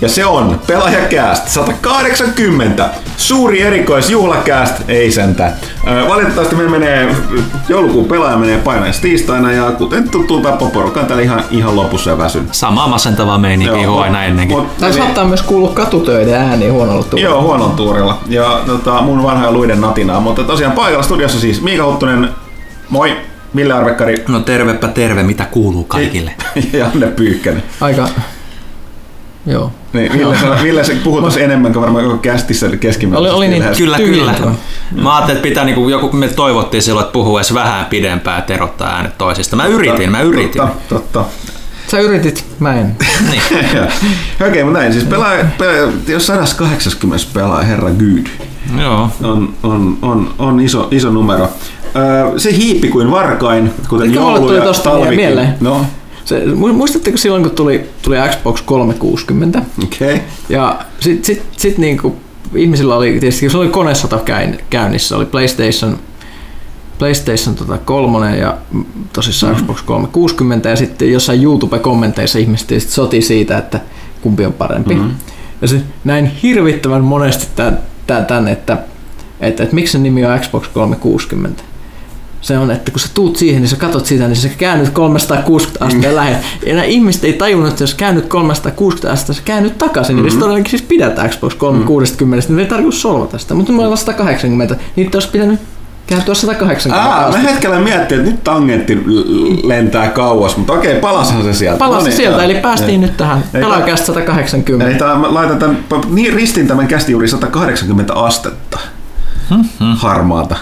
Ja se on Pelaajakääst 180. Suuri erikoisjuhlakääst, ei sentä. Valitettavasti me menee, joulukuun pelaaja menee painajaksi tiistaina ja kuten tuttu tapa porukka täällä ihan, ihan lopussa ja väsyn. Samaa masentavaa meininkiä kuin aina ennenkin. Mut, tai saattaa myös kuulua katutöiden ääni huonolla tuurilla. Joo, huonolla tuurilla. Ja tota, mun vanhoja luiden natinaa. Mutta tosiaan paikalla studiossa siis Miika Huttunen, moi. Ville Arvekkari. No tervepä terve, mitä kuuluu kaikille. ja Anne Pyykkänen. Aika Joo. Niin, Ville, no. Ville se tuossa enemmän kuin varmaan koko kästissä keskimäärin. Oli, oli niin kyllä, kyllä. Mä ajattelin, että pitää, niin kuin, joku, me toivottiin silloin, että puhuu edes vähän pidempään ja terottaa äänet toisista. Mä yritin, mä yritin. Totta, totta. Sä yritit, mä en. niin. Okei, okay, mutta näin. Siis pelaa, pelaa, jos 180 pelaa, herra Gyd. Joo. On, on, on, on iso, iso numero. Öö, se hiippi kuin varkain, kuten Eikä joulu ja talvikin. No. Se, muistatteko silloin, kun tuli, tuli Xbox 360? Okei. Okay. Ja sitten sit, sit niinku, ihmisillä oli, tietysti se oli konesota käynnissä, oli PlayStation, PlayStation tota, 3 ja tosissaan mm-hmm. Xbox 360 ja sitten jossain YouTube-kommenteissa ihmiset tietysti soti siitä, että kumpi on parempi. Mm-hmm. Ja se näin hirvittävän monesti tämän, tämän että, että, että miksi se nimi on Xbox 360 se on, että kun sä tuut siihen, niin sä katot sitä, niin sä käännyt 360 asteen mm. lähe. Ja nämä ihmiset ei tajunnut, että jos käännyt 360 asteen, sä käännyt takaisin, mm-hmm. niin todellakin siis pidät Xbox 360, mm. niin ei tarkoitus solvata sitä. Mutta mulla on 180, niin olisi pitänyt kääntyä 180 Aa, mä hetkellä miettin, että nyt tangentti lentää kauas, mutta okei, palashan se sieltä. Palasi no niin, sieltä, eli päästiin ei. nyt tähän pelaakästä 180. Eli tämä, mä laitan tämän, niin ristin tämän kästi juuri 180 astetta. Hmm. Harmaata.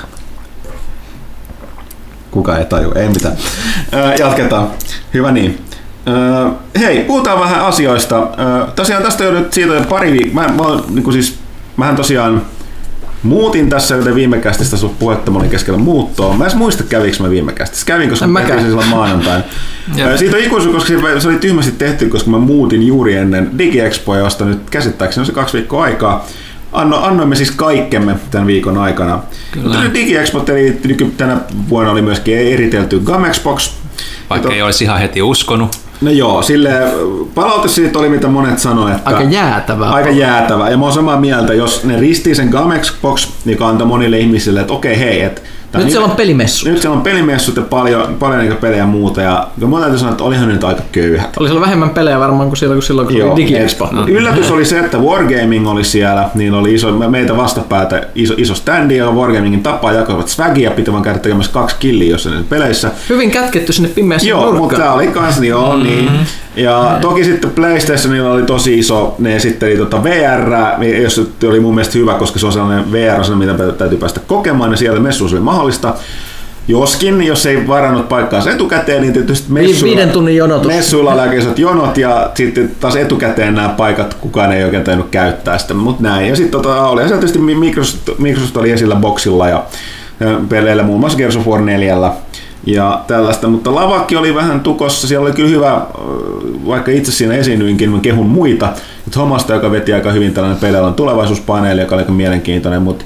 Kuka ei taju, ei mitään. jatketaan. Hyvä niin. hei, puhutaan vähän asioista. tosiaan tästä jo nyt siitä pari viikkoa. Mä, mä, niin siis, mähän tosiaan muutin tässä, joten viime kästistä sun puhetta, mä olin keskellä muuttoa. Mä en muista, kävikö mä viime kästissä. Kävin, koska mä kävin silloin maanantain. Siitä on ikuisuus, koska se oli tyhmästi tehty, koska mä muutin juuri ennen DigiExpoa, josta nyt käsittääkseni on se kaksi viikkoa aikaa. Anno, annoimme siis kaikkemme tämän viikon aikana. Kyllä. DigiExpo eli tänä vuonna oli myöskin eritelty Gamexbox. Vaikka ei olisi ihan heti uskonut. No joo, sille palaute siitä oli mitä monet sanoivat, että... Aika jäätävä. Aika jäätävä. Ja mä oon samaa mieltä, jos ne ristii sen Gamexbox, niin antoi monille ihmisille, että okei hei, että nyt niin, siellä on pelimessu. Nyt siellä on pelimessut ja paljon, paljon niin pelejä ja muuta. Ja mä täytyy sanoa, että olihan nyt aika köyhät. Oli siellä vähemmän pelejä varmaan kuin silloin, kun silloin kun Joo, oli DigiExpo. No. Yllätys oli se, että Wargaming oli siellä. Niin oli iso, meitä vastapäätä iso, iso standi ja Wargamingin tapaa jakoivat swagia pitävän käydä tekemässä kaksi killiä jossain peleissä. Hyvin kätketty sinne pimeässä Joo, nurkkaan. mutta tää oli kans, niin joo, mm-hmm. niin. Ja mm. toki sitten PlayStationilla oli tosi iso, ne esitteli tota VR, jos oli mun mielestä hyvä, koska se on sellainen VR, mitä täytyy päästä kokemaan, ja siellä messuissa oli mahdollista. Joskin, jos ei varannut paikkaa etukäteen, niin tietysti messuilla, Viiden tunnin jonotus. messuilla oli jonot ja sitten taas etukäteen nämä paikat kukaan ei oikein tainnut käyttää sitä, mutta näin. Ja sitten tota, oli se tietysti Microsoft, Microsoft oli esillä boxilla ja peleillä muun muassa Gears of War 4 ja tällaista, mutta lavakki oli vähän tukossa, siellä oli kyllä hyvä, vaikka itse siinä esiinnyinkin, mä kehun muita, Thomasta, joka veti aika hyvin tällainen pelialan tulevaisuuspaneeli, joka oli aika mielenkiintoinen, mutta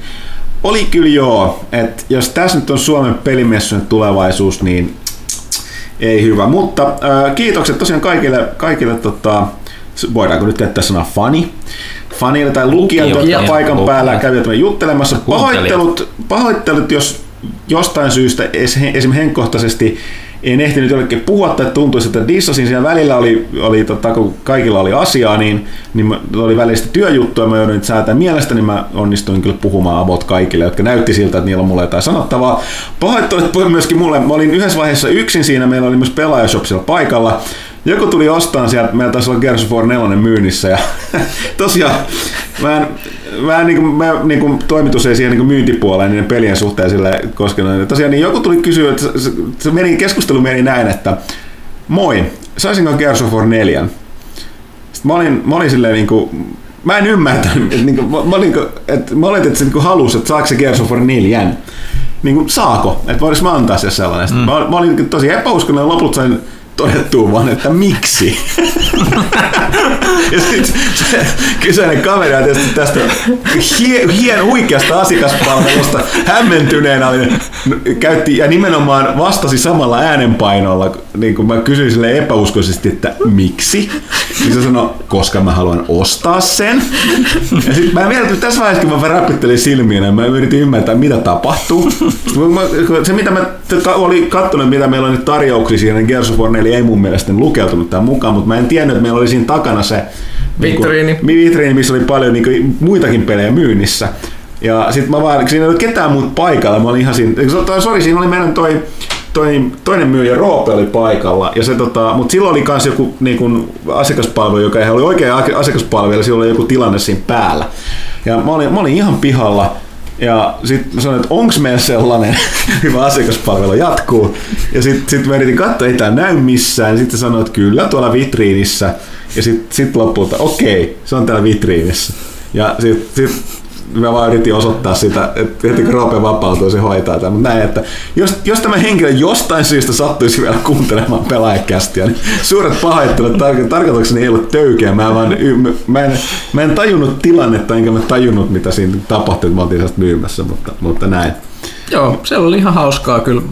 oli kyllä joo, että jos tässä nyt on Suomen pelimessujen tulevaisuus, niin ei hyvä. Mutta äh, kiitokset tosiaan kaikille, kaikille tota, voidaanko nyt käyttää sanaa fani, fanille tai lukijat, jotka paikan lukijat. päällä kävivät juttelemassa. Pahoittelut, pahoittelut, jos jostain syystä esimerkiksi henkkohtaisesti en ehtinyt jollekin puhua tai tuntuisi, että dissasin siinä välillä oli, oli tota, kun kaikilla oli asiaa, niin, niin oli välistä työjuttuja, mä joudun nyt säätää mielestä, niin mä onnistuin kyllä puhumaan about kaikille, jotka näytti siltä, että niillä on mulle jotain sanottavaa. Pahoittelut myöskin mulle, mä olin yhdessä vaiheessa yksin siinä, meillä oli myös pelaajashop paikalla, joku tuli ostaan sieltä, meillä taisi olla Gears of War 4 myynnissä ja tosiaan mä en, mä en, niin kuin, mä, niin kuin, toimitus ei siihen niin myyntipuoleen niiden pelien suhteen sille koskenut. Tosiaan niin joku tuli kysyä, että se, se meni, keskustelu meni näin, että moi, saisinko Gears of War 4? Sitten mä olin, mä olin silleen niin kuin, mä en ymmärtänyt, että, niin kuin, mä, mä, olin, että mä olin, että se niin halusi, että saako se Gears of War 4? Niin kuin, saako? Että voidaanko mä antaa se sellainen? Mm. Mä, mä olin tosi epäuskonen, lopulta sain todettua vaan, että miksi. ja sitten se kyseinen kaveri on tietysti tästä hien, hien huikeasta asiakaspalvelusta hämmentyneenä oli, käytti ja nimenomaan vastasi samalla äänenpainolla, niin kuin mä kysyin sille epäuskoisesti, että miksi. Niin se sanoi, koska mä haluan ostaa sen. Ja sitten mä vielä tässä vaiheessa, kun mä räpyttelin silmiin, ja mä yritin ymmärtää, mitä tapahtuu. Se, mitä mä olin katsonut, mitä meillä on nyt tarjouksia siinä, niin Gears 4 ei mun mielestä lukeutunut tämän mukaan, mutta mä en tiennyt, että meillä oli siinä takana se Vitriini. Niin vitriini, missä oli paljon niin kuin, muitakin pelejä myynnissä. Ja sitten mä vaan, siinä ei ollut ketään muuta paikalla, mä olin ihan siinä, sori, siinä oli meidän toi, toi, toinen myyjä Roope oli paikalla, ja se, tota, mutta silloin oli myös joku niin kun, asiakaspalvelu, joka ei oli oikea asiakaspalvelu, silloin oli joku tilanne siinä päällä. Ja mä olin, mä olin ihan pihalla, ja sitten mä sanoin, että onko meillä sellainen hyvä asiakaspalvelu jatkuu. Ja sitten sit mä yritin katsoa, ei tämä näy missään. Sitten sanoin, että kyllä tuolla vitriinissä. Ja sitten sit lopulta, okei, se on täällä vitriinissä. Ja sitten sit mä vaan yritin osoittaa sitä, että heti Roope vapautuu, se hoitaa tämän. Mutta näin, että jos, jos tämä henkilö jostain syystä sattuisi vielä kuuntelemaan pelaajakästiä, niin suuret pahoittelut, tar- tarkoitukseni ei ollut töykeä. Mä, vaan, mä, en, mä en tajunnut tilannetta, enkä mä tajunnut, mitä siinä tapahtui, että mä oltiin myymässä, mutta, mutta näin. Joo, se oli ihan hauskaa kyllä.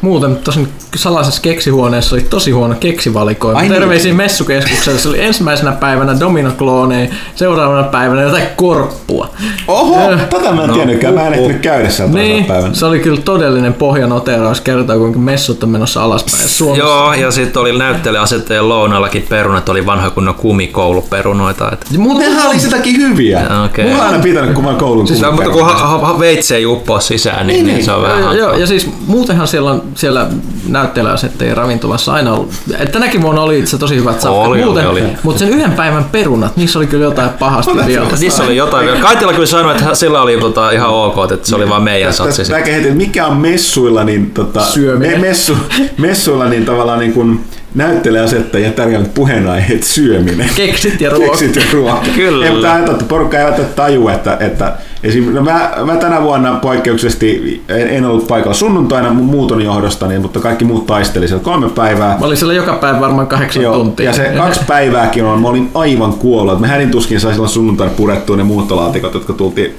Muuten tosin salaisessa keksihuoneessa oli tosi huono keksivalikoima. Ai Terveisiin niin. messukeskukselle. Se oli ensimmäisenä päivänä dominoklooneja, seuraavana päivänä jotain korppua. Oho, äh, tätä mä en no, tiennytkään. Mä en ehtinyt käydä sieltä niin, päivänä. Se oli kyllä todellinen pohjanoteraus kertoa, kuinka messut on menossa alaspäin Suomessa. Joo, ja sitten oli näyttelijäasettajien lounallakin perunat, oli vanha kunnon kumikouluperunoita. Että... Nehän oli sitäkin hyviä. Ja, okay. Mulla on aina pitänyt, kun mä koulun siis, Mutta kun ha- ha- veitsee juppoo sisään, niin, niin, niin, niin se on vähän Joo, ja siis muutenhan siellä on siellä näyttelijäasettajien ravintolassa aina ollut, että tänäkin vuonna oli se tosi hyvät safkat. Oli, Muuten, oli, oli. Mutta sen yhden päivän perunat, niissä oli kyllä jotain pahasti vielä. Niissä oli jotain vielä. Kaitila kyllä sanoi, että sillä oli tota ihan ok, että se oli vaan meidän satsi. Tästä mikä on messuilla, niin tota, me, messu, messuilla niin tavallaan niin kuin, näyttelijäasettajien tärkeimmät puheenaiheet syöminen. Keksit ja ruoka. Keksit ja ruoka. Kyllä. Ei, mutta porukka ei taju, että, että esim, no mä, mä, tänä vuonna poikkeuksellisesti en, en, ollut paikalla sunnuntaina muuton johdosta, niin, mutta kaikki muut taisteli siellä kolme päivää. Mä olin siellä joka päivä varmaan kahdeksan Joo, tuntia. Ja se kaksi päivääkin on, mä olin aivan kuollut. Mä hädin tuskin sai silloin sunnuntaina purettua ne muuttolaatikot, jotka tultiin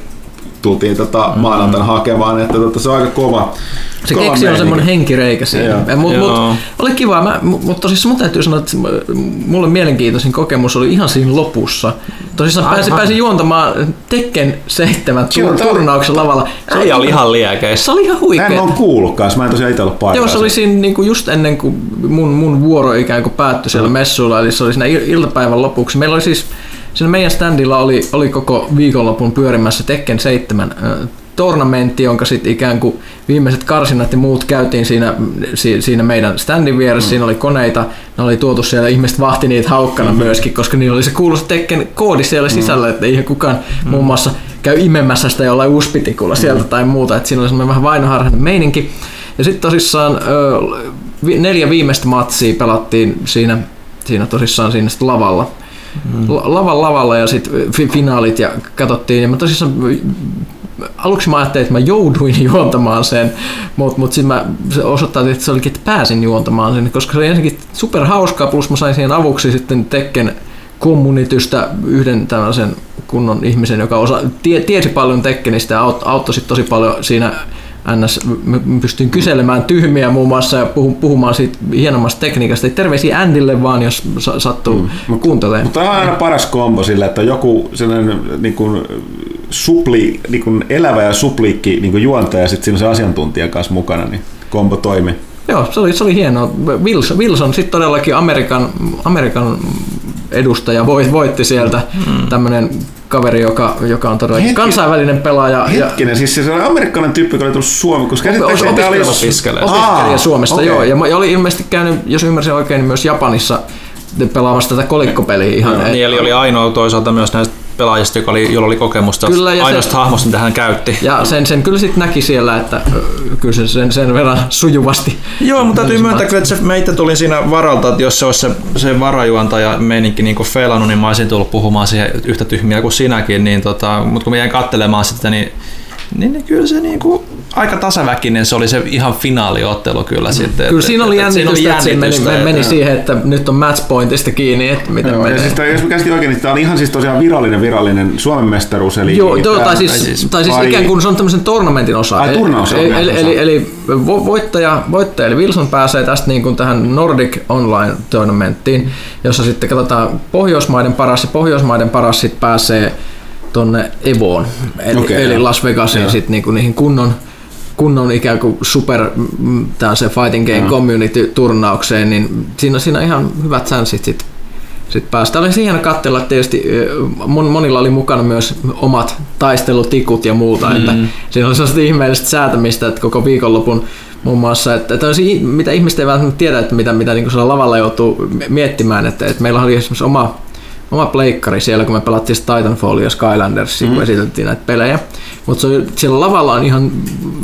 tultiin tota mm. maanantaina hakemaan, että tota, se on aika kova. Se keksi on semmoinen henkireikä siinä. Mut, mut, oli kiva, mä, mutta tosissaan mun täytyy sanoa, että mulle mielenkiintoisin kokemus oli ihan siinä lopussa. Tosissaan pääsin, pääsin juontamaan Tekken 7 tur- turnauksen lavalla. Se oli, oli ihan liekeis. Se oli ihan huikea. Mä en ole kuullut kanssa, mä en tosiaan itse ollut paikalla. Joo, se oli siinä niinku just ennen kuin mun, mun vuoro ikään kuin päättyi siellä mm. messuilla, eli se oli siinä iltapäivän lopuksi. Meillä oli siis Siinä meidän standilla oli, oli koko viikonlopun pyörimässä Tekken 7 tornamentti, jonka sitten ikään kuin viimeiset karsinat ja muut käytiin siinä, siinä meidän standin vieressä. Mm. Siinä oli koneita, ne oli tuotu siellä, ihmiset vahti niitä haukkana mm-hmm. myöskin, koska niillä oli se kuuluisa Tekken koodi siellä mm. sisällä, että ei kukaan mm. muun muassa käy imemässä sitä jollain uspitikulla mm. sieltä tai muuta. Että siinä oli semmoinen vähän vainoharhainen meininki. Ja sitten tosissaan neljä viimeistä matsia pelattiin siinä, siinä tosissaan siinä lavalla mm. lavan lavalla ja sitten finaalit ja katsottiin. Ja mä tosissaan aluksi mä ajattelin, että mä jouduin juontamaan sen, mutta mut sitten mä se osoittautin, että se olikin, että pääsin juontamaan sen, koska se oli ensinnäkin super hauskaa, plus mä sain siihen avuksi sitten Tekken kommunitystä yhden tällaisen kunnon ihmisen, joka osa, tie, tiesi paljon Tekkenistä ja auttoi sit tosi paljon siinä ns. pystyin kyselemään tyhmiä muun muassa ja puhumaan siitä hienommasta tekniikasta. Terveisiä Andille vaan, jos sattuu mm. kuuntelemaan. Mutta on aina paras kombo sille, että joku sellainen niin kuin, supli, niin kuin elävä ja supliikki niin kuin juontaja sitten siinä on se asiantuntija kanssa mukana, niin kombo toimi. Joo, se oli, se oli hienoa. Wilson, Wilson sitten todellakin Amerikan, Amerikan edustaja voitti sieltä mm. tämmöinen kaveri, joka, joka on todella Hetki, kansainvälinen pelaaja. Hetkinen, ja, siis se on amerikkalainen tyyppi, joka oli tullut Suomeen, koska käsittääkseni tämä oli... Opiskelija. Opiskelija Suomesta, okay. joo. Ja, ja oli ilmeisesti käynyt, jos ymmärsin oikein, niin myös Japanissa pelaamassa tätä kolikkopeliä. Ihan, no, niin, eli oli ainoa toisaalta myös näistä pelaajista, joka oli, jolla oli kokemusta kyllä, ja ainoasta se, hahmosta, mitä hän käytti. Ja sen, sen kyllä sitten näki siellä, että kyllä se sen, sen verran sujuvasti. Joo, mutta täytyy myöntää, että se, meitä tuli siinä varalta, että jos se olisi se, se varajuontaja meininki niin feilannut, niin mä olisin tullut puhumaan siihen yhtä tyhmiä kuin sinäkin, niin tota, mutta kun mä jäin katselemaan sitä, niin niin, niin kyllä se niinku aika tasaväkinen se oli se ihan finaaliottelu kyllä sitten. Kyllä et- siinä oli et siinä jännitystä, että se meni, jännitystä, meni et- siihen, että nyt on matchpointista kiinni, että miten Joo, ja menee. siis tää, jos mä käsitin oikein, niin tämä on ihan siis tosiaan virallinen virallinen Suomen mestaruus. Eli Joo, tää- tai, siis, tai siis- tai siis vai- ikään kuin se on tämmöisen tournamentin osa. Ai, turnaosa, Eli, okei, eli, eli, eli vo- voittaja, voittaja, eli Wilson pääsee tästä niin kuin tähän Nordic Online Tournamenttiin, jossa sitten katsotaan Pohjoismaiden paras ja Pohjoismaiden paras sitten pääsee tonne Evoon, eli, Okei, eli. Las Vegasiin sitten niin niihin kunnon kunnon ikään kuin super mm, tää se Fighting Game Joo. Community turnaukseen, niin siinä, siinä on ihan hyvät chanssit sit sitten päästä. Oli hieno katsella, tietysti mon- monilla oli mukana myös omat taistelutikut ja muuta, mm. että siinä oli sellaista ihmeellistä säätämistä, että koko viikonlopun muun muassa, että, että on si- mitä ihmiset ei välttämättä tiedä, että mitä, mitä niin lavalla joutuu miettimään, että, että meillä oli esimerkiksi oma, oma pleikkari siellä, kun me pelattiin Titanfall ja Skylanders, mm. kun esiteltiin näitä pelejä. Mutta siellä lavalla on ihan,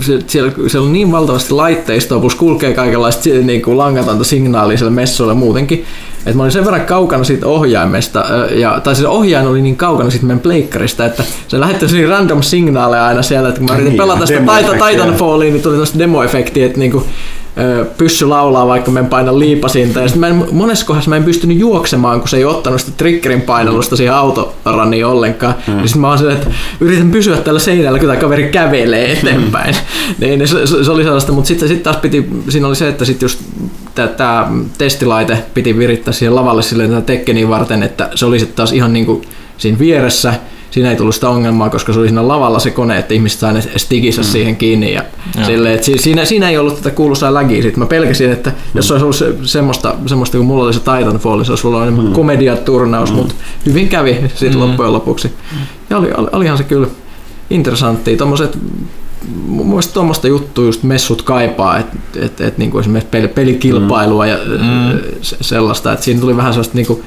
se- siellä, siellä on niin valtavasti laitteistoa, plus kulkee kaikenlaista niin kuin langatonta signaalia siellä messuilla muutenkin, että mä olin sen verran kaukana siitä ohjaimesta, ja, tai se ohjain oli niin kaukana siitä meidän pleikkarista, että se lähetti sellaisia random signaaleja aina siellä, että kun mä yritin Niin, pelata sitä. Titan, Titanfallia, niin tuli tämmöistä demo-efektiä, että niinku, ö, pyssy laulaa, vaikka mä en paina liipasinta. Ja mä en, monessa kohdassa mä en pystynyt juoksemaan, kun se ei ottanut sitä triggerin painallusta siihen autoraniin ollenkaan. Mm. Ja sit mä oon silleen, että yritän pysyä tällä seinällä, kun tämä kaveri kävelee eteenpäin. niin, niin se, se, oli sellaista, mutta sitten sit taas piti, siinä oli se, että sit just tämä testilaite piti virittää siihen lavalle silleen tätä Tekkeniä varten, että se oli sitten taas ihan niinku siinä vieressä, siinä ei tullut sitä ongelmaa, koska se oli siinä lavalla se kone, että ihmiset saa ne stikissä mm. siihen kiinni. Ja Joo. silleen, että si- siinä, siinä ei ollut tätä kuuluisaa lägiä. Sitten mä pelkäsin, että jos se olisi ollut se, semmoista, semmoista, kun mulla oli se Titanfall, se olisi ollut enemmän mm. komediaturnaus, mm. mutta hyvin kävi sitten mm. loppujen lopuksi. Ja oli, oli, olihan se kyllä interessanttia. Tommoset, mun mielestä tuommoista juttua just messut kaipaa, että et, et, niinku esimerkiksi peli, pelikilpailua ja mm. se, sellaista, että siinä tuli vähän sellaista niinku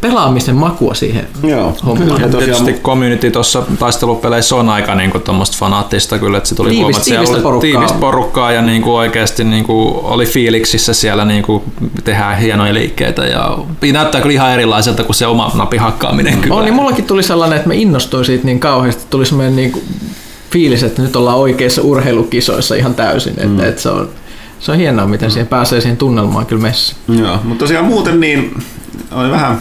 pelaamisen makua siihen Joo, hommaan. Ja tosiaan tietysti community tuossa taistelupeleissä on aika niinku tuommoista fanaattista kyllä, että se tuli Tiivis- huomata, että siellä tiivistä oli porukkaa. tiivistä porukkaa ja niinku oikeasti niinku oli fiiliksissä siellä niinku tehdään hienoja liikkeitä ja näyttää kyllä ihan erilaiselta kuin se oma napin hakkaaminen kyllä. On, niin mullakin tuli sellainen, että mä innostuin siitä niin kauheasti, tuli semmoinen niin kuin fiilis, että nyt ollaan oikeissa urheilukisoissa ihan täysin, että, mm. että se on se on hienoa, miten mm. siihen pääsee siihen tunnelmaan kyllä messissä. Joo, mutta tosiaan muuten niin oli vähän,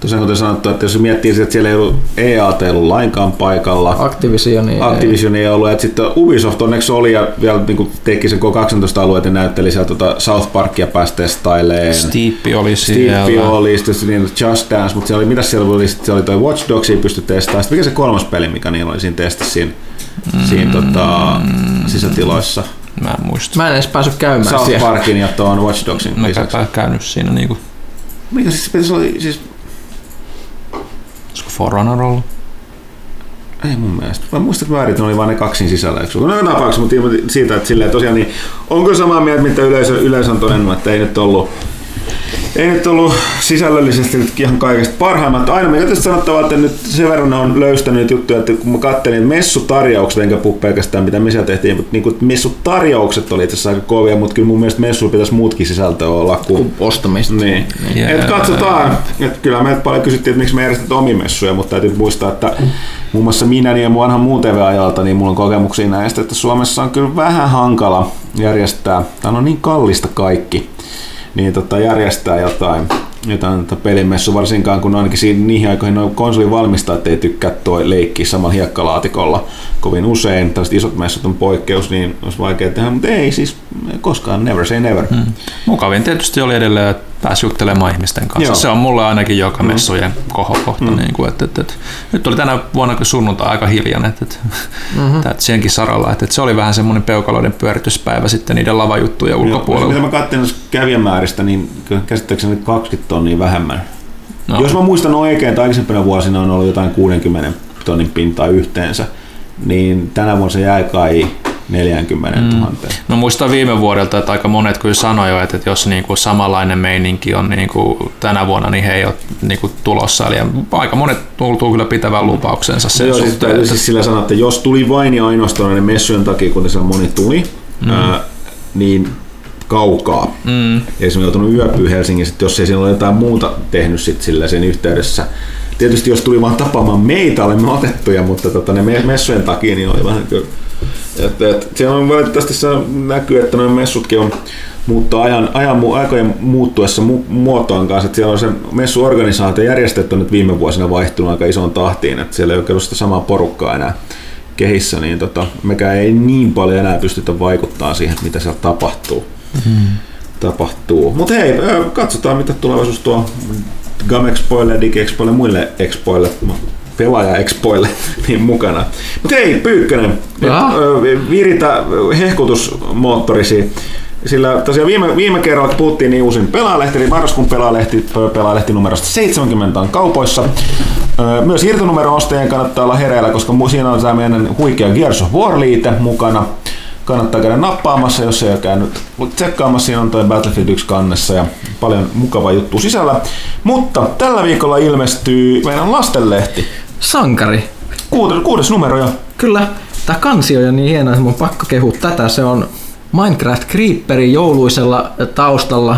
tosiaan kuten sanottu, että jos miettii sitä, että siellä ei ollut EAT ei ollut lainkaan paikalla, Activision, niin Activision ei ollut, että sitten Ubisoft onneksi oli ja vielä niin kuin teki sen K18-alueet ja näytteli siellä tota South Parkia pääsi testaileen. Steeppi oli siellä. oli, sitten se niin Just Dance, mutta siellä oli, mitä siellä oli, sitten siellä oli toi Watch Dogs, pysty testaamaan. Sitten mikä se kolmas peli, mikä niillä oli siinä testissä siinä, mm. siinä tota, sisätiloissa? Mä en muista. Mä en edes päässyt käymään South siellä. Parkin ja tuon Watch Dogsin Mä lisäksi. en käynyt siinä niinku, Mikä siis peli se oli, siis olisiko Forerunner ollut? Ei mun mielestä. Mä muistan, väärin, että ne oli vain ne kaksin sisällä. Eikö? No tapauksessa, mutta siitä, että silleen tosiaan niin onko samaa mieltä, mitä yleisö, yleisö on todennut, että ei nyt ollut ei nyt ollut sisällöllisesti nyt ihan kaikesta parhaimmat. Aina me tietysti sanottavaa, että nyt sen verran on löystänyt juttuja, että kun mä katselin messutarjoukset, enkä puhu pelkästään mitä me siellä tehtiin, mutta niin messutarjoukset oli itse asiassa aika kovia, mutta kyllä mun mielestä messuilla pitäisi muutkin sisältöä olla kuin ostamista. niin. Jep. Et katsotaan. Et kyllä meiltä paljon kysyttiin, että miksi me järjestetään omia messuja, mutta täytyy muistaa, että muun muassa minä ja mun vanhan muun TV-ajalta, niin mulla on kokemuksia näistä, että Suomessa on kyllä vähän hankala järjestää, tämä on niin kallista kaikki, niin tota, järjestää jotain, jotain tota pelimessu, varsinkaan kun ainakin siinä, niihin aikoihin nuo konsolin valmistajat ei tykkää toi leikkiä samalla hiekkalaatikolla kovin usein. Tällaiset isot messut on poikkeus, niin olisi vaikea tehdä, mutta ei siis koskaan, never say never. Mm. Mukavin tietysti oli edelleen, että pääsi juttelemaan ihmisten kanssa. Joo. Joo. Se on mulle ainakin joka messujen kohokohta. Mm. Niin kuin, että, että, että, nyt oli tänä vuonna kyllä sunnuntai aika hiljainen, että, että, mm-hmm. että senkin saralla. Että, että se oli vähän semmoinen peukaloiden pyörityspäivä sitten niiden lavajuttujen Joo, ulkopuolella. Mitä mä noista kävijämääristä, niin käsittääkseni 20 tonnia vähemmän. No. Jos mä muistan oikein, että aikaisempina vuosina on ollut jotain 60 tonnin pintaa yhteensä, niin tänä vuonna se jäi kai 40 000. Mm. No muistan viime vuodelta, että aika monet kyllä sanoi jo, että että jos niinku samanlainen meininki on niinku tänä vuonna, niin he ei ole niinku tulossa. Eli aika monet tultuu kyllä pitävän lupauksensa sen Joo, siis, suhteen. että- siis sillä sanoa, että jos tuli vain ja ainoastaan näiden messujen takia, kun siellä moni tuli, mm. ää, niin kaukaa. Mm. Esimerkiksi joutunut yöpyä Helsingissä, että jos ei siinä ole jotain muuta tehnyt sit sillä sen yhteydessä. Tietysti jos tuli vaan tapaamaan meitä, olemme otettuja, mutta tota, ne me- messujen takia niin oli vähän kyllä Et, et, siellä on valitettavasti se näkyy, että noin messutkin on muuttaa ajan, ajan aikojen muuttuessa mu, muotoon kanssa. Että siellä on se messuorganisaatio järjestetty nyt viime vuosina vaihtunut aika isoon tahtiin, että siellä ei ole ollut sitä samaa porukkaa enää kehissä, niin tota, mekään ei niin paljon enää pystytä vaikuttaa siihen, mitä siellä tapahtuu. Hmm. tapahtuu. Mutta hei, katsotaan mitä tulevaisuus tuo Gamexpoille, DigiExpoille ja muille expoille pelaaja-expoille niin mukana. Mutta hei, Pyykkönen, viritä hehkutusmoottorisi. Sillä tosiaan viime, viime kerralla, kun puhuttiin niin uusin pelaalehti, eli marraskuun pelaalehti, pelaalehti numerosta 70 on kaupoissa. Myös irtonumero ostajien kannattaa olla hereillä, koska siinä on tämä meidän huikea Gears of War-liite mukana. Kannattaa käydä nappaamassa, jos ei ole käynyt tsekkaamassa. Siinä on toi Battlefield 1 kannessa ja paljon mukava juttu sisällä. Mutta tällä viikolla ilmestyy meidän lastenlehti. Sankari. Kuudes, kuudes numero jo. Kyllä. Tämä kansi on jo niin hieno, että mun pakko kehua tätä. Se on Minecraft Creeperin jouluisella taustalla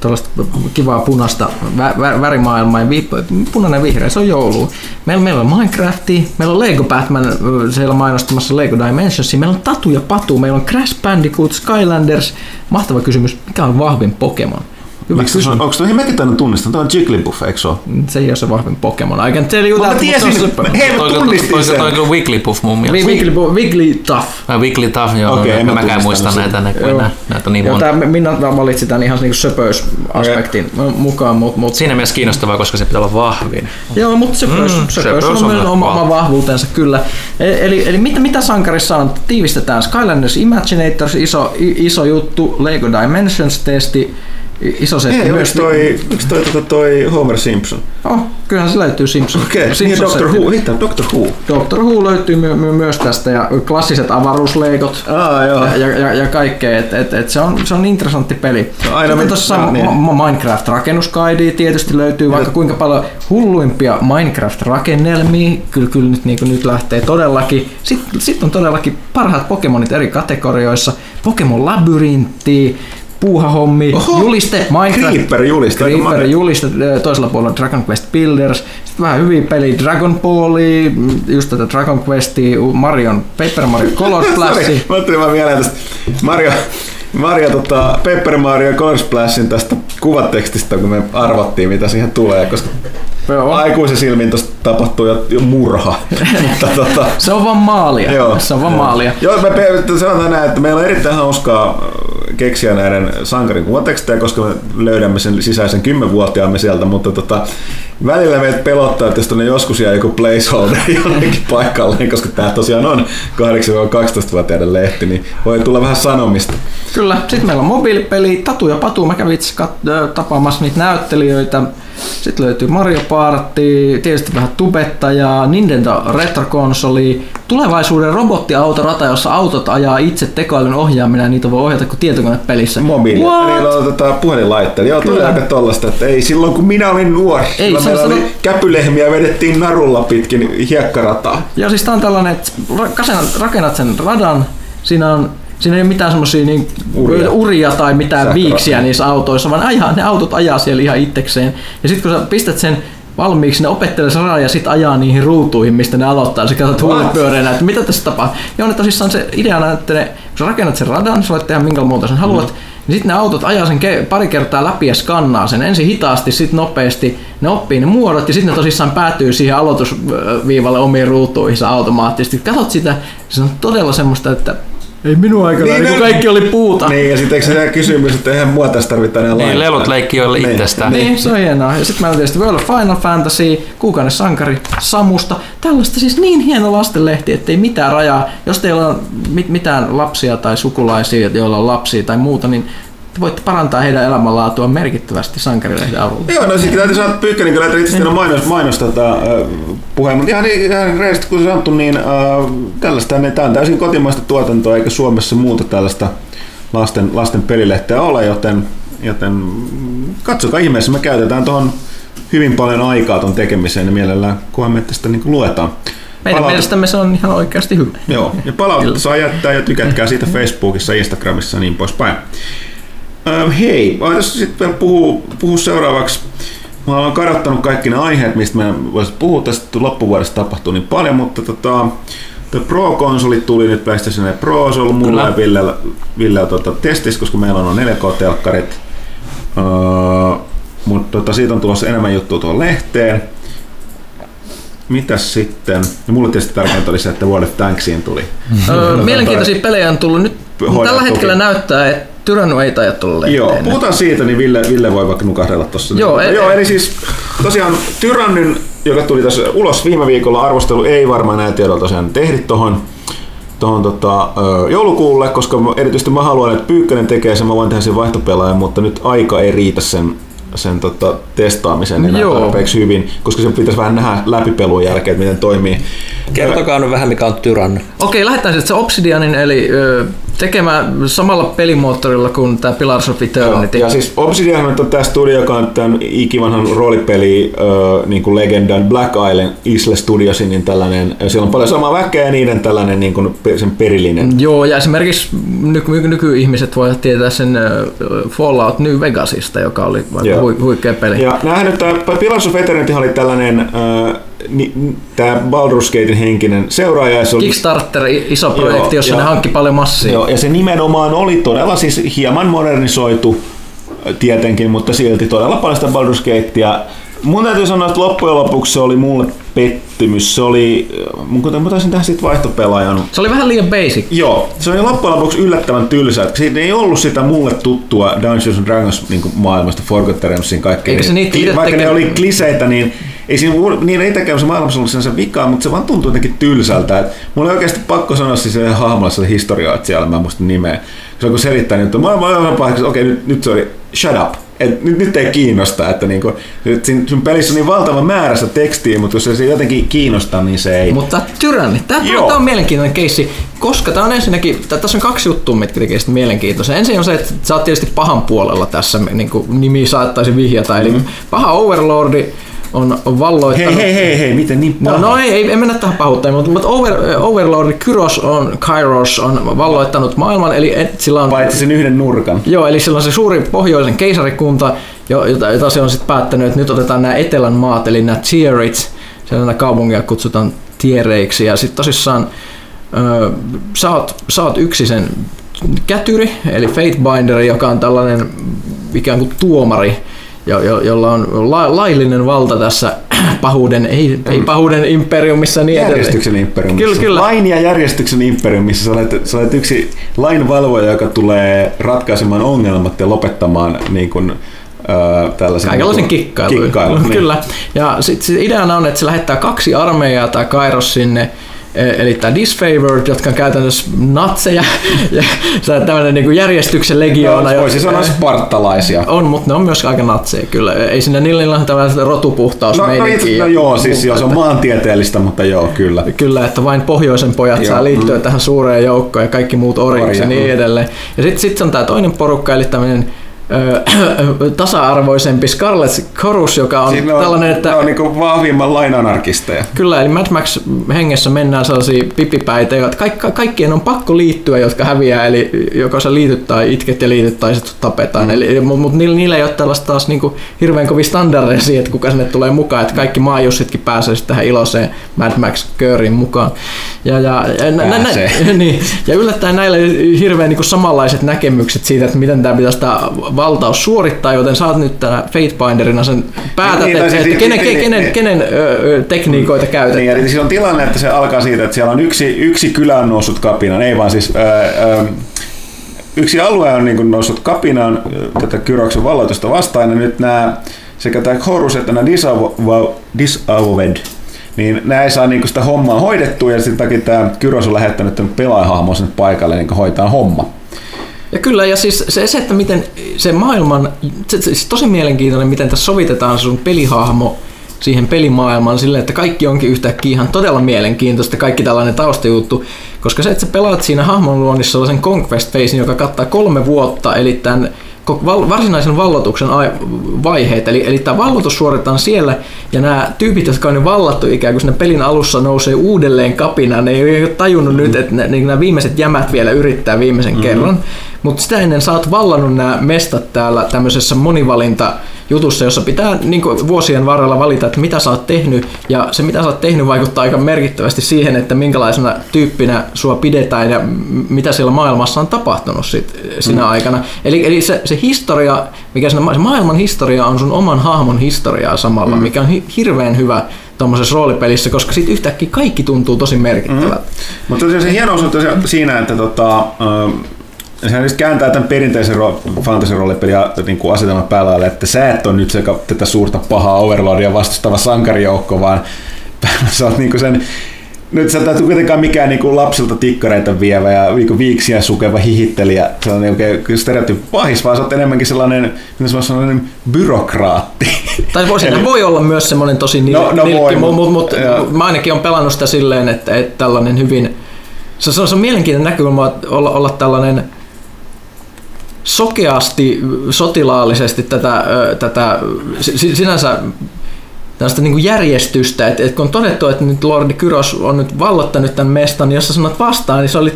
tällaista kivaa punaista vä- vä- värimaailmaa ja vi- punainen vihreä, se on joulu. Meillä, meillä on Minecrafti, meillä on Lego Batman siellä mainostamassa Lego Dimensions, meillä on Tatu ja Patu, meillä on Crash Bandicoot, Skylanders. Mahtava kysymys, mikä on vahvin Pokemon? Hyvä Miksi on, onko toi mäkin tänne tunnistan? Tämä on Jigglypuff, eikö se ole? Se ei ole se vahvin Pokemon. I can tell you that. Mä tiesin, hei mä tunnistin sen. Toi on Wigglypuff mun mielestä. Wigglypuff, Wigglytuff. Wigglytuff, joo. Okei, okay, mä mäkään muistan näitä, ne, kun näitä on niin monta. Minna valitsi tämän ihan niinku söpöysaspektin okay. mukaan. Mut, mut. Siinä mielessä kiinnostavaa, koska se pitää olla vahvin. Joo, mutta söpöys, mm, söpöys, söpöys on, on oma, oma vahvuutensa kyllä. E- eli, eli mitä, mitä sankarissa on? Tiivistetään Skylanders Imaginators, iso, iso juttu, Lego Dimensions-testi, iso setti. Ei, myös toi, yksi toi, toi, toi Homer Simpson? Oh, kyllähän se löytyy Simpson. Okei, okay, niin Doctor Who, hittaa Doctor Who. Doctor Who löytyy my, my, myös tästä ja klassiset avaruusleikot ah, joo. ja, ja, ja kaikkea. Et, et, et se, on, se on interessantti peli. No, aina Sitten tuossa no, niin. Minecraft rakennusguide tietysti löytyy vaikka kuinka paljon hulluimpia Minecraft-rakennelmia. Kyllä, kyllä nyt, niin nyt lähtee todellakin. Sitten sit on todellakin parhaat Pokemonit eri kategorioissa. Pokemon Labyrintti, puuhahommi, Oho, juliste, Minecraft, Creeper juliste, Creeper juliste, toisella puolella Dragon Quest Builders, sitten vähän hyviä peli Dragon Balli, just tätä Dragon Questia, Marion, Paper Mario Color Splash. Mä ajattelin vaan vielä tästä Mario, Mario tota, Paper Mario Color Splashin tästä kuvatekstistä, kun me arvattiin mitä siihen tulee, koska Joo. Aikuisen silmin tuosta tapahtuu jo, jo murha. Mutta, tota, se on vaan maalia. Joo, se on vaan joo. maalia. Joo, me sanotaan näin, että meillä on erittäin hauskaa keksiä näiden sankarin kuvatekstejä, koska me löydämme sen sisäisen kymmenvuotiaamme sieltä, mutta tota, välillä meitä pelottaa, että jos tuonne joskus jää joku placeholder jonnekin paikalle, koska tämä tosiaan on 8-12-vuotiaiden lehti, niin voi tulla vähän sanomista. Kyllä, sitten meillä on mobiilipeli, Tatu ja Patu, mä kävin itse tapaamassa niitä näyttelijöitä, sitten löytyy Mario Party, tietysti vähän tubettajaa, Nintendo Retro-konsoli, tulevaisuuden robottiautorata, jossa autot ajaa itse tekoälyn ohjaaminen ja niitä voi ohjata kuin tietokonepelissä. Mobiili. Niillä on tota, puhelinlaitteet. Joo, tuli aika tollasta, että ei silloin kun minä olin nuori, ei, se meillä oli käpylehmiä vedettiin narulla pitkin hiekkarataa. Joo, siis tää on tällainen, että rakennat sen radan, siinä on Siinä ei ole mitään semmoisia niin uria. uria tai mitään Sähkö viiksiä niissä autoissa, vaan ajaa, ne autot ajaa siellä ihan itsekseen. Ja sitten kun sä pistät sen valmiiksi, ne opettelee saraa ja sitten ajaa niihin ruutuihin, mistä ne aloittaa. Sä katsot huulipyöreänä, että mitä tässä tapahtuu. Joo, ne tosissaan se ideana, että ne, kun sä rakennat sen radan, sä voit tehdä minkä muuta sen haluat, mm. Niin sitten ne autot ajaa sen pari kertaa läpi ja skannaa sen. Ensin hitaasti, sitten nopeasti. Ne oppii ne muodot ja sitten ne tosissaan päätyy siihen aloitusviivalle omiin ruutuihinsa automaattisesti. Katsot sitä, se on todella semmoista, että ei minun aikana, niin, niin kaikki oli puuta. Niin, ja sitten se kysymys, että eihän mua tässä tarvita enää Niin, lelut leikki jo niin. itsestään. Niin, se on hienoa. Ja sitten meillä on tietysti World of Final Fantasy, Kuukainen sankari Samusta. Tällaista siis niin hieno lastenlehti, ettei mitään rajaa. Jos teillä on mit- mitään lapsia tai sukulaisia, joilla on lapsia tai muuta, niin voitte parantaa heidän elämänlaatua merkittävästi sankarilehden avulla. Joo, no sitten täytyy sanoa, että Pyykkönen kyllä itse niin. mainos, mainos tota, äh, puheen, mutta ihan, ihan reisesti kun sanottu, niin äh, tällaista, niin tämä on täysin kotimaista tuotantoa, eikä Suomessa muuta tällaista lasten, lasten pelilehteä ole, joten, joten katsokaa ihmeessä, me käytetään tuohon hyvin paljon aikaa tuon tekemiseen ja mielellään kunhan me tästä niin luetaan. Meidän Palaut... mielestämme se on ihan oikeasti hyvä. Joo, ja palautetta saa jättää ja tykätkää siitä Facebookissa, Instagramissa ja niin poispäin. Ähm, hei, mä sitten puhua, puhua seuraavaksi. Mä olen kadottanut kaikki ne aiheet, mistä me voisin puhua. Tästä loppuvuodesta tapahtuu niin paljon, mutta tota, Tuo Pro-konsolit tuli nyt PlayStation 4 Pro, se on ollut mulla ja Villellä, Villellä tota, testissä, koska meillä on 4K-telkkarit. Uh, mutta tota, siitä on tulossa enemmän juttua tuohon lehteen. Mitäs sitten? Ja mulle tietysti tärkeintä oli se, että World of Tanksiin tuli. Öö, mielenkiintoisia pelejä on tullut nyt. Tällä hetkellä näyttää, että Tyranno ei taida tulla lehteen. Joo, puhutaan siitä, niin Ville, Ville voi vaikka nukahdella tuossa. Joo, Mutta e- joo, eli siis tosiaan Tyrannyn, joka tuli tässä ulos viime viikolla, arvostelu ei varmaan näin tiedolla tosiaan tehdit tuohon tohon tota, joulukuulle, koska mä- erityisesti mä haluan, että Pyykkönen tekee sen, mä voin tehdä sen vaihtopelaajan, mutta nyt aika ei riitä sen, sen tota, testaamiseen enää Joo. tarpeeksi hyvin, koska sen pitäisi vähän nähdä läpipelun jälkeen, että miten toimii. Kertokaa nyt vähän mikä on tyranny. Okei, lähdetään sitten se Obsidianin, eli ö, tekemä samalla pelimoottorilla kuin tämä Pillars of Eternity. Ja siis Obsidian on tämä studio, joka on tämän ikivanhan roolipeli äh, niin kuin legendan Black Island Isle Studiosin, niin tällainen, siellä on paljon samaa väkeä ja niiden tällainen niin kuin sen perillinen. Joo, ja esimerkiksi nyky- nyky- nykyihmiset voivat tietää sen Fallout New Vegasista, joka oli Joo. hu- huikea peli. Ja näähän nyt tämä Pillars of Eternity oli tällainen äh, ni, tämä Baldur's Gatein henkinen seuraaja. Ja se oli, Kickstarter, iso projekti, Joo, jossa ja- ne hankki paljon massia. Joo, ja se nimenomaan oli todella siis hieman modernisoitu tietenkin, mutta silti todella paljon sitä Baldur's Gatea. Mun täytyy sanoa, että loppujen lopuksi se oli mulle pettymys. Se oli, mun kuten mä taisin tehdä siitä vaihtopelaajan. Se oli vähän liian basic. Joo, se oli loppujen lopuksi yllättävän tylsä. Siinä ei ollut sitä mulle tuttua Dungeons and Dragons niin maailmasta, Forgotten Realmsin kaikkea. Eikä se niitä Kli- Vaikka ne teke- oli kliseitä, niin ei siinä niin ei tekemässä maailmassa ollut sinänsä vikaa, mutta se vaan tuntui jotenkin tylsältä. Et mulla oli oikeasti pakko sanoa siis se hahmolla se historioitsija, mä en muista nimeä. Se on kun selittää, niin, että mä mä olen paikassa, okei nyt, nyt se oli shut up. Et nyt, nyt ei kiinnosta, että niinku, että siinä sun pelissä on niin valtava määrä sitä tekstiä, mutta jos se ei jotenkin kiinnosta, niin se ei. Mutta Tyranny, tämä on mielenkiintoinen keissi, koska tämä on ensinnäkin, tää- tässä on kaksi juttua, mitkä tekee sitä mielenkiintoisen. Ensin on se, että sä oot tietysti pahan puolella tässä, niin kuin nimi saattaisi vihjata, eli Mm-hmm. paha Overlordi on valloittanut... hei, hei, hei, hei, miten niin No, paha? no ei, ei, ei mennä tähän pahuuteen, mutta, mutta Over, Overlordi Kyros on, Kairos on valloittanut maailman, eli sillä on... Paitsi sen yhden nurkan. Joo, eli sillä on se suuri pohjoisen keisarikunta, jo- jota, jota se on sitten päättänyt, että nyt otetaan nämä etelän maat, eli nämä tierits, nämä kaupungia kutsutaan tiereiksi, ja sitten tosissaan ö, sä, oot, sä oot yksi sen kätyri, eli Fatebinder, joka on tällainen ikään kuin tuomari, jo, jo, jolla on la, laillinen valta tässä pahuuden, ei, ei pahuuden imperiumissa niin edelleen. Järjestyksen imperiumissa. Kyllä, kyllä. Lain ja järjestyksen imperiumissa. Sä olet, sä olet yksi lainvalvoja, joka tulee ratkaisemaan ongelmat ja lopettamaan niin kuin, tällaisen... Kaikenlaisen niin kikkailun. kikkailun niin. Kyllä. Ja sitten sit ideana on, että se lähettää kaksi armeijaa tai Kairos sinne, eli tämä Disfavored, jotka on käytännössä natseja, ja tämmöinen niin järjestyksen legioona. No, voisi sanoa spartalaisia. on, mutta ne on myös aika natseja kyllä. Ei sinne niillä on tämmöinen rotupuhtaus No, no, itse, no joo, siis joo, se on maantieteellistä, mutta joo, kyllä. Kyllä, että vain pohjoisen pojat Joo, saa liittyä mm. tähän suureen joukkoon ja kaikki muut orjiksi ja niin mm. edelleen. Ja sitten sit on tämä toinen porukka, eli tämmöinen tasa-arvoisempi Scarlet Chorus, joka on Siinä on, tällainen, että on niin vahvimman lainanarkisteja. Kyllä, eli Mad Max hengessä mennään sellaisia pipipäitä, jotka kaik- kaikkien on pakko liittyä, jotka häviää, eli joko sä liityt tai itket ja liityt tai sitten tapetaan. Mm. Eli, mutta mut niillä, niillä ei ole tällaista taas niinku hirveän kovin standardeja siihen, että kuka sinne tulee mukaan, että kaikki maajussitkin pääsee sitten tähän iloiseen Mad Max kööriin mukaan. Ja, ja, ja, nä, nä, niin, ja yllättäen näillä hirveän niinku samanlaiset näkemykset siitä, että miten tämä pitäisi tämä valtaus suorittaa, joten oot nyt tänä Fatebinderina sen päätät, Niin, että, siis- että kenen, niin, kenen, niin. kenen ö, tekniikoita käytetään. Niin, eli siis on tilanne, että se alkaa siitä, että siellä on yksi, yksi kylä on noussut kapinaan, ei vaan siis ää, ää, yksi alue on niin kuin noussut kapinaan tätä Kyroksen valloitusta vastaan, ja nyt nämä sekä tämä Horus että nämä Disavo- Disavoved, niin nämä ei saa niin sitä hommaa hoidettua, ja sen takia tämä Kyros on lähettänyt tämän pelaajahahmon sinne paikalle niin hoitaa homma. Ja kyllä, ja siis se, se että miten se maailman, se, se, siis tosi mielenkiintoinen, miten tässä sovitetaan sun pelihahmo siihen pelimaailmaan silleen, että kaikki onkin yhtäkkiä ihan todella mielenkiintoista, kaikki tällainen taustajuttu, koska se, että sä pelaat siinä hahmon luonnissa sellaisen conquest phasein, joka kattaa kolme vuotta, eli tämän varsinaisen vallotuksen ai- vaiheet, eli, eli tämä vallotus suoritetaan siellä, ja nämä tyypit, jotka on jo vallattu ikään kuin siinä pelin alussa nousee uudelleen kapinaan, ne ei ole tajunnut mm. nyt, että ne, niin nämä viimeiset jämät vielä yrittää viimeisen mm. kerran, mutta sitä ennen sä oot vallannut nämä mestat täällä tämmöisessä monivalinta jutussa, jossa pitää niin kuin vuosien varrella valita, että mitä sä oot tehnyt, ja se mitä sä oot tehnyt vaikuttaa aika merkittävästi siihen, että minkälaisena tyyppinä sua pidetään ja mitä siellä maailmassa on tapahtunut sit, sinä mm. aikana. Eli, eli se, se historia, mikä siinä, se maailman historia on sun oman hahmon historiaa samalla, mm. mikä on hi, hirveän hyvä tuommoisessa roolipelissä, koska sitten yhtäkkiä kaikki tuntuu tosi merkittävältä. Mm. Mutta se hieno on siinä, että tota, sehän just kääntää tämän perinteisen ro- fantasy-roolipeliä niin kuin asetelman päällä, että sä et ole nyt se, tätä suurta pahaa Overlordia vastustava sankarijoukko, vaan sä oot niin kuin sen nyt sä täytyy kuitenkaan mikään niinku lapsilta tikkareita vievä ja niinku viiksiä sukeva hihittelijä, sellainen oikein stereotyyppi pahis, vaan sä oot enemmänkin sellainen, mitä sellainen byrokraatti. Tai voi, Eli, voi olla myös semmoinen tosi nil, no, no nilkki, mutta mut, mut, mä ainakin on pelannut sitä silleen, että, että tällainen hyvin, se, se on, se on mielenkiintoinen näkökulma olla, olla tällainen sokeasti, sotilaallisesti tätä, tätä sinänsä tällaista niin järjestystä, että, että kun on todettu, että nyt Lordi Kyros on nyt vallottanut tämän mestan, niin jos sä sanot vastaan, niin se oli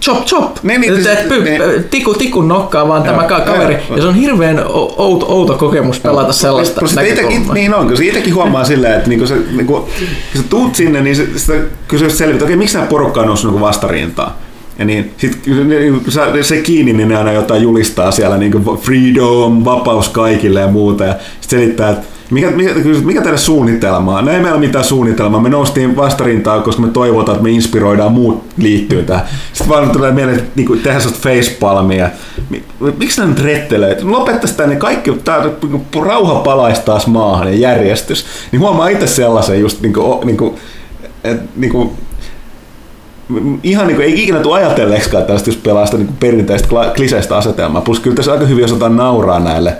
chop chop, niin, niin, että, et, py, niin. tiku tikun nokkaa vaan tämä kaveri, ja se on hirveän outo, outo kokemus pelata sellaista no, näkökulmaa. niin on, kun se itsekin huomaa silleen, että niinku se, niinku, kun sä tuut sinne, niin se, sitä kysyy selvitä, okei, miksi nämä porukka on noussut niinku vastarintaan? Ja niin, sit, se kiinni, niin ne aina jotain julistaa siellä, niin kuin freedom, vapaus kaikille ja muuta. Ja sitten selittää, että mikä, mikä, mikä teidän suunnitelma on? No ei meillä mitään suunnitelmaa. Me noustiin vastarintaan, koska me toivotaan, että me inspiroidaan muut liittyy tähän. Sitten vaan tulee mieleen, että niin tehdään sellaista facepalmia. Miksi nämä nyt rettelee? Lopettaisi tänne kaikki, tämä niinku rauha palaisi taas maahan ja järjestys. Niin huomaa itse sellaisen just niin kuin, niin kuin, että, niin kuin, ihan niin kuin, ei ikinä tule ajatelleeksikaan tällaista, jos pelaa sitä niin perinteistä kliseistä asetelmaa. Plus kyllä tässä aika hyvin osataan nauraa näille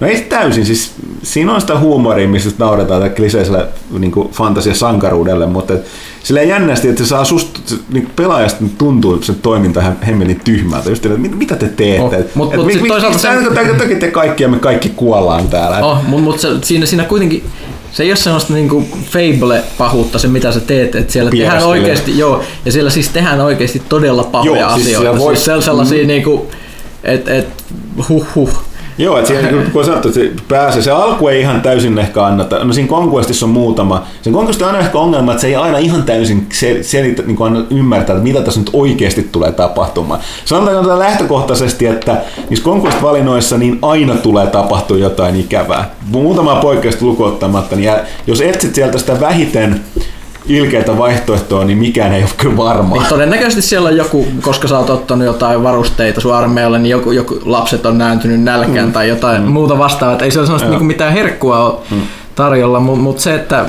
No ei täysin, siis siinä on sitä huumoria, mistä nauretaan tälle kliseiselle niin fantasia-sankaruudelle, mutta et, silleen jännästi, että se saa susta niin pelaajasta tuntuu se toiminta hemmelin tyhmältä. Just, että mitä te teette? Oh, mut, et, mut mi, mi, toisaalta se... Toki te kaikki ja me kaikki kuollaan täällä. Oh, mutta mut siinä, siinä kuitenkin se ei ole semmoista niinku fable-pahuutta se, mitä sä teet, että siellä tehdään oikeasti, joo, ja siellä siis tehdään oikeasti todella pahoja joo, siis asioita. Voi... Siis sellaisia mm. niinku, että et, huh huh, Joo, että siihen, kun sanottu, että se pääsee, se alku ei ihan täysin ehkä anneta. No siinä Conquestissa on muutama. Sen Conquest on aina ehkä ongelma, että se ei aina ihan täysin selitä, niin kuin ymmärtää, että mitä tässä nyt oikeasti tulee tapahtumaan. Sanotaan lähtökohtaisesti, että niissä Conquest-valinnoissa niin aina tulee tapahtua jotain ikävää. Muutama poikkeusta lukuottamatta, niin jos etsit sieltä sitä vähiten ilkeitä vaihtoehtoa, niin mikään ei ole kyllä varmaa. Niin todennäköisesti siellä on joku, koska sä oot ottanut jotain varusteita sun armeijalle, niin joku, joku lapset on nääntynyt nälkään mm. tai jotain mm. muuta vastaavaa. Ei se ole sellaista niin mitään herkkua ole mm. tarjolla, mutta mut se, että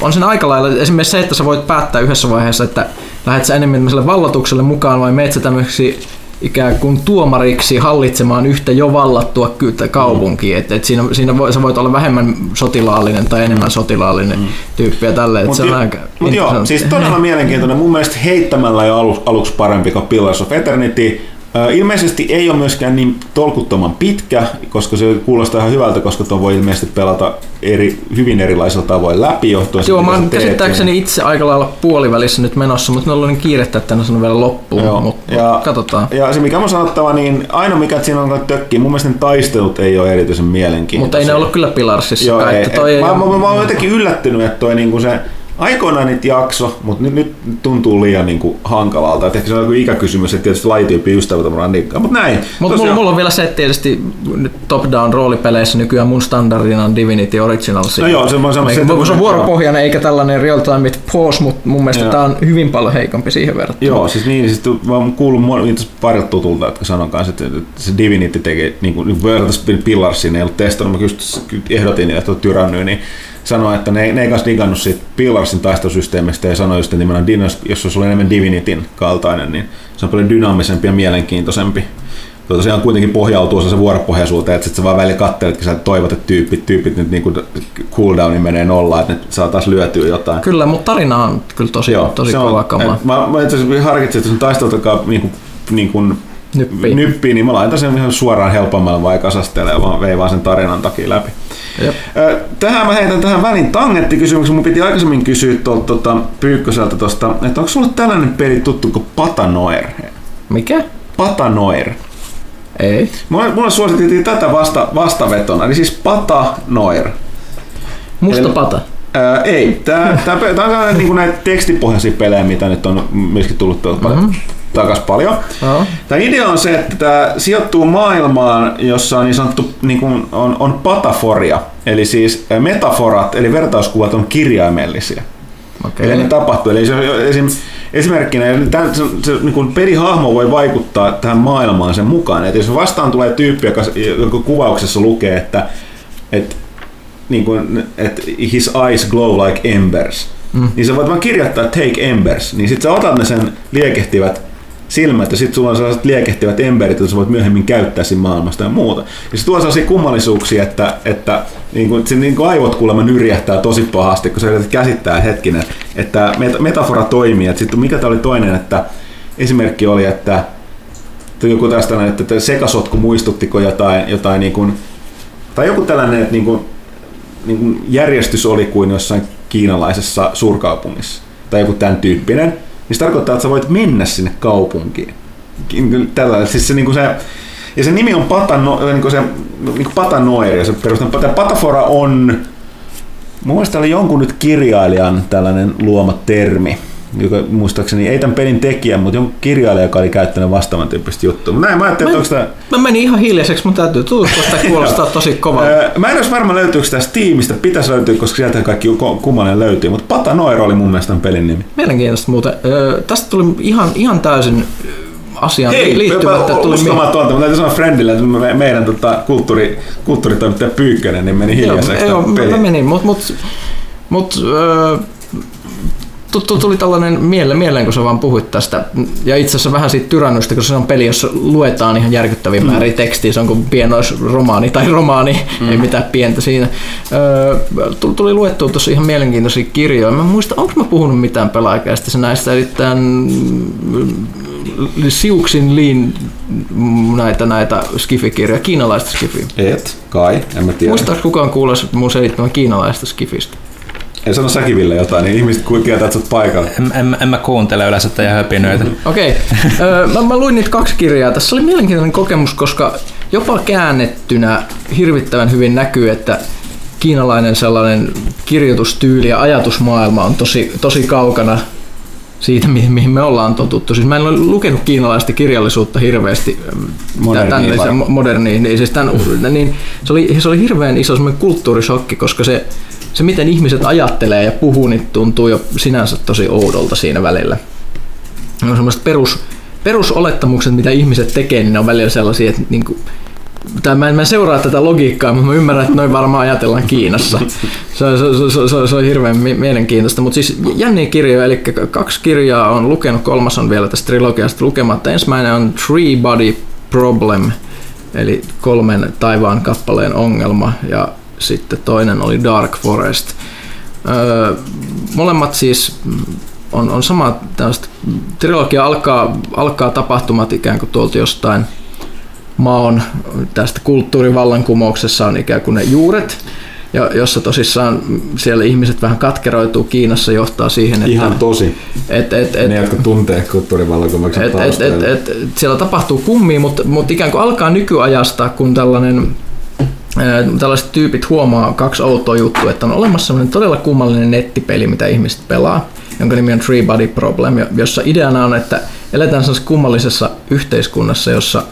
on siinä aika lailla, esimerkiksi se, että sä voit päättää yhdessä vaiheessa, että lähdet sä enemmän vallotukselle mukaan vai meet sä tämmöiseksi ikään kuin tuomariksi hallitsemaan yhtä jo vallattua kaupunkia. Mm. Et, et siinä, siinä voi, sä voit olla vähemmän sotilaallinen tai enemmän sotilaallinen mm. tyyppi ja tälleen. Mutta mut joo, siis todella mielenkiintoinen. Mun mielestä heittämällä jo aluksi, aluksi parempi kuin Pillars of Eternity. Ilmeisesti ei ole myöskään niin tolkuttoman pitkä, koska se kuulostaa ihan hyvältä, koska tuon voi ilmeisesti pelata eri, hyvin erilaisilla tavoin läpi johtuen. Joo, mä oon käsittääkseni itse aika lailla puolivälissä nyt menossa, mutta meillä on niin kiirettä, että en sanonut vielä loppuun, Joo. mutta ja, katsotaan. Ja se mikä on sanottava, niin aina mikä siinä on tökki, mun mielestä ne taistelut ei ole erityisen mielenkiintoisia. Mutta ei ne ollut kyllä Pilarsissa. Joo, ei, toi ei, ei, mä, mä, mä, mä, oon jotenkin yllättynyt, että toi niinku se aikoinaan niitä jakso, mutta nyt, nyt tuntuu liian niin kuin, hankalalta. Et ehkä se on joku ikäkysymys, että tietysti lajityyppi ystävät on Nikka, mutta näin. Mutta mulla, mulla, on vielä se, että tietysti top-down roolipeleissä nykyään mun standardina on Divinity Originals. No joo, se on se, se, se on vuoropohjainen eikä tällainen real time pause, mutta mun mielestä tämä on hyvin paljon heikompi siihen verrattuna. Joo, siis niin, siis mä oon kuullut parit tutulta, jotka sanon kanssa, että se Divinity tekee, niin kuin verrattuna Pillarsiin, ei ollut testannut, mä just ehdotin, että on tyrännyt, niin sanoi, että ne, ne ei kanssa digannut siitä Pillarsin taistosysteemistä ja sanoi just, että nimenomaan, jos se oli enemmän Divinityn kaltainen, niin se on paljon dynaamisempi ja mielenkiintoisempi. Tosiaan kuitenkin pohjautuu se vuoropohjaisuuteen, että sä vaan välillä katselet, että sä toivot, että tyypit, tyypit nyt niin cooldownin menee nollaan, että ne saa taas lyötyä jotain. Kyllä, mutta tarina on kyllä tosi, Joo, tosi kova kama. Mä, mä itse asiassa harkitsin, että sun taistelutakaan niin kuin, niin kuin nyppiin. nyppiin, niin mä laitan sen ihan suoraan helpommalla vai kasastelee, vaan vei vaan sen tarinan takia läpi. Jep. Tähän mä heitän tähän välin tangenttikysymyksen. Mun piti aikaisemmin kysyä tuolta tuota, Pyykköseltä tosta, että onko sulle tällainen peli tuttu kuin Patanoir? Mikä? Patanoir. Ei. Mulle suositeltiin tätä vasta, vastavetona, eli siis Pata Noir. Musta Eli- pata. Ää, ei, tää on sellainen niin näitä tekstipohjaisia pelejä, mitä nyt on myöskin tullut mm-hmm. Takas paljon. Joo. Tämä idea on se, että tämä sijoittuu maailmaan, jossa on niin sanottu niin kuin on, on pataforia, eli siis metaforat, eli vertauskuvat on kirjaimellisia. Okei. Eli ne tapahtuu. Eli se, esim, esimerkkinä tämä, se, se, niin kuin pelihahmo voi vaikuttaa tähän maailmaan sen mukaan. Et jos vastaan tulee tyyppi, joka, jonka kuvauksessa lukee, että, että niin kuin, että his eyes glow like embers, mm. niin sä voit vaan kirjoittaa take embers, niin sit sä otat ne sen liekehtivät silmät ja sit sulla on sellaiset liekehtivät emberit, joita sä voit myöhemmin käyttää siinä maailmasta ja muuta. Ja se tuo sellaisia kummallisuuksia, että, että niin kuin, se, niin kuin aivot kuulemma nyrjähtää tosi pahasti, kun sä yrität käsittää hetkinen, että met- metafora toimii. Et sit, mikä tämä oli toinen, että esimerkki oli, että joku tästä, että sekasotku muistuttiko jotain, jotain niin kuin, tai joku tällainen, että niin kuin, niin kuin järjestys oli kuin jossain kiinalaisessa suurkaupungissa, tai joku tämän tyyppinen, niin se tarkoittaa, että sä voit mennä sinne kaupunkiin. Ki- Tällä, siis se, niin kuin se, ja se nimi on Patano, niin kuin se, niin kuin Patanoir, ja se perustaa, tämä Patafora on, mun mielestä oli jonkun nyt kirjailijan tällainen luoma termi, joka muistaakseni ei tämän pelin tekijä, mutta jonkun kirjailija, joka oli käyttänyt vastaavan tyyppistä juttua. Mutta näin mä ajattelin, että onko tämä... Mä menin ihan hiljaiseksi, mun täytyy tutustua, sitä kuulostaa tosi kovaa. Öö, Mä en olisi varma löytyykö tästä tiimistä, pitäisi löytyä, koska sieltä kaikki kummallinen löytyy, mutta Pata Noir oli mun mielestä tämän pelin nimi. Mielenkiintoista muuten. Öö, tästä tuli ihan, ihan täysin asiaan liittymättä. Tuli uskomatonta, mutta täytyy sanoa Friendille, että me- meidän tota, kulttuuri, kulttuuritoimittaja Pyykkönen niin meni hiljaiseksi Joo, joo tämän mä, mä menin, mutta mut, mut, öö, tu- tu- tuli tällainen mieleen, mieleen, kun sä vaan puhuit tästä. Ja itse asiassa vähän siitä tyrannusta, kun se on peli, jossa luetaan ihan järkyttäviä Mm. määriä tekstiä. Se on kuin pienoisromaani tai romaani, mm. ei mitään pientä siinä. Öö, tu- tuli luettua tuossa ihan mielenkiintoisia kirjoja. Mä muista, onko mä puhunut mitään pelaajakäistä näistä, eli tämän mm, Siuksin Liin mm, näitä, näitä skifikirjoja, kiinalaista skifiä. Et, kai, en mä tiedä. Muistaako kukaan kuulla mun selittämään kiinalaista skifistä? Ei sano säkin Ville jotain, niin ihmiset sä oot paikalla. En, en, en mä kuuntele yleensä teidän höpinöitä. Okei, okay. mä, mä luin niitä kaksi kirjaa. Tässä oli mielenkiintoinen kokemus, koska jopa käännettynä hirvittävän hyvin näkyy, että kiinalainen sellainen kirjoitustyyli ja ajatusmaailma on tosi, tosi kaukana siitä, mihin, mihin me ollaan totuttu. Siis mä en ole lukenut kiinalaista kirjallisuutta hirveästi vai? se- modernia, niin, siis tämän, niin se, oli, se oli hirveän iso semmoinen kulttuurisokki, koska se, se miten ihmiset ajattelee ja puhuu, niin tuntuu jo sinänsä tosi oudolta siinä välillä. Ne on semmoiset perus, perusolettamukset, mitä ihmiset tekee, niin ne on välillä sellaisia, että niin kuin, tai mä, en, mä seuraa tätä logiikkaa, mutta mä ymmärrän, että noin varmaan ajatellaan Kiinassa. Se, on- se, se, se, se on hirveän mi- mielenkiintoista. Mutta siis jänniä kirjoja, eli kaksi kirjaa on lukenut, kolmas on vielä tästä trilogiasta lukematta. Ensimmäinen on Three Body Problem, eli kolmen taivaan kappaleen ongelma, ja sitten toinen oli Dark Forest. Öö, molemmat siis on, on sama tällaista, trilogia alkaa, alkaa tapahtumat ikään kuin tuolta jostain maon tästä kulttuurivallankumouksessa on ikään kuin ne juuret, ja jossa tosissaan siellä ihmiset vähän katkeroituu Kiinassa johtaa siihen, että Ihan tosi. et, et, et, Ne, jotka tuntee kulttuurivallankumouksen et, et, et, et, siellä tapahtuu kummia, mutta, mutta ikään kuin alkaa nykyajasta, kun tällainen tällaiset tyypit huomaa kaksi outoa juttua, että on olemassa sellainen todella kummallinen nettipeli, mitä ihmiset pelaa, jonka nimi on Three Body Problem, jo- jossa ideana on, että eletään sellaisessa kummallisessa yhteiskunnassa, jossa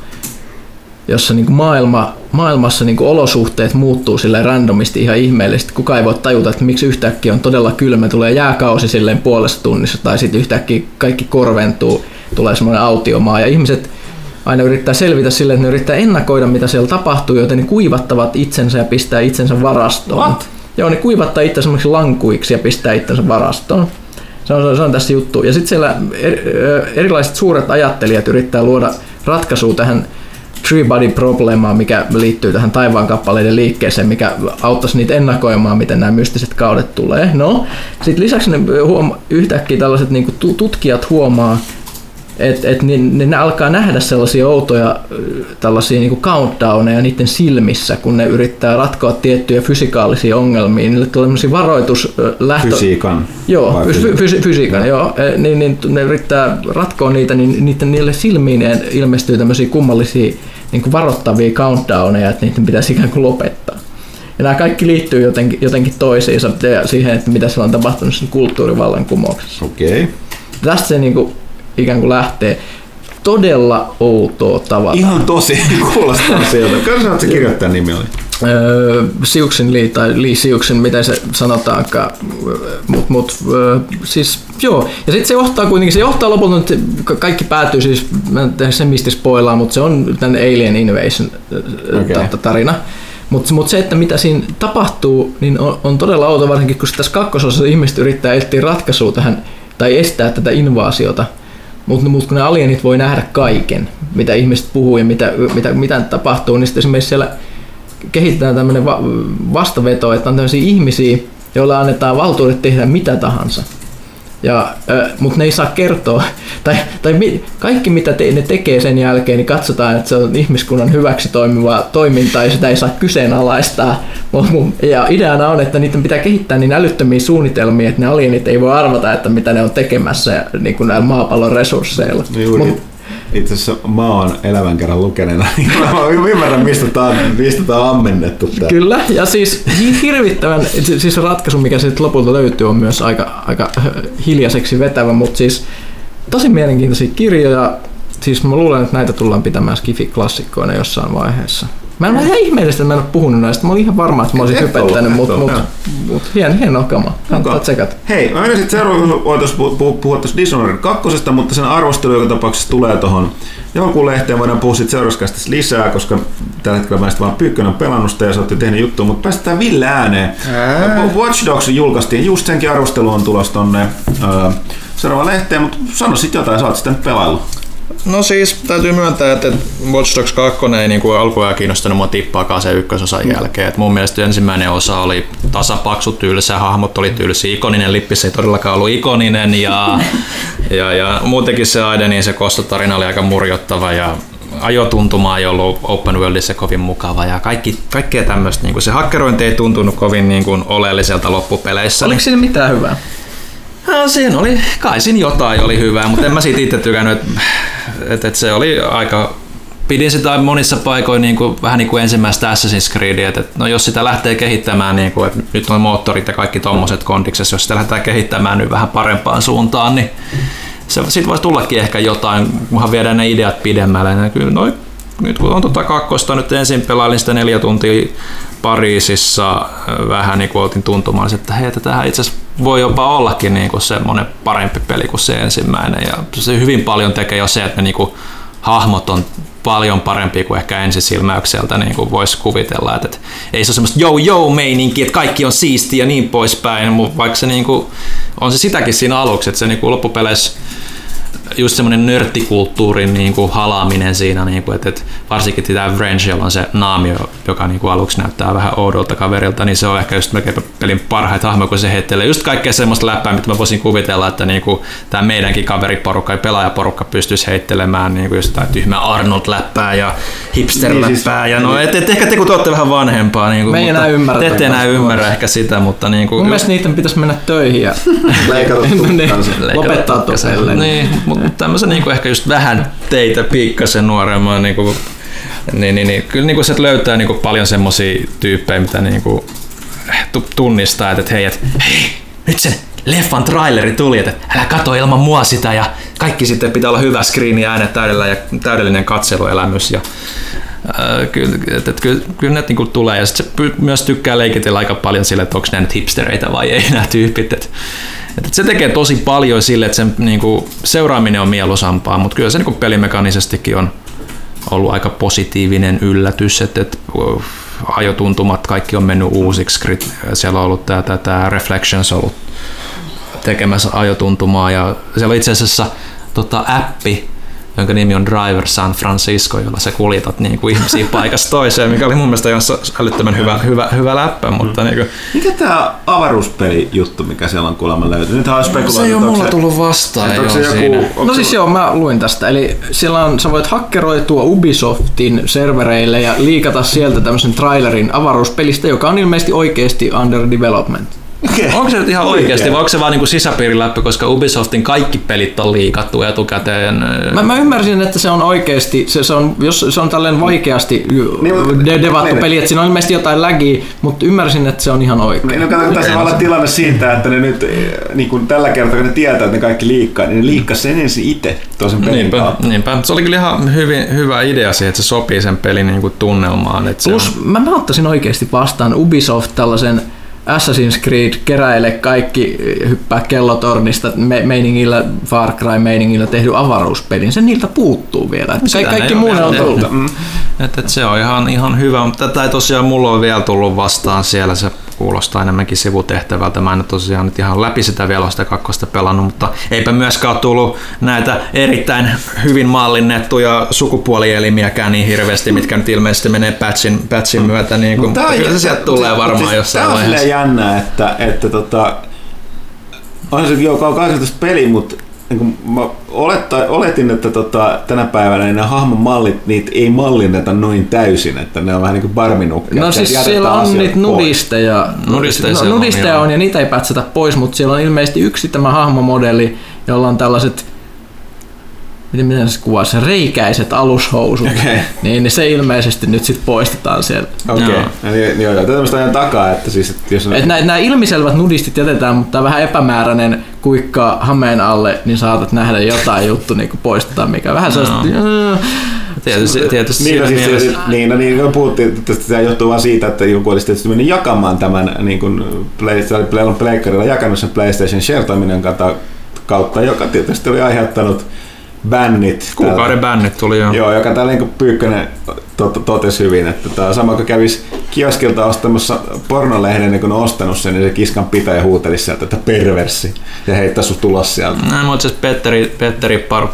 jossa niin kuin maailma, maailmassa niin kuin olosuhteet muuttuu sille randomisti ihan ihmeellisesti. Kukaan ei voi tajuta, että miksi yhtäkkiä on todella kylmä, tulee jääkausi silleen puolessa tunnissa tai sitten yhtäkkiä kaikki korventuu, tulee semmoinen autiomaa ja ihmiset aina yrittää selvitä silleen, että ne yrittää ennakoida, mitä siellä tapahtuu, joten ne kuivattavat itsensä ja pistää itsensä varastoon. What? Joo, ne kuivattaa itse semmoiksi lankuiksi ja pistää itsensä varastoon. Se on, se on tässä juttu. Ja sitten siellä er- erilaiset suuret ajattelijat yrittää luoda ratkaisua tähän Three Body Problemaan, mikä liittyy tähän taivaankappaleiden liikkeeseen, mikä auttaisi niitä ennakoimaan, miten nämä mystiset kaudet tulee. No, sitten lisäksi ne huoma- yhtäkkiä tällaiset niin tutkijat huomaa, et, et niin, niin ne alkaa nähdä sellaisia outoja tällaisia niin countdowneja niiden silmissä, kun ne yrittää ratkoa tiettyjä fysikaalisia ongelmia. Niille tulee sellaisia varoitus lähtö... Fysiikan. Joo, fy- fy- fysiikan, no. joo. E, niin, niin, ne yrittää ratkoa niitä, niin niiden niille silmiin ilmestyy tämmöisiä kummallisia niin kuin varoittavia countdowneja, että niiden pitäisi ikään kuin lopettaa. Ja nämä kaikki liittyy jotenkin, jotenkin toisiinsa ja siihen, että mitä siellä on tapahtunut sen kulttuurivallankumouksessa. Okei. Okay. Tästä se niin kuin, ikään kuin lähtee todella outoa tavalla. Ihan tosi kuulostaa sieltä. Kyllä se kirjoittajan nimi oli? Öö, Siuksin Lee tai Lee Siuksin, miten se sanotaankaan, mut, mut siis joo, ja sitten se johtaa kuitenkin, se johtaa lopulta, että kaikki päätyy siis, mä en tehdä sen mistä spoilaa, mutta se on tämän Alien Invasion okay. tarina. Mutta mut se, että mitä siinä tapahtuu, niin on, on todella outo, varsinkin kun tässä kakkososassa ihmiset yrittää etsiä ratkaisua tähän, tai estää tätä invaasiota. Mutta mut kun ne alienit voi nähdä kaiken, mitä ihmiset puhuu ja mitä, mitä, mitä tapahtuu, niin sitten esimerkiksi siellä kehitetään tämmöinen va- vastaveto, että on tämmöisiä ihmisiä, joilla annetaan valtuudet tehdä mitä tahansa. Ja, mutta ne ei saa kertoa, tai, tai mi, kaikki mitä te, ne tekee sen jälkeen, niin katsotaan, että se on ihmiskunnan hyväksi toimivaa toimintaa ja sitä ei saa kyseenalaistaa. Ja ideana on, että niiden pitää kehittää niin älyttömiä suunnitelmia, että ne alienit ei voi arvata, että mitä ne on tekemässä niin kuin näillä maapallon resursseilla. Juuri. Mut, itse asiassa mä oon elävän kerran lukeneena, niin mä ymmärrän, mistä tää on, mistä tää on ammennettu. Tää. Kyllä, ja siis hirvittävän, siis ratkaisu, mikä sitten lopulta löytyy, on myös aika, aika hiljaiseksi vetävä, mutta siis tosi mielenkiintoisia kirjoja. Siis mä luulen, että näitä tullaan pitämään Skifi-klassikkoina jossain vaiheessa. Mä en ole ihan ihmeellistä, että mä en ole puhunut näistä. Mä olin ihan varma, että mä olisin hypettänyt, mutta mut, mut, hieno, hieno kama. Kannattaa tsekata. Hei, mä sitten seuraavaksi voitaisiin puhua, puhua tuosta Dishonored 2, mutta sen arvostelu joka tapauksessa tulee tuohon joulukuun lehteen. Voidaan puhua sitten seuraavaksi lisää, koska tällä hetkellä mä vaan Pyykkönen pelannusta ja sä olette tehnyt juttua, mutta päästetään Ville ääneen. Ää. Watch Dogs julkaistiin, just senkin arvostelu on tulossa tonne äh, seuraavaan lehteen, mutta sano sitten jotain, sä oot sitten pelaillut. No siis täytyy myöntää, että Watch Dogs 2 ei niin kuin alkujaan kiinnostanut mua tippaakaan sen ykkösosan mm. jälkeen. Et mun mielestä ensimmäinen osa oli tasapaksu, tylsä, hahmot oli tylsä, ikoninen lippis ei todellakaan ollut ikoninen ja, ja, ja muutenkin se Aidenin se kostotarina oli aika murjottava ja ajotuntuma ei ollut open worldissa kovin mukava ja kaikki, kaikkea tämmöistä. Niin se hakkerointi ei tuntunut kovin niin kuin oleelliselta loppupeleissä. Oliko siinä mitään hyvää? No, siinä oli, kai siinä jotain oli hyvää, mutta en mä siitä itse tykännyt, että et, et se oli aika pidin sitä monissa paikoin niin kuin, vähän niin kuin ensimmäistä Assassin's Creedia, että no jos sitä lähtee kehittämään, niin kuin, että nyt on moottorit ja kaikki tuommoiset kondiksessa, jos sitä lähdetään kehittämään nyt vähän parempaan suuntaan, niin se, siitä voisi tullakin ehkä jotain, kunhan viedään ne ideat pidemmälle. Ja kyllä noi, nyt kun on tota kakkosta, nyt ensin pelailin sitä neljä tuntia Pariisissa, vähän niin kuin tuntumaan, että hei, tähän itse asiassa voi jopa ollakin niin kuin semmoinen parempi peli kuin se ensimmäinen. Ja se hyvin paljon tekee jo se, että ne niin kuin hahmot on paljon parempi kuin ehkä ensisilmäykseltä niin kuin voisi kuvitella. Että, että ei se ole semmoista yo yo meininki, että kaikki on siistiä ja niin poispäin, mutta vaikka se niin kuin, on se sitäkin siinä aluksi, että se niin kuin loppupeleissä just semmoinen nörttikulttuurin niin kuin halaaminen siinä, niin kuin, että, että varsinkin tämä Vrangel on se naamio, joka niin kuin aluksi näyttää vähän oudolta kaverilta, niin se on ehkä just melkein pelin parhaita hahmoja, kun se heittelee just kaikkea semmoista läppää, mitä mä voisin kuvitella, että niin kuin, tämä meidänkin kaveriporukka ja pelaajaporukka pystyisi heittelemään niin kuin just jotain tyhmää Arnold-läppää ja hipster-läppää. Niin, siis, ja no, et, et, ehkä te kun te olette vähän vanhempaa, niin kuin, Me ei enää ymmärrä. Te ette enää ymmärrä ehkä sitä, mutta niin kuin, Mun mielestä niiden pitäisi mennä töihin ja leikata niin, lopettaa tosiaan. Niin, mutta tämmöisen niin ehkä just vähän teitä pikkasen nuoremman niin kuin, niin, niin, niin, kyllä niin kuin se löytää niin kuin paljon semmoisia tyyppejä, mitä niin kuin tunnistaa, että hei, että hei, nyt sen leffan traileri tuli, että älä kato ilman mua sitä ja kaikki sitten pitää olla hyvä screen ja äänet täydellä ja täydellinen katseluelämys ja äh, kyllä, että, että, kyllä, kyllä ne niin tulee ja sitten se myös tykkää leikitellä aika paljon sille, että onko ne nyt hipstereitä vai ei nämä tyypit. Että, että se tekee tosi paljon sille, että sen niin kuin, seuraaminen on mieluisampaa, mutta kyllä se niin pelimekanisestikin on ollut aika positiivinen yllätys, että, että ajotuntumat kaikki on mennyt uusiksi. Siellä on ollut tämä, tämä, tämä Reflections ollut tekemässä ajotuntumaa ja siellä on itse asiassa tota, appi, jonka nimi on Driver San Francisco, jolla sä kuljetat niin kuin ihmisiä paikasta toiseen, mikä oli mun mielestä ihan älyttömän hyvä, hyvä, hyvä läppä. Mutta mm. niin kuin... Mikä tämä avaruuspeli juttu, mikä siellä on kuulemma löytynyt? Nythän on spekuloitu. Se ei ole mulla tullut vastaan. Onko se joku, siinä. No siis joo, mä luin tästä. Eli siellä on, sä voit hakkeroitua Ubisoftin servereille ja liikata sieltä tämmöisen trailerin avaruuspelistä, joka on ilmeisesti oikeasti under development. Okay. Onko se nyt ihan oikeasti vai onko se vaan niinku sisäpiiriläppä, koska Ubisoftin kaikki pelit on liikattu etukäteen? Mä, mä ymmärsin, että se on oikeasti, se, se on, jos se on tällainen vaikeasti niin, de, devattu niin, peli, että siinä on ilmeisesti jotain lägiä, mutta ymmärsin, että se on ihan oikein. Niin, no kato, tässä on tilanne siitä, että ne nyt niin kuin tällä kertaa, kun ne tietää, että ne kaikki liikkaa, niin ne liikkaa sen ensin itse toisen pelin niinpä, kautta. niinpä. Se oli kyllä ihan hyvin, hyvä idea siihen, että se sopii sen pelin niin kuin tunnelmaan. Että Plus, on... mä, mä ottaisin oikeasti vastaan Ubisoft tällaisen Assassin's Creed keräile kaikki hyppää kellotornista me- meiningillä, Far Cry meiningillä tehdy avaruuspelin. Se niiltä puuttuu vielä. Että kaikki, kaikki muu on tullut. Mm. Et, et se on ihan, ihan hyvä, mutta tätä ei tosiaan mulla ole vielä tullut vastaan siellä. Se kuulostaa enemmänkin sivutehtävältä. Mä en ole tosiaan nyt ihan läpi sitä vielä sitä kakkosta pelannut, mutta eipä myöskään tullut näitä erittäin hyvin mallinnettuja sukupuolielimiäkään niin hirveästi, mitkä nyt ilmeisesti menee patchin, patchin myötä. Niin kuin, mutta kyllä se sieltä tulee varmaan siis jossain vaiheessa. Tämä on jännä, että, että tota, on se jo 18 peli, mutta niin kuin mä oletta, oletin, että tota, tänä päivänä niin nämä hahmon mallit, niitä ei mallinneta noin täysin, että ne on vähän niin kuin barminukkia. No siis siellä on niitä nudisteja, nudisteja, no, nudisteja on, on, ja niitä ei pätsätä pois, mutta siellä on ilmeisesti yksi tämä hahmomodeli, jolla on tällaiset miten, miten se kuvaa, se reikäiset alushousut, okay. niin, niin se ilmeisesti nyt sitten poistetaan sieltä. Okei, okay. Eli, joo, joo, tämmöistä ajan takaa, että siis... Että jos on... Et nämä ilmiselvät nudistit jätetään, mutta tämä vähän epämääräinen kuikka hameen alle, niin saatat nähdä jotain juttu niin poistetaan, mikä vähän no. sellaista... Tietysti, tietysti niin, no, siis, mielessä... niin, no, niin, no, puhuttiin, että tämä johtuu vain siitä, että joku olisi tietysti mennyt jakamaan tämän niin kuin Pleikkarilla jakanut sen PlayStation Share-toiminnan kautta, joka tietysti oli aiheuttanut bännit. Kuukauden bännit tuli jo. Joo, joka täällä niin Pyykkönen tot, totesi hyvin, että tämä sama kuin kävisi kioskilta ostamassa pornolehden, niin kun on ostanut sen, niin se kiskan pitäjä huutelisi sieltä, että perversi, ja heittäisi sun tulos sieltä. No, mutta siis Petteri, Petteri par,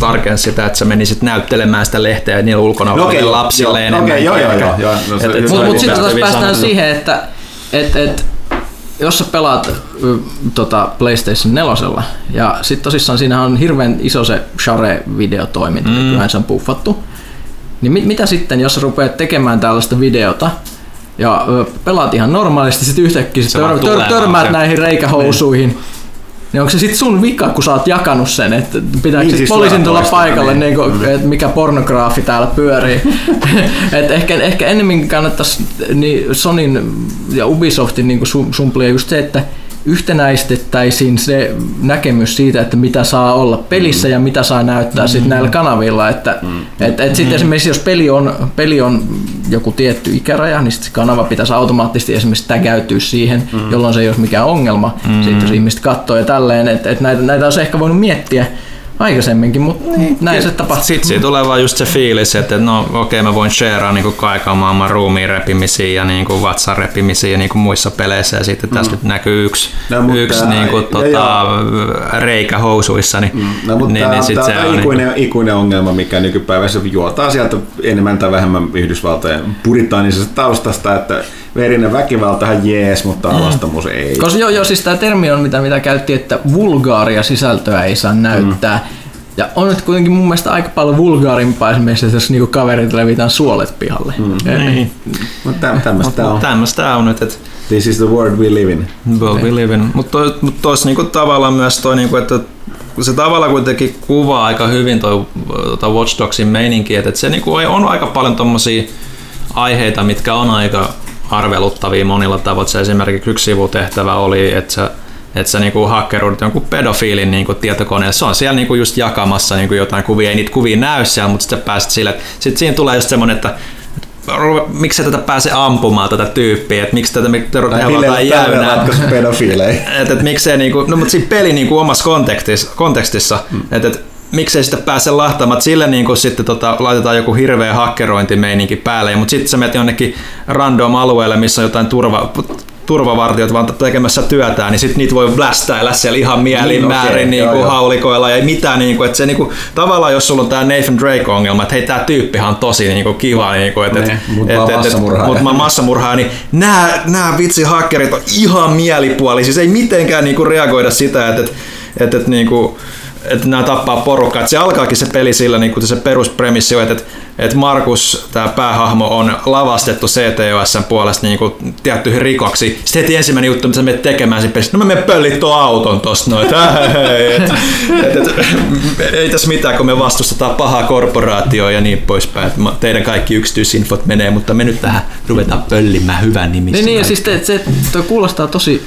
tarkensi sitä, että sä menisit näyttelemään sitä lehteä niillä ulkona no, okay, lapsille joo, enemmän. Okay, joo, joo, joo. joo. No, mutta mut sitten taas päästään siihen, että et, et, jos sä pelaat tota PlayStation 4 ja sitten tosissaan siinä on hirveän iso se Share-videotoiminta, mm. se on puffattu, niin mit, mitä sitten, jos sä rupeat tekemään tällaista videota ja pelaat ihan normaalisti, sitten yhtäkkiä sit tör, tör, törmäät näihin reikähousuihin, niin niin onko se sitten sun vika, kun sä oot jakanut sen, että pitääkö niin, siis poliisin tulla paikalle, niin. Niin kuin, mm. että mikä pornograafi täällä pyörii. et ehkä, ehkä ennemminkin kannattaisi niin Sonin ja Ubisoftin niin sumplia just se, että yhtenäistettäisiin se näkemys siitä, että mitä saa olla pelissä mm. ja mitä saa näyttää mm. sit näillä kanavilla. Että, mm. et, et sit mm. esimerkiksi jos peli on, peli on joku tietty ikäraja, niin sit se kanava pitäisi automaattisesti esimerkiksi tägäytyä siihen, mm. jolloin se ei olisi mikään ongelma. Mm. Sitten jos ihmiset katsoo ja tälleen, että et näitä, näitä olisi ehkä voinut miettiä aikaisemminkin, mutta niin, näin se tapahtuu. Sitten siitä tulee vaan just se fiilis, että no okei okay, mä voin sharea niin kaiken maailman ruumiin repimisiä ja niin kuin vatsan repimisiä niin kuin muissa peleissä ja sitten mm. tässä nyt näkyy yksi, no, yksi niin kuin, tota, reikä housuissa. Niin, mm. no, mutta niin, niin sit se on ikuinen, niin ikuinen ongelma, mikä nykypäivässä juotaa sieltä enemmän tai vähemmän Yhdysvaltojen puritaanisesta taustasta, että verinen väkivaltahan jees, mutta mm. alastomuus mm. ei. Koska joo, joo, siis tämä termi on mitä, mitä käytti, että vulgaaria sisältöä ei saa näyttää. Mm. Ja on nyt kuitenkin mun mielestä aika paljon vulgaarimpaa esimerkiksi, jos niinku kaverit levitään suolet pihalle. Mm. Niin. Mutta tämmöistä on. Tämmöistä on nyt. Että This is the world we live in. World we live in. Mutta mut tuossa niinku tavallaan myös toi, niinku, että se tavallaan kuitenkin kuvaa aika hyvin toi tota Watch Dogsin meininki, että se niinku on aika paljon tommosia aiheita, mitkä on aika arveluttavia monilla tavoin. Se esimerkiksi yksi sivutehtävä oli, että sä, että sä niinku hakkeroidut jonkun pedofiilin niinku tietokoneelle. Se on siellä niinku just jakamassa niinku jotain kuvia, ei niitä kuvia näy siellä, mutta sitten pääset sille, että sit siinä tulee just semmoinen, että miksi tätä pääse ampumaan tätä tyyppiä, että miksi tätä ruvetaan jäynää. pedofiileja. että, että miksei niinku, no mutta siinä peli niinku omassa kontekstissa, kontekstissa että, että miksei sitä pääse lahtaamaan, että sille niin kuin sitten tota, laitetaan joku hirveä hakkerointimeininki päälle, mutta sitten sä menet jonnekin random alueelle, missä on jotain turva, turvavartijat vaan tekemässä työtään, niin sit niitä voi blästäillä siellä ihan mielin Niin, niin, määrin niin kuin haulikoilla. Ja mitään niin kuin, että se niin kuin, tavallaan jos sulla on tää Nathan Drake-ongelma, että hei tää tyyppihan on tosi niin kuin, kiva, niin kuin, että, Ne, et, mut et, et, et, massamurhaaja. mut mä massamurhaa, niin nämä, nämä vitsi hakkerit on ihan mielipuolisia, siis ei mitenkään niin kuin, reagoida sitä, että, että, että, että niin kuin, että nämä tappaa porukkaa. Se alkaakin se peli sillä, niin kuin se peruspremissi on, että, että, Markus, tämä päähahmo, on lavastettu CTOSn puolesta niin kuin tiettyihin rikoksiin. Sitten heti ensimmäinen juttu, mitä menet tekemään siinä pelissä, no mä menen pöllit tuon auton tosta noin. Et, et, et, ei tässä mitään, kun me vastustetaan pahaa korporaatioa ja niin poispäin. Että teidän kaikki yksityisinfot menee, mutta me nyt tähän ruvetaan pöllimään hyvän nimissä. Niin, niin ja siis te, se, kuulostaa tosi,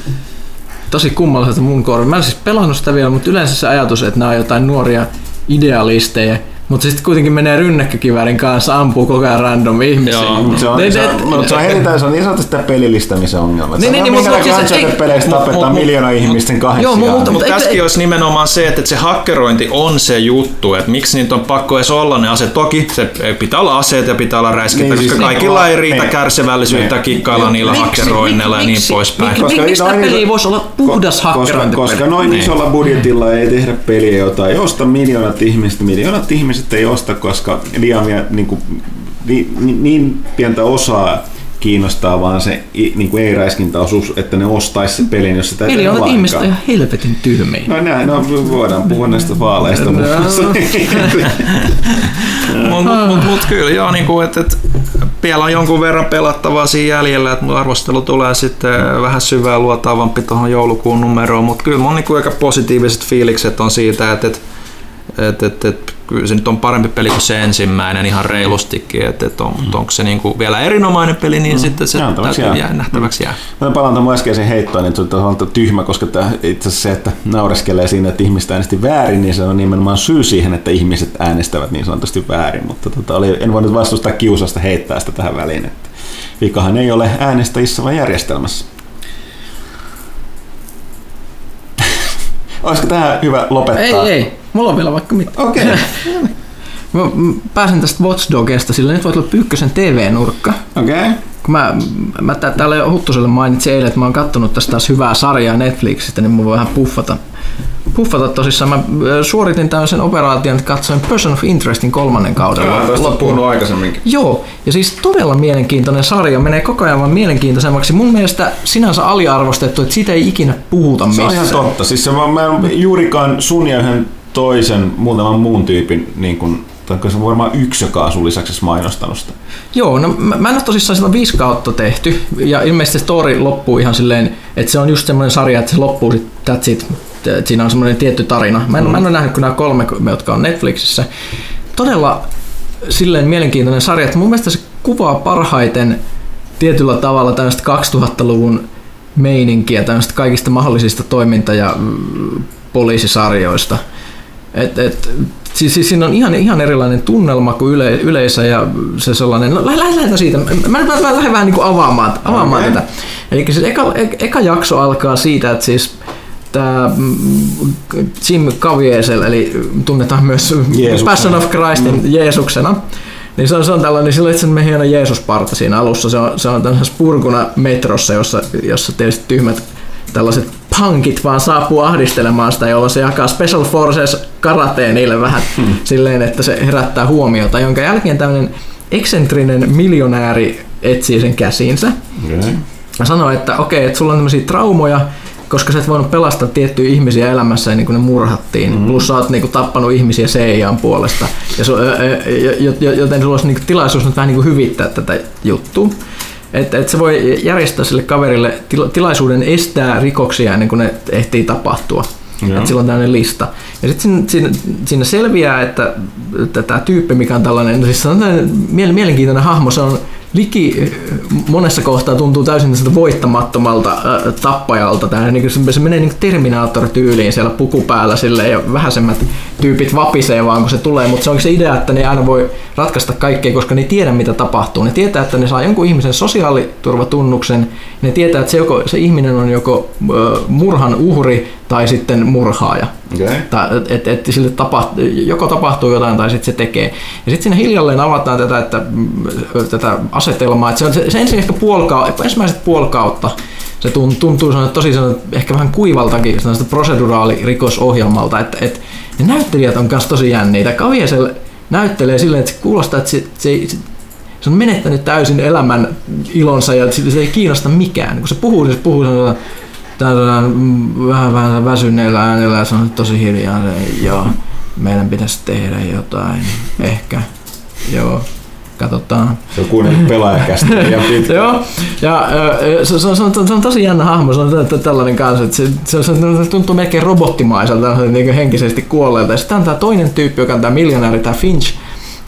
tosi kummalliselta mun korvin. Mä en siis pelannut sitä vielä, mutta yleensä se ajatus, että nämä on jotain nuoria idealisteja, mutta sitten kuitenkin menee rynnäkkökiväärin kanssa, ampuu koko ajan random ihmisiä. Joo, Mutta se on, Ne- se ne- on, mutta se on heti se on niin sanotusti sitä pelillistämisen ongelma. Niin, niin, niin, mutta siis- ei- peleissä mut- tapetaan mut- miljoona ihmisten kahdessa Joo, mutta- Mutta tässäkin olisi nimenomaan se, että se hakkerointi on se juttu, että miksi niitä on pakko edes olla ne aseet. Toki se pitää olla aseet ja pitää olla räiskintä, Niin, niin, koska siis kaikilla niin, ei riitä niin. kärsivällisyyttä Niin. kikkailla niillä hakkeroinneilla ja niin poispäin. miksi- Koska miksi noin tämä peli ei voisi olla puhdas koska, hakkerointipeli? koska noin Niin. isolla budjetilla ei tehdä peliä, jota ei osta miljoonat ihmiset. Miljoonat ihmiset ei osta, koska liian niin, kuin, niin, niin, niin pientä osaa kiinnostaa vaan se niin kuin ei-räiskintäosuus, että ne ostaisi se pelin, jos sitä Miljoonat lainkaan. ihmiset ihan helvetin tyhmiä. No näin, no voidaan puhua näistä vaaleista. Mutta mut, mut, mut kyllä joo, niinku, että et, vielä on jonkun verran pelattavaa siinä jäljellä, että mun arvostelu tulee sitten vähän syvää luotaavampi tuohon joulukuun numeroon, mutta kyllä mun niinku aika positiiviset fiilikset on siitä, että et, et, et, et, kyllä se nyt on parempi peli kuin se ensimmäinen ihan reilustikin, että et on, onko se niinku vielä erinomainen peli, niin sitten se Nähtäväksi täytyy jää. jää, nähtäväksi jää. Mä palaan tuon äskeisen heittoon, niin se on tyhmä, koska tämä, itse asiassa se, että naureskelee siinä, että ihmiset äänesti väärin, niin se on nimenomaan syy siihen, että ihmiset äänestävät niin sanotusti väärin. Mutta tota, oli, en voinut vastustaa kiusasta heittää sitä tähän väliin, että vikahan ei ole äänestäjissä, vaan järjestelmässä. Olisiko tähän hyvä lopettaa? Ei, ei. Mulla on vielä vaikka mitä. Okei. Mä mä pääsen tästä Watch Dogista, sillä nyt voi tulla Pyykkösen TV-nurkka. Okei. Okay. Kun mä, mä tää- täällä jo Huttuselle mainitsin eilen, että mä oon kattonut tästä taas hyvää sarjaa Netflixistä, niin mun voi vähän puffata. Puffata tosissaan. Mä suoritin tämmöisen operaation, että katsoin Person of Interestin kolmannen kauden loppuun. aikaisemminkin. Joo, ja siis todella mielenkiintoinen sarja, menee koko ajan vaan mielenkiintoisemmaksi. Mun mielestä sinänsä aliarvostettu, että siitä ei ikinä puhuta Se missään. on ihan totta. Siis se, mä, mä en juurikaan sun ja yhden toisen, muutaman muun tyypin, niin kuin, tai se on varmaan yksi, joka on sun lisäksi mainostanut sitä. Joo, no mä, mä en ole tosissaan sitä viisi kautta tehty, ja ilmeisesti se story loppuu ihan silleen, että se on just semmoinen sarja, että se loppuu sit, Siinä on semmoinen tietty tarina. Mä en, mm. mä en ole nähnyt kuin nämä kolme, jotka on Netflixissä. Todella silleen mielenkiintoinen sarja, että mun mielestä se kuvaa parhaiten tietyllä tavalla tämmöistä 2000-luvun meininkiä, tämmöistä kaikista mahdollisista toiminta- ja mm, poliisisarjoista. Et, et, siis, siis siinä on ihan, ihan erilainen tunnelma kuin yle, yleisö ja se sellainen, no lähdetään lähdetään siitä, mä, mä, mä lähden vähän niin kuin avaamaan, avaamaan Okei. tätä. Eli siis eka, eka jakso alkaa siitä, että siis tämä Jim Caviezel, eli tunnetaan myös Jeesuksena. Passion of Christin mm. Jeesuksena, niin se on, se on tällainen, sillä on itse asiassa hieno Jeesusparta siinä alussa. Se on, se on tällaisessa purkuna metrossa, jossa, jossa tietysti tyhmät tällaiset punkit vaan saapuu ahdistelemaan sitä, jolloin se jakaa Special Forces karateen niille vähän hmm. silleen, että se herättää huomiota, jonka jälkeen tämmöinen eksentrinen miljonääri etsii sen käsiinsä Okay. ja sanoo, että okei, että sulla on tämmöisiä traumoja, koska sä et voinut pelastaa tiettyjä ihmisiä elämässä ennen kuin ne murhattiin. Mm-hmm. Plus sä oot niinku tappanut ihmisiä CIAn puolesta. Ja su, joten sulla olisi niinku tilaisuus nyt vähän niinku hyvittää tätä juttua. Että et se voi järjestää sille kaverille tila, tilaisuuden estää rikoksia ennen kuin ne ehtii tapahtua. Joo. Et sillä on tämmöinen lista. Ja sitten siinä, siinä, siinä selviää, että että tämä tyyppi, mikä on tällainen, no siis on mielenkiintoinen hahmo, se on liki monessa kohtaa tuntuu täysin voittamattomalta äh, tappajalta. Tää, niin se, se menee niin Terminator-tyyliin siellä puku päällä silleen, ja vähäisemmät tyypit vapisee vaan kun se tulee, mutta se onkin se idea, että ne aina voi ratkaista kaikkea, koska ne tiedä mitä tapahtuu. Ne tietää, että ne saa jonkun ihmisen sosiaaliturvatunnuksen, ne tietää, että se, joko, se ihminen on joko äh, murhan uhri tai sitten murhaaja. Okay. Tai, et, et, sille tapahtuu, joko tapahtuu jotain tai sitten se tekee. Ja sitten siinä hiljalleen avataan tätä, että, mm, tätä asetelmaa. Että se, on, se, se ensin ehkä puolka, ensimmäiset puoli kautta se tun- tuntuu sellainen, tosi sellainen, ehkä vähän kuivaltakin sellaista proseduraalirikosohjelmalta, että, että ne näyttelijät on myös tosi jänniitä. Kaviesel näyttelee silleen, että se kuulostaa, että se, se, se, se on menettänyt täysin elämän ilonsa ja se, se ei kiinnosta mikään. Kun se puhuu, niin se puhuu sellainen, tällä vähän, vähän väsyneellä äänellä ja se on tosi hiljaa. Se, joo, meidän pitäisi tehdä jotain, ehkä. Joo, katsotaan. Se on kuunnellut pelaajakästä ja pitkä. Joo, ja se, se, on, se, on, se on tosi jännä hahmo, se on tä- tä- tällainen kanssa, että se, se, se, se tuntuu melkein robottimaiselta, niin henkisesti kuolleelta. Ja sitten on tämä toinen tyyppi, joka on tämä miljonääri, tämä Finch,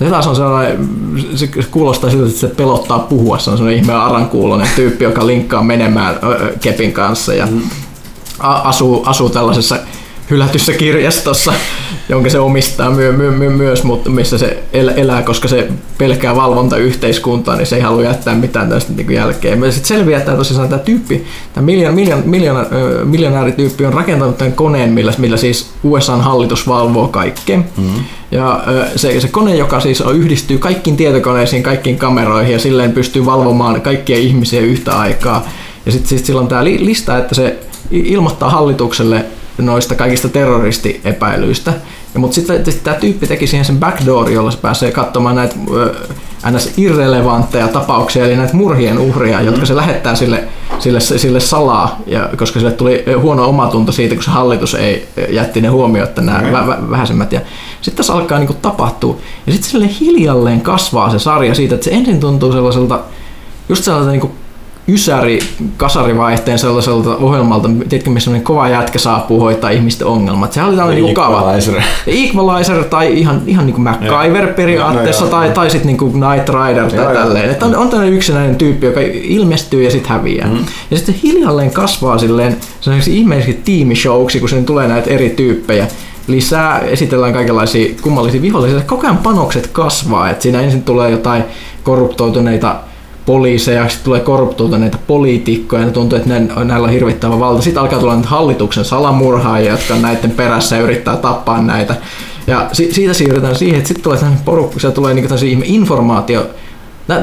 taas on sellainen, se kuulostaa siltä, että se pelottaa puhua, se on sellainen ihme arankuulonen tyyppi, joka linkkaa menemään kepin kanssa ja a- asuu, asuu tällaisessa hylätyssä kirjastossa, jonka se omistaa myö, myö, myö, myös, mutta missä se el, elää, koska se pelkää valvontayhteiskuntaa, niin se ei halua jättää mitään tästä niin jälkeen. Sitten selviää, että tosissaan tämä tyyppi, tämä miljoon, miljoon, miljoona, ö, miljonäärityyppi on rakentanut tämän koneen, millä, millä siis USAn hallitus valvoo kaikkea. Mm-hmm. Ja se, se kone, joka siis on, yhdistyy kaikkiin tietokoneisiin, kaikkiin kameroihin ja silleen pystyy valvomaan kaikkia ihmisiä yhtä aikaa. Ja sitten sit sillä on tämä li, lista, että se ilmoittaa hallitukselle noista kaikista terroristiepäilyistä. Ja, mutta sitten sit tämä tyyppi teki siihen sen backdoor, jolla se pääsee katsomaan näitä ns. irrelevantteja tapauksia, eli näitä murhien uhria, mm. jotka se lähettää sille, sille, sille salaa, ja, koska sille tuli huono omatunto siitä, kun se hallitus ei jätti ne huomioita nämä Okei. vä, vä, vähäisemmät. Ja sitten tässä alkaa niinku tapahtua. Ja sitten sille hiljalleen kasvaa se sarja siitä, että se ensin tuntuu sellaiselta, just sellaiselta niinku ysäri kasarivaihteen sellaiselta ohjelmalta, tiedätkö, missä semmoinen kova jätkä saapuu hoitaa ihmisten ongelmat. Sehän oli tällainen niinku kava. Equalizer. Equalizer tai ihan, ihan niin kuin MacGyver periaatteessa No, joo, tai, joo. tai sitten niin kuin Knight Rider tai Joo, tälleen. Että on, on tällainen yksinäinen tyyppi, joka ilmestyy ja sitten häviää. Mm. Ja sitten hiljalleen kasvaa silleen sellaiseksi ihmeelliseksi tiimishowksi, kun sinne tulee näitä eri tyyppejä lisää, esitellään kaikenlaisia kummallisia vihollisia. Koko ajan panokset kasvaa, että siinä ensin tulee jotain korruptoituneita poliiseja, sitten tulee korruptoituneita poliitikkoja, ja tuntuu, että näillä on hirvittävä valta. Sitten alkaa tulla näitä hallituksen salamurhaajia, jotka on näiden perässä ja yrittää tappaa näitä. Ja si- siitä siirrytään siihen, että sitten tulee tämmöinen porukka, tulee niinku informaatio,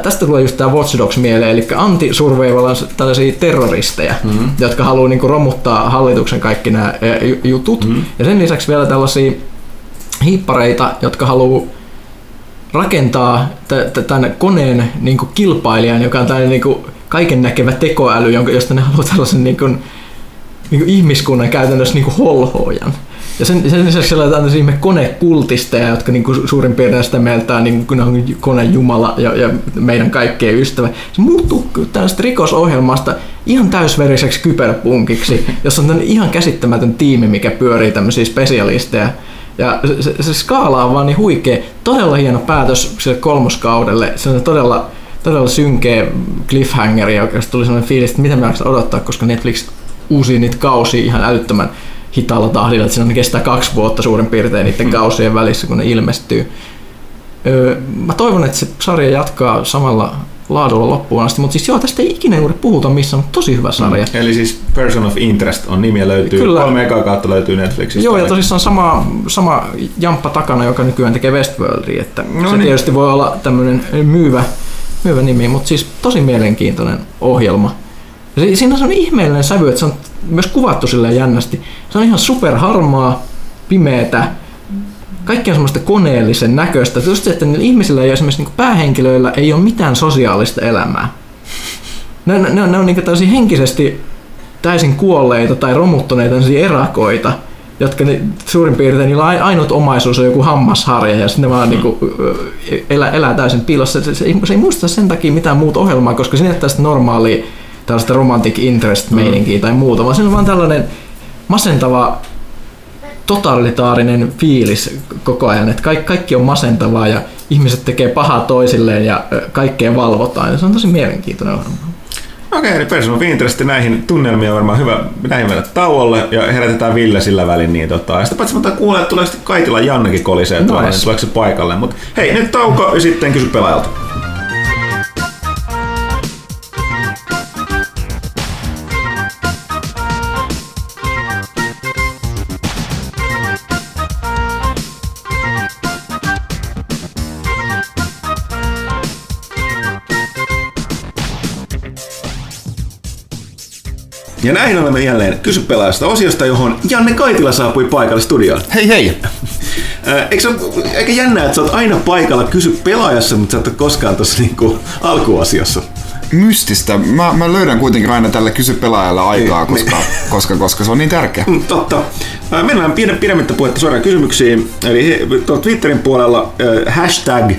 Tästä tulee just tämä Watch Dogs mieleen, eli anti-surveillance tällaisia terroristeja, mm-hmm. jotka haluaa niinku romuttaa hallituksen kaikki nämä jutut. Mm-hmm. Ja sen lisäksi vielä tällaisia hiippareita, jotka haluaa rakentaa tämän koneen niin kuin kilpailijan, joka on tällainen niin kaiken näkevä tekoäly, jonka, josta ne haluaa tällaisen niin kuin, niin kuin ihmiskunnan käytännössä niin kuin holhoojan. Ja sen, sen lisäksi siellä on tällaisia ihme konekultisteja, jotka niin kuin suurin piirtein sitä mieltä on, niin kuin, on konejumala ja, ja meidän kaikkien ystävä. Se muuttuu tällaista rikosohjelmasta ihan täysveriseksi kyberpunkiksi, jossa on ihan käsittämätön tiimi, mikä pyörii tämmöisiä spesialisteja. Ja se, se, skaala on vaan niin huikea. Todella hieno päätös sille kolmoskaudelle. Se on todella, todella synkeä cliffhanger, joka tuli sellainen fiilis, että mitä me odottaa, koska Netflix uusii niitä kausia ihan älyttömän hitaalla tahdilla, että siinä kestää kaksi vuotta suurin piirtein niiden kausien välissä, kun ne ilmestyy. Öö, mä toivon, että se sarja jatkaa samalla laadulla loppuun asti, mutta siis joo, tästä ei ikinä juuri puhuta missään, mutta tosi hyvä sarja. Mm. Eli siis Person of Interest on nimi ja löytyy. Kyllä. Kolme ekaa kautta löytyy Netflixistä. Joo, ja tosissaan sama, sama jamppa takana, joka nykyään tekee Westworldia, että No se niin. tietysti voi olla tämmöinen myyvä, myyvä nimi, mutta siis tosi mielenkiintoinen ohjelma. Ja si- siinä on ihmeellinen sävy, että se on myös kuvattu silleen jännästi. Se on ihan superharmaa, pimeetä, kaikki on semmoista koneellisen näköistä. Just se, että niillä ihmisillä ja esimerkiksi niin päähenkilöillä ei ole mitään sosiaalista elämää. Ne, ne, ne on, ne on niin täysin henkisesti täysin kuolleita tai romuttuneita erakoita, jotka ne, suurin piirtein niillä ai- ainut omaisuus on joku hammasharja ja sitten ne vaan niinku, ö, elää, elää täysin piilossa. Se, se, ei, se ei muista sen takia mitään muuta ohjelmaa, koska ole tästä normaalia tällaista romantic interest meininkiä tai muuta, vaan siinä on vaan tällainen masentava totalitaarinen fiilis koko ajan, että kaikki, kaikki on masentavaa ja ihmiset tekee pahaa toisilleen ja kaikkea valvotaan. Ja se on tosi mielenkiintoinen ohjelma. Okei, eli Person of Interest näihin tunnelmiin on varmaan hyvä näihin mennä tauolle ja herätetään Ville sillä välin. Niin tota, ja sitä paitsi mä kuulee, että tulee sitten Kaitila Jannekin kolisee Nice. tuolla, niin tuleeko se paikalle. Mutta hei, nyt tauko ja sitten kysy pelaajalta. Ja näin olemme jälleen Kysy pelaajasta osiosta, johon Janne Kaitila saapui paikalle studioon. Hei hei! Eikö se ole aika jännää, että sä oot aina paikalla Kysy pelaajassa, mutta sä et ole koskaan tuossa niinku alkuosiossa? Mystistä. Mä, mä löydän kuitenkin aina tälle kysy pelaajalle aikaa, Niin, koska, koska, koska se on niin tärkeä. Mm, Totta. Ää, Mennään pidem- pidemmittä puhetta suoraan kysymyksiin. Eli tuolla Twitterin puolella hashtag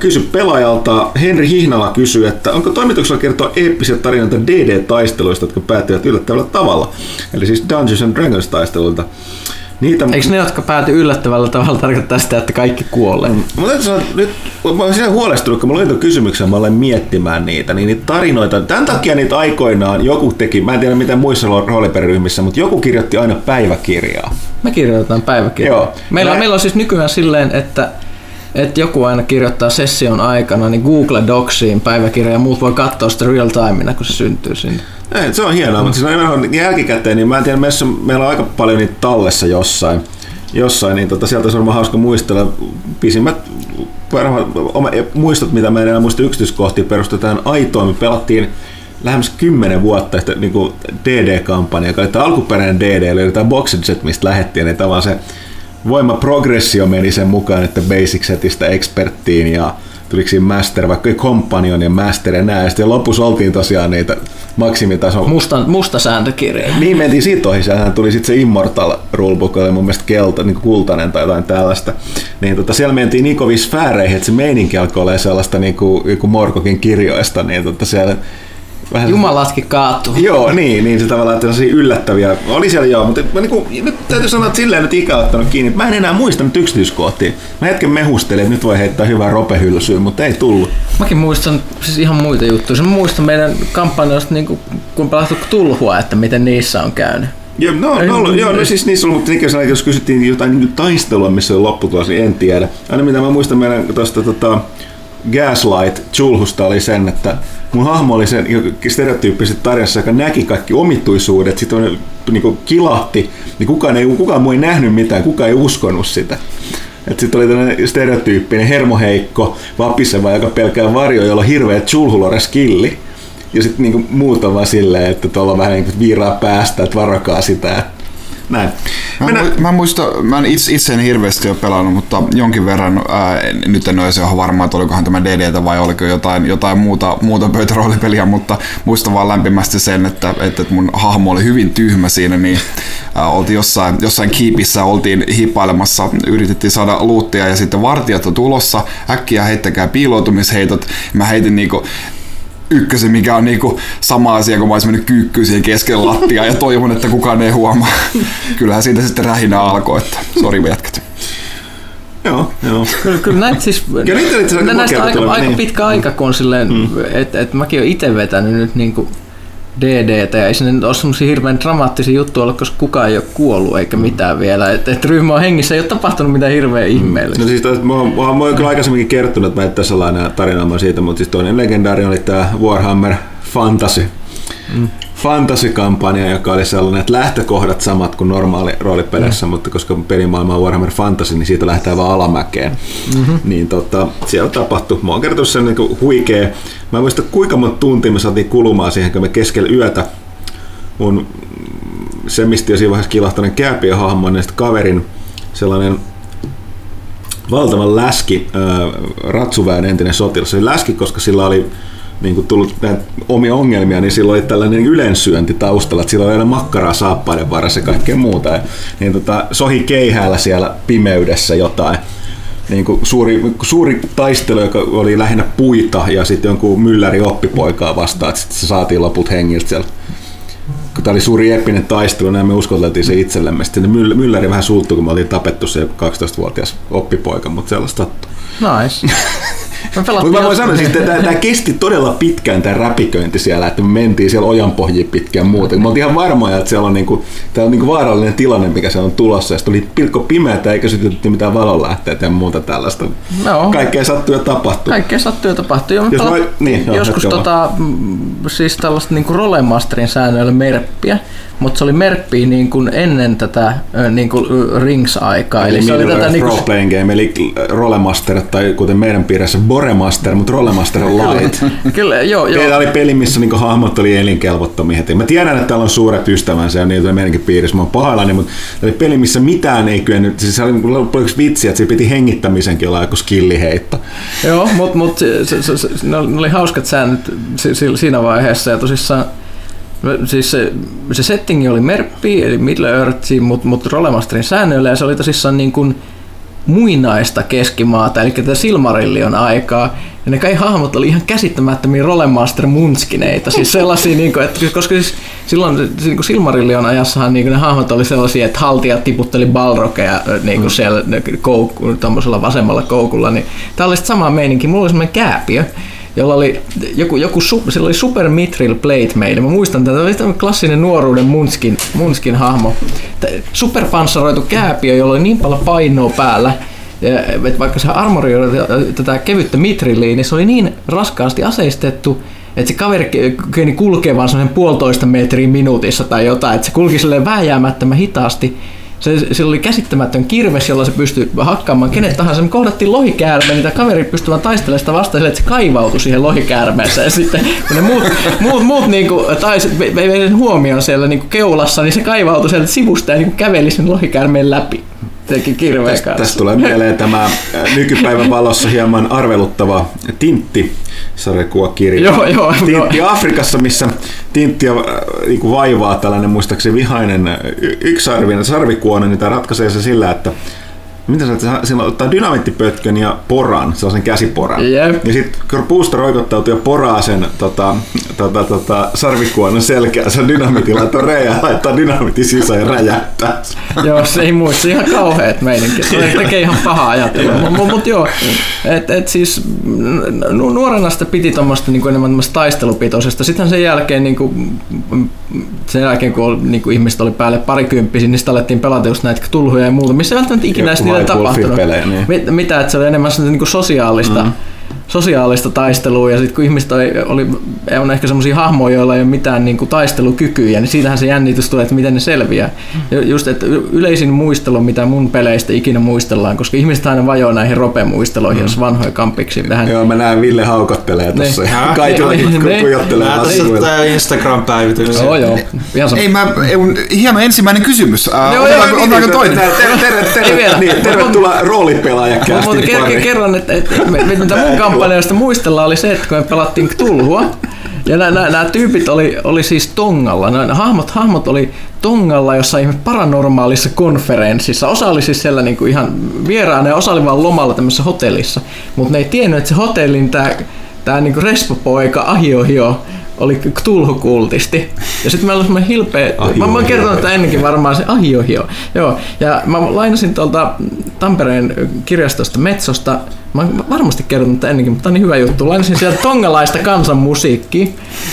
kysy pelaajalta. Henri Hihnala kysyy, että onko toimituksella kertoa eeppisiä tarinoita DD-taisteluista, jotka päättyvät yllättävällä tavalla. Eli siis Dungeons and Dragons taisteluilta. Niitä, Eikö ne, jotka pääty yllättävällä tavalla, tarkoittaa sitä, että kaikki kuolee? Mä täytyy sanoa, nyt mä olen siinä huolestunut, kun mä luin tuon kysymyksen, mä olen miettimään niitä, niin niitä tarinoita, tämän takia niitä aikoinaan joku teki, mä en tiedä miten muissa rooliperiryhmissä, mutta joku kirjoitti aina päiväkirjaa. Me kirjoitetaan päiväkirjaa. Joo. Meillä, Mä- meillä on siis nykyään silleen, että että joku aina kirjoittaa session aikana niin Google Docsiin päiväkirja ja muut voi katsoa sitä real timena, kun se syntyy sinne. Ei, se on hienoa, mutta siis on jälkikäteen, niin mä en tiedä, meissä, meillä on aika paljon niitä tallessa jossain, jossain niin tota, sieltä olisi varmaan hauska muistella. Pisimmät oma, muistot, mitä mä en enää muista yksityiskohtia, perustui tähän aitoon. Me pelattiin lähemmäs 10 vuotta että, niin DD-kampanja, joka oli tämä alkuperäinen DD, eli tämä Boxed Set, mistä lähettiin, niin tavallaan se voima progressio meni sen mukaan, että basic setistä experttiin ja tuliko siinä master, vaikka ei companion ja master ja nää, ja sitten lopussa oltiin tosiaan niitä maksimitason Musta, musta sääntökirja. niin mentiin siitä ohi, sehän tuli sitten se Immortal Rulebook, oli mun mielestä kelta, niin kultainen tai jotain tällaista. Niin tota, siellä mentiin niin kovin sfääreihin, että se meininki alkoi olla sellaista niin kuin, joku Morkokin kirjoista, niin tota, siellä vähän Jumalatkin kaatuu. Joo, niin, niin se tavallaan, että sellaisia yllättäviä, oli siellä joo, mutta mä niinku, nyt täytyy sanoa, että silleen nyt ikä ottanut kiinni, mä en enää muista nyt yksityiskohtia. Mä hetken mehustelin, että nyt voi heittää hyvää ropehylsyä, mutta ei tullut. Mäkin muistan siis ihan muita juttuja. Mä muistan meidän kampanjoista, niin kun on pelattu tulhua, että miten niissä on käynyt. Joo, no, no, no, joo, no siis niissä on ollut ikäisenä, jos kysyttiin jotain niin taistelua, missä oli lopputulos, niin en tiedä. Aina mitä mä muistan meidän tuosta tota, Gaslight Chulhusta oli sen, että mun hahmo oli sen stereotyyppiset tarinassa, joka näki kaikki omituisuudet, sitten niin kilahti, niin kukaan ei, kukaan muu ei nähnyt mitään, kukaan ei uskonut sitä. Sitten oli tämmöinen stereotyyppinen hermoheikko, vapiseva, joka pelkää varjo, jolla on hirveä chulhulore skilli. Ja sitten niinku muut on vaan silleen, että tuolla on vähän niinku viiraa päästä, että varokaa sitä. Näin. Mä, Mennään- mu- mä muista, mä en itse, itse en hirveästi ole pelannut, mutta jonkin verran, ää, nyt en ole se ihan varma, että olikohan tämä DDtä vai oliko jotain, jotain muuta, muuta pöytäroolipeliä, mutta muistan vaan lämpimästi sen, että, että, mun hahmo oli hyvin tyhmä siinä, niin ää, oltiin jossain, jossain kiipissä, oltiin hiippailemassa, yritettiin saada luuttia ja sitten vartijat on tulossa, äkkiä heittäkää piiloutumisheitot, mä heitin niinku ykkösen, mikä on niinku sama asia, kun mä olisin mennyt kyykkyyn siihen keskellä lattiaa ja toivon, että kukaan ei huomaa. Kyllähän siitä sitten rähinä alkoi, että sori jätkät. Joo, joo. Kyllä, kyllä näitä siis, Kyllä näistä aika, aika niin. pitkä aika, kun on silleen, mm. että et mäkin olen itse vetänyt nyt niinku DDtä ja ei sinne nyt ole semmosia hirveän dramaattisia juttuja ollut, koska kukaan ei ole kuollut eikä mitään vielä. Että et ryhmä on hengissä, ei ole tapahtunut mitään hirveän ihmeellistä. No siis tos, mä, oon- mä, oon- kyllä aikaisemminkin kertonut, että mä en tässä enää tarinaamaan siitä, mutta siis toinen legendaari oli tämä Warhammer Fantasy. Mm. Fantasy-kampanja, joka oli sellainen, että lähtökohdat samat kuin normaali roolipeleissä, mm. mutta koska pelimaailma on Warhammer Fantasy, niin siitä lähtee vaan alamäkeen. Mm-hmm. Niin tota, siellä tapahtui. Mä oon kertonut sen niin huikea. Mä en muista kuinka monta tuntia me saatiin kulumaan siihen, kun me keskellä yötä mun semisti jo siinä vaiheessa kilahtainen kääpiö hahmo, niin sitten kaverin sellainen valtavan läski, äh, ratsuväen entinen sotilas. Se oli läski, koska sillä oli niin kuin tullut näitä omia ongelmia, niin sillä oli tällainen ylensyönti taustalla, että sillä oli aina makkaraa saappaiden varassa ja kaikkea muuta. Ja, niin tota, sohi keihäällä siellä pimeydessä jotain. Niin kuin suuri, suuri taistelu, joka oli lähinnä puita ja sitten jonkun mylläri oppipoikaa vastaan, että sitten se saatiin loput hengiltä siellä kun tämä oli suuri eeppinen taistelu, näin me uskoteltiin se itsellemme. Sitten mylläri vähän suuttui, kun me oltiin tapettu se 12-vuotias oppipoika, mutta sellaista sattuu. Nice. Mutta mä voin sanoa, että tämä, tämä kesti todella pitkään tämä räpiköinti siellä, että me mentiin siellä ojanpohjiin pitkään muuten. Me oltiin ihan varmoja, että siellä on, niinku, tämä on niinku vaarallinen tilanne, mikä siellä on tulossa. Ja oli pilkko pimeätä, eikä sytytetty mitään valonlähteitä ja muuta tällaista. Joo. Kaikkea sattuu ja tapahtuu. Kaikkea sattuu ja tapahtuu. Jos voi- niin, joo, joskus tota, mm, siis tällaista niinku Rolemasterin säännöillä merppiä, mutta se oli merppiä niin kuin ennen tätä niin kuin Rings-aikaa. Eli, se oli tätä Role Playing Game, eli Rolemaster, tai kuten meidän piirissä Loremaster, mutta Rollemaster Light. Kyllä, joo, joo. Meillä oli peli, missä niinku hahmot oli elinkelvottomia heti. Mä tiedän, että täällä on suuret ystävänsä ja niitä on meidänkin piirissä. Mä oon pahoillani, mutta oli peli, missä mitään ei kyennyt. Siis se oli niinku loppujen vitsi, että se piti hengittämisenkin olla joku skilliheitto. Joo, mutta mut, se, se, se, ne oli hauskat säännöt si- si- siinä vaiheessa ja tosissaan Siis se, se settingi oli Merppi, eli Middle Earth, mutta mut Rollemasterin säännöillä, ja se oli tosissaan niin kuin muinaista keskimaata, eli tätä Silmarillion aikaa. Ja ne kai hahmot oli ihan käsittämättömiä Rolemaster munskineita, siis sellaisia, niin kuin, että, koska siis silloin niin kuin Silmarillion ajassahan niin kuin ne hahmot oli sellaisia, että haltijat tiputteli balrokeja niin kuin siellä koukku, vasemmalla koukulla, niin tämä oli sama meininki. Mulla oli semmoinen kääpiö, jolla oli joku, joku sillä oli Super Mithril Plate. Mä muistan tätä, oli klassinen nuoruuden Munskin, Munskin hahmo. Superpanssaroitu kääpiö, jolla oli niin paljon painoa päällä, että vaikka se armori tätä kevyttä Mithriliä, niin se oli niin raskaasti aseistettu, että se kaveri kykeni kulkemaan semmoisen puolitoista metriä minuutissa tai jotain, että se kulki silleen vääjäämättömän hitaasti, se, sillä oli käsittämätön kirves, jolla se pystyi hakkaamaan kenet tahansa. Me kohdattiin lohikäärme, niin kaveri pystyi taistelemaan sitä vastaan että se kaivautui siihen lohikäärmeeseen. Ja sitten kun ne muut, muut, muut niin kuin, tais, vei sen huomioon siellä niin kuin keulassa, niin se kaivautui sieltä sivusta ja niin kuin käveli sen lohikäärmeen läpi teki kirveen kanssa. Tästä tulee mieleen tämä nykypäivän valossa hieman arveluttava Tintti sarjakuvakirja. Joo, joo, Tintti joo. Afrikassa, missä Tinttiä niin vaivaa tällainen muistaakseni vihainen yksarvinen sarvikuone, niin tämä ratkaisee se sillä, että mitä se, silloin ottaa dynamiittipötkön ja poran, sellaisen käsiporan. Yep. Ja sitten puusta roikottautuu ja poraa sen tota, tota, tota, sarvikuonon selkeä, se dynamiitti laittaa räjää, laittaa dynamiitti sisään ja räjähtää. joo, se ei muista, ihan kauheat meidänkin. Se tekee ihan pahaa ajattelua. Mutta mut joo, et, et siis nuorena sitä piti tuommoista niinku enemmän taistelupitoisesta. Sitten sen jälkeen, niinku, sen jälkeen kun niinku, ihmiset oli päälle parikymppisiä, niin sitä alettiin pelata just näitä tulhuja ja muuta, missä välttämättä ikinä edes niitä tapahtunut. Niin. Mitä, että se oli enemmän niin kuin sosiaalista, mm sosiaalista taistelua ja sitten kun ihmiset oli, oli on ehkä semmoisia hahmoja, joilla ei ole mitään niin kuin taistelukykyjä, niin siitähän se jännitys tulee, että miten ne selviää. Ja just, että yleisin muistelu, mitä mun peleistä ikinä muistellaan, koska ihmiset aina vajoaa näihin ropemuisteloihin, mm. jos vanhoja kampiksi. Vähän... Joo, mä näen Ville haukottelee tuossa. Niin. Kaikillakin kun tuijottelee Tämä Instagram-päivitys. Joo, joo. Ihan Ei, mä, hieno ensimmäinen kysymys. Uh, joo, joo, niin, toinen. Tervetuloa roolipelaajakästi Kerron, että mitä mun kampanjasta muistella oli se, että kun me pelattiin Tulhua, ja nämä tyypit oli, oli siis Tongalla. Nämä hahmot, hahmot oli Tongalla jossain paranormaalissa konferenssissa. Osa oli siis siellä niinku ihan vieraana ja osa oli vaan lomalla tämmöisessä hotellissa. Mutta ne ei tiennyt, että se hotellin tämä tää niinku respopoika Ahiohio oli tulhukultisti. Ja sitten meillä oli semmoinen hilpeä, mä, mä oon kertonut tätä ennenkin varmaan, se ahiohio. Joo, ja mä lainasin tuolta Tampereen kirjastosta Metsosta Mä oon varmasti kertonut tätä ennenkin, mutta on niin hyvä juttu. Lainasin sieltä tongalaista kansanmusiikkia,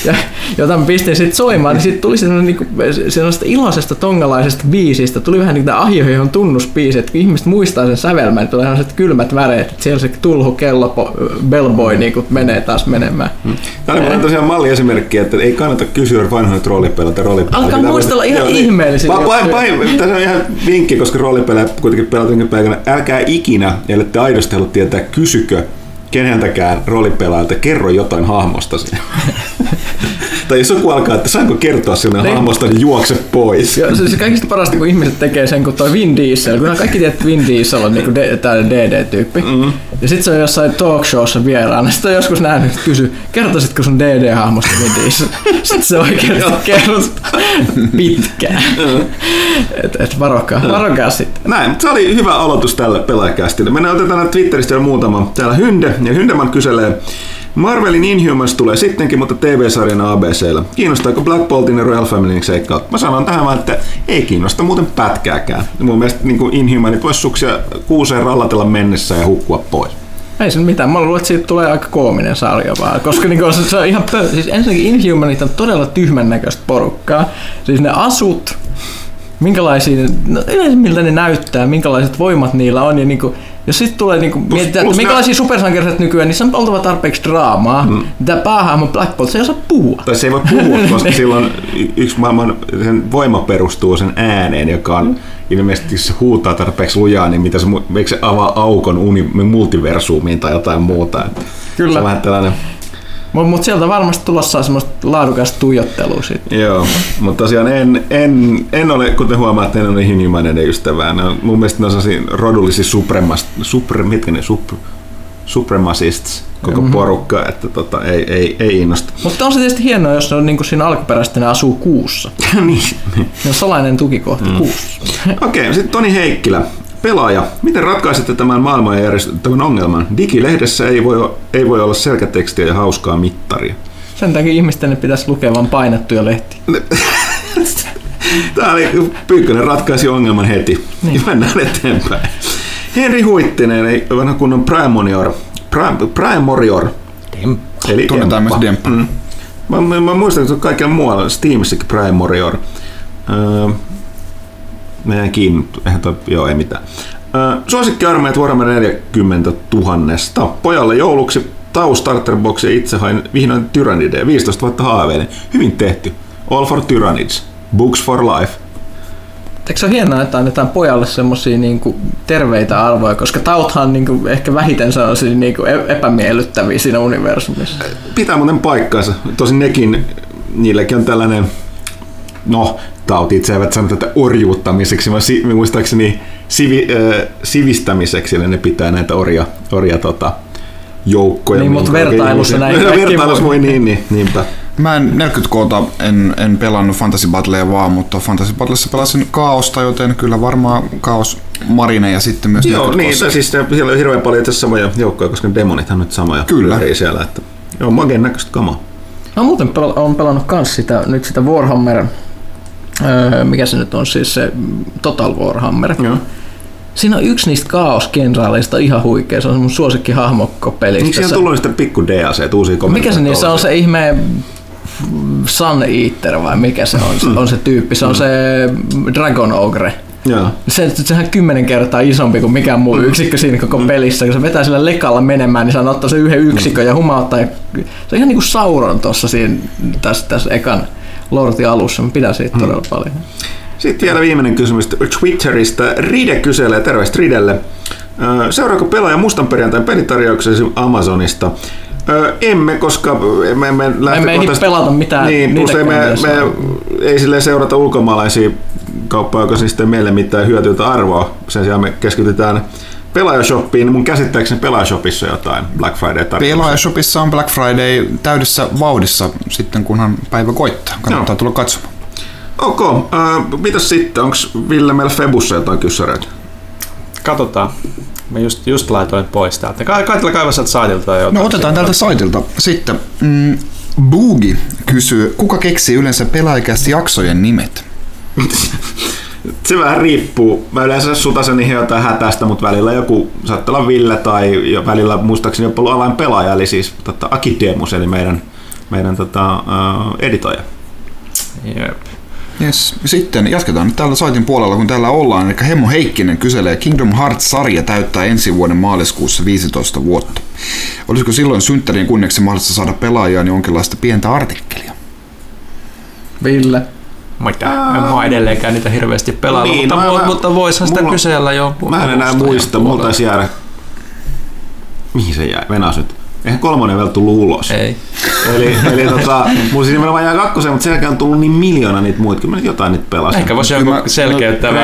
ja, jota mä pistin sitten soimaan, niin sitten tuli sellainen, niin kuin, sellaista iloisesta tongalaisesta biisistä, tuli vähän niin kuin Ahjohjon tunnuspiisi, että kun ihmiset muistaa sen sävelmän, niin tulee sellaiset kylmät väreet, että siellä se tulhu kello bellboy niin kuin menee taas menemään. Hmm. Tämä on tosiaan malliesimerkki, että ei kannata kysyä roolipelejä tai roolipelejä. Alkaa muistella ihan niin, ihmeellisiä. Tässä on ihan vinkki, koska roolipelejä kuitenkin pelataan päivänä. Älkää ikinä, ellette aidosti halua tietää, kysykö keneltäkään roolipelaajalta, kerro jotain hahmostasi. tai jos joku alkaa, että saanko kertoa sinne niin. hahmosta, niin juokse pois. Joo, se, se kaikista parasta, kun ihmiset tekee sen, kun toi Vin Diesel, kun kaikki tiedät, että Vin Diesel on niinku de, DD-tyyppi. Mm. Ja sit se on jossain talk showssa vieraana. Sitten on joskus nähnyt, että kysy, kertoisitko sun DD-hahmosta Vin Diesel? Sitten se oikeasti kerrot pitkään. et, et varokaa, varokaa sitten. Näin, mutta se oli hyvä aloitus tälle pelaajakästille. Mennään otetaan Twitteristä vielä muutama. Täällä Hynde, ja Hyndeman kyselee, Marvelin Inhumans tulee sittenkin, mutta TV-sarjana ABCllä. Kiinnostaako Black Boltin ja Royal Familyn seikkaat? Mä sanon tähän vaan, että ei kiinnosta muuten pätkääkään. Mun mielestä niin Inhumanit voisi suksia kuuseen rallatella mennessä ja hukkua pois. Ei se mitään. Mä luulen, että siitä tulee aika koominen sarja vaan. Koska niin se, se on ihan pö... Siis ensinnäkin Inhumanit on todella tyhmän näköistä porukkaa. Siis ne asut, minkälaisia, no yleensä miltä ne näyttää, minkälaiset voimat niillä on. Ja niin kuin, jos sitten tulee niinku, mietitään, että minkälaisia supersankareita nykyään, niin se on oltava tarpeeksi draamaa. Mm. Tämä päähahmo Black Bolt, se ei osaa puhua. Tai se ei voi puhua, koska silloin yksi maailman sen voima perustuu sen ääneen, joka on ilmeisesti jos se huutaa tarpeeksi lujaa, niin mitä se, eikö se avaa aukon uni, multiversuumiin tai jotain muuta. Kyllä. Se on vähän tällainen, Mutta mut sieltä varmasti tulossa semmoista laadukasta tuijottelua sitten. joo, mutta tosiaan en, en, en ole, kuten huomaatte, en ole inhumaneiden ystävää. Ne on, mun mielestä ne on rodullisia supremast, supre, mitkä ne, sup, supremacists, koko mm-hmm. porukka, että tota, ei, ei, ei innosta. Mutta on se tietysti hienoa, jos ne on niinku siinä alkuperäisesti ne asuu kuussa. niin. Ne on salainen tukikohta mm. kuussa. Okei, sitten Toni Heikkilä. Pelaaja, miten ratkaisette tämän maailmanjärjestelmän ongelman? Digilehdessä ei voi, ei voi olla selkätekstiä ja hauskaa mittaria. Sen takia ihmisten pitäisi lukea vain painettuja lehtiä. Tämä oli Pyykkönen ratkaisi ongelman heti. Niin. Mennään eteenpäin. Henri Huittinen, eli vanha kunnon Primonior. Prime, Primorior. Eli Tunnetaan Demppa. myös Demppa. Mm. Mä, mä, mä muistan, että se on kaikilla muualla, Steamissakin Primorior. Öö, jäin kiinni, eihän toi, joo ei mitään. Öö, suosikkiarmeijat Warhammer 40 tuhannesta. Pojalle jouluksi Tau Starterbox ja itse hain vihdoin Tyrannide 15 000 haaveille. Hyvin tehty. All for Tyrannids. Books for life. Eikö se ole hienoa, että annetaan pojalle semmoisia niinku terveitä arvoja, koska tauthan niinku ehkä vähiten sellaisia niinku e- epämiellyttäviä siinä universumissa. Pitää muuten paikkaansa. Tosin nekin, niilläkin on tällainen, no tauti itse eivät sano tätä orjuuttamiseksi, vaan si, muistaakseni sivi, äh, sivistämiseksi, eli ne pitää näitä orja, orja tota, joukkoja. Niin, mutta vertailussa näin No, vertailussa voi. niin, niin, niinpä. Mä en 40 koota en, en pelannut Fantasy Battlea vaan, mutta Fantasy Battlessa pelasin Kaosta, joten kyllä varmaan Kaos Marine ja sitten myös Joo, 40 niin, siis siellä on hirveän paljon asiassa samoja joukkoja, koska ne demonithan on nyt samoja. Kyllä. Ei siellä, että joo, magen näköistä kamaa. No muuten pel- on pelannut kans sitä, nyt sitä Warhammer, öö, mikä se nyt on siis se Total Warhammer. Joo. Siinä on yksi niistä kaoskenraaleista ihan huikea, se on mun suosikki hahmokko pelistä. Miksi siellä on tullut niistä pikku DLC, uusia Mikä se niin, se on se ihme Sun Eater vai mikä se on, Mm. on se tyyppi, se on se Dragon Ogre. Joo. Se, sehän on kymmenen kertaa isompi kuin mikään muu yksikkö siinä koko pelissä. Kun se vetää sillä lekalla menemään, niin saa ottaa se yhden yksikön ja humauttaa. Ja se on ihan niin kuin Sauron tuossa siinä, tässä, tässä ekan Lordin alussa. Mä pidän siitä todella paljon. Sitten vielä viimeinen kysymys Twitteristä. Ride kyselee, terveistä Ridelle. Seuraako pelaaja mustan perjantain pelitarjouksesi Amazonista? Emme, koska emme, emme lähtökohtaisesti- pelata mitään Niin, plus ei, me, me, ei silleen seurata ulkomaalaisia kauppoja, joka siis ei meille mitään hyötyä arvoa. Sen sijaan me keskitytään pelaajashoppiin. Mun käsittääkseni pelaajashopissa jotain Black Friday tarjouksia. Pelaajashopissa on Black Friday täydessä vauhdissa sitten kunhan päivä koittaa. Kannattaa Joo. tulla katsomaan. Ok, äh, mitäs sitten? Onko Ville meillä Febussa jotain kyssäreitä? Katsotaan. Mä just, just laitoin pois täältä. Ka- Kaitella kaiva sieltä saitilta jotain. No otetaan tältä saitilta. Sitten mm, Boogi kysyy, kuka keksii yleensä pelaajakästi jaksojen nimet? Se vähän riippuu. Mä yleensä sutasen niihin jotain hätästä, mutta välillä joku saattaa olla Ville tai jo välillä muistaakseni jopa ollut avain pelaaja, eli siis tota, Aki Demus, eli meidän, meidän tota, uh, editoija. Jep. Yes. Sitten jatketaan nyt täällä saitin puolella, kun täällä ollaan. Eli Hemmo Heikkinen kyselee, Kingdom Hearts-sarja täyttää ensi vuoden maaliskuussa 15 vuotta. Olisiko silloin synttärien kunniaksi mahdollista saada pelaajaan jonkinlaista pientä artikkelia? Ville. Mitä? En mä edelleenkään niitä hirveästi pelailla, Niin, mutta, no, mutta, mä- mutta voisihan sitä mulla- kysellä jo. Mä en enää muista, taisi jäädä... Mihin se jäi? Venas nyt. Eihän kolmonen vielä tullut ulos. Ei. Eli, eli tota, mulla siis nimenomaan jää kakkoseen, mutta sen jälkeen on tullut niin miljoona niitä muita. Kyllä mä nyt jotain niitä pelasin. Ehkä voisi joku. No,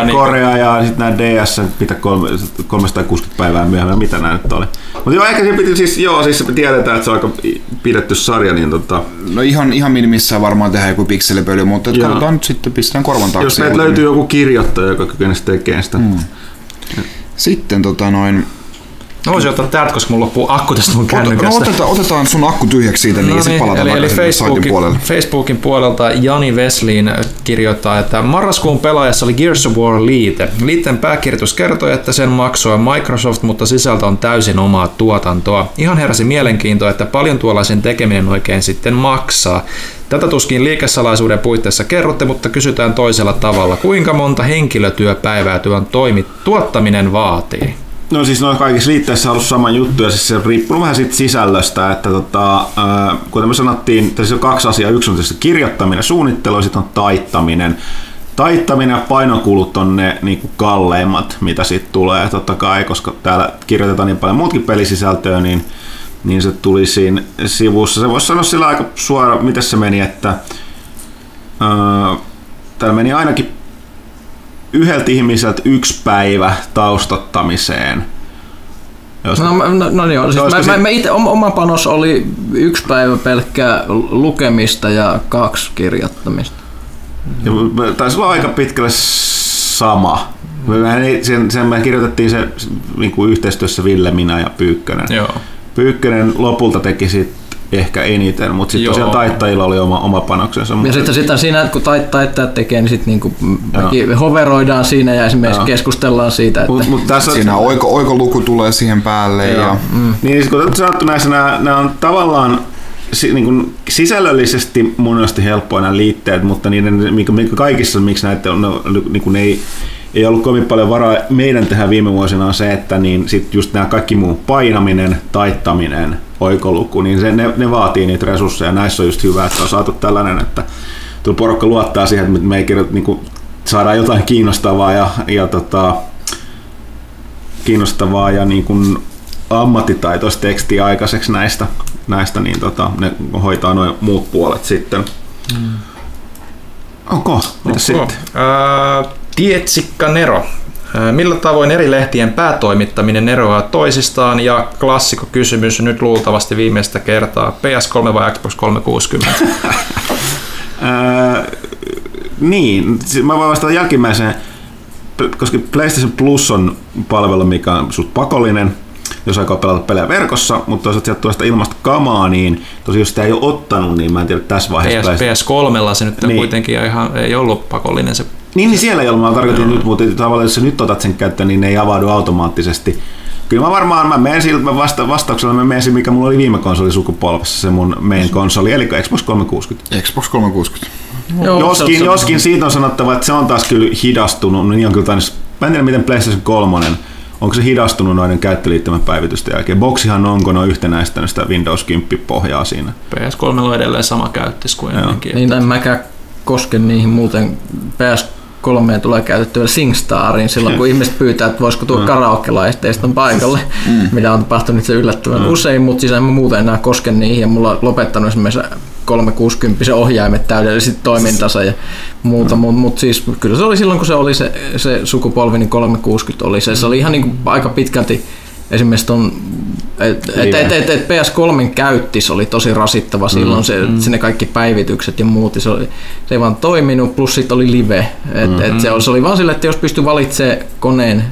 Niin Korea ja sitten nämä DS, mitä kolme, 360 päivää myöhemmin, mitä nämä nyt oli. Mutta joo, ehkä se piti siis, joo, siis me tiedetään, että se on aika pidetty sarja, niin tota, No ihan, ihan minimissään varmaan tehdään joku pikselipöly, mutta katsotaan nyt sitten, pistetään korvan taakse. jos meiltä löytyy joku kirjoittaja, joka kykenisi tekemään sitä. Mm. Sitten tota noin, Mä voisin ottaa täältä, koska mulla loppuu akku tästä mun ota, no kännykästä. otetaan, otetaan sun akku tyhjäksi siitä, niin No sitten palataan eli, eli Facebookin, puolelle. Facebookin puolelta Jani Weslin kirjoittaa, että marraskuun pelaajassa oli Gears of War liite. Liitteen pääkirjoitus kertoi, että sen maksoi Microsoft, mutta sisältö on täysin omaa tuotantoa. Ihan heräsi mielenkiintoa, että paljon tuollaisen tekeminen oikein sitten maksaa. Tätä tuskin liikesalaisuuden puitteissa kerrotte, mutta kysytään toisella tavalla. Kuinka monta henkilötyöpäivää työn toimi, tuottaminen vaatii? No siis noin kaikissa liitteissä on ollut sama juttu ja siis se riippuu vähän siitä sisällöstä, että tota, kuten me sanottiin, tässä on kaksi asiaa. Yksi on tietysti kirjoittaminen, suunnittelu ja sitten on taittaminen. Taittaminen ja painokulut on ne niin kuin kalleimmat, mitä siitä tulee totta kai, koska täällä kirjoitetaan niin paljon muutkin pelisisältöä, niin, niin se tuli siinä sivussa. Se voisi sanoa sillä aika suora, miten se meni, että ää, täällä meni ainakin yhdeltä ihmiseltä yksi päivä taustattamiseen. Jos No, no, no niin. Siis mä, mä, mä ite, oma, panos oli yksi päivä pelkkää lukemista ja kaksi kirjoittamista. Ja taisi olla aika pitkälle sama. Mehän ei, sen, sen me kirjoitettiin se niin kuin yhteistyössä Ville, minä ja Pyykkönen. Joo. Pyykkönen lopulta teki sit ehkä eniten, mutta sitten tosiaan taittajilla oli oma, oma panoksensa. Ja sitten, sitten siinä, kun tait- taittajat tekee, niin sitten niinku mekin hoveroidaan siinä ja esimerkiksi Joo. keskustellaan siitä, että Mut, mut tässä Siinä oiko, oikoluku tulee siihen päälle Joo. ja Mm. Niin siis kuten sanottu näissä, nämä, nämä on tavallaan si, niin kuin sisällöllisesti monesti helppoja nämä liitteet, mutta niiden, mikä, mikä kaikissa, miksi näitä on, no, niin kuin ei, ei ollut kovin paljon varaa meidän tehdä viime vuosina on se, että niin sit just nämä kaikki muu painaminen, taittaminen, oikoluku, niin se, ne, ne, vaatii niitä resursseja. Näissä on just hyvä, että on saatu tällainen, että tuo porukka luottaa siihen, että me ei kirjoita, niin kuin, saadaan jotain kiinnostavaa ja, ja tota, kiinnostavaa ja niin kuin ammattitaitoista tekstiä aikaiseksi näistä, näistä niin tota, ne hoitaa noin muut puolet sitten. Mm. Onko? Mitä sitten? Ää, Tietsikka Nero. Ää, Millä tavoin eri lehtien päätoimittaminen eroaa toisistaan ja klassikko kysymys nyt luultavasti viimeistä kertaa. PS3 vai Xbox 360? Ää, niin, mä voin vastata jälkimmäiseen, koska PlayStation Plus on palvelu, mikä on suht pakollinen, jos aikoo pelata pelejä verkossa, mutta toisaalta sieltä sitä ilmasta kamaa, niin tosiaan jos sitä ei ole ottanut, niin mä en tiedä tässä vaiheessa. PS, PS3 se nyt Niin. kuitenkin ihan, ei ollut pakollinen se. Niin, niin siellä ei ollut, mä tarkoitin nyt, mutta tavallaan jos sä nyt otat sen käyttöön, niin ne ei avaudu automaattisesti. Kyllä mä varmaan, mä menen sillä, mä vasta, vastauksella mä menen mikä mulla oli viime konsolisukupolvessa, se mun main konsoli, eli Xbox 360. Xbox 360. Joo, joskin, se- joskin siitä on sanottava, että se on taas kyllä hidastunut, niin on kyllä tainnut, mä en tiedä miten PlayStation 3, onko se hidastunut noiden käyttöliittymän päivitysten jälkeen. Boxihan onko noin yhtenäistänyt sitä Windows 10 pohjaa siinä. PS3 on edelleen sama käyttis kuin ennenkin. Niin en mäkään koske niihin muuten. PS3 tulee käytettyä vielä SingStariin silloin, kun ihmiset pyytää, että voisiko tuo karaoke-laitteiston paikalle, mitä on tapahtunut se yllättävän usein, mutta siis en mä muuten enää koske niihin ja mulla on lopettanut esimerkiksi 360 ohjaimet täydellisesti toimintansa ja muuta, mm. mutta mut siis kyllä se oli silloin, kun se oli se, se sukupolvi, niin 360 oli se. Se oli ihan niin kuin aika pitkälti esimerkiksi ton, et, et, et, et, et PS3 käyttis oli tosi rasittava silloin, se, sinne kaikki päivitykset ja muut, se, oli, se ei vaan toiminut, plus sit oli live. Et, mm-hmm. et se, oli, se oli vaan sille, että jos pystyi valitsemaan koneen,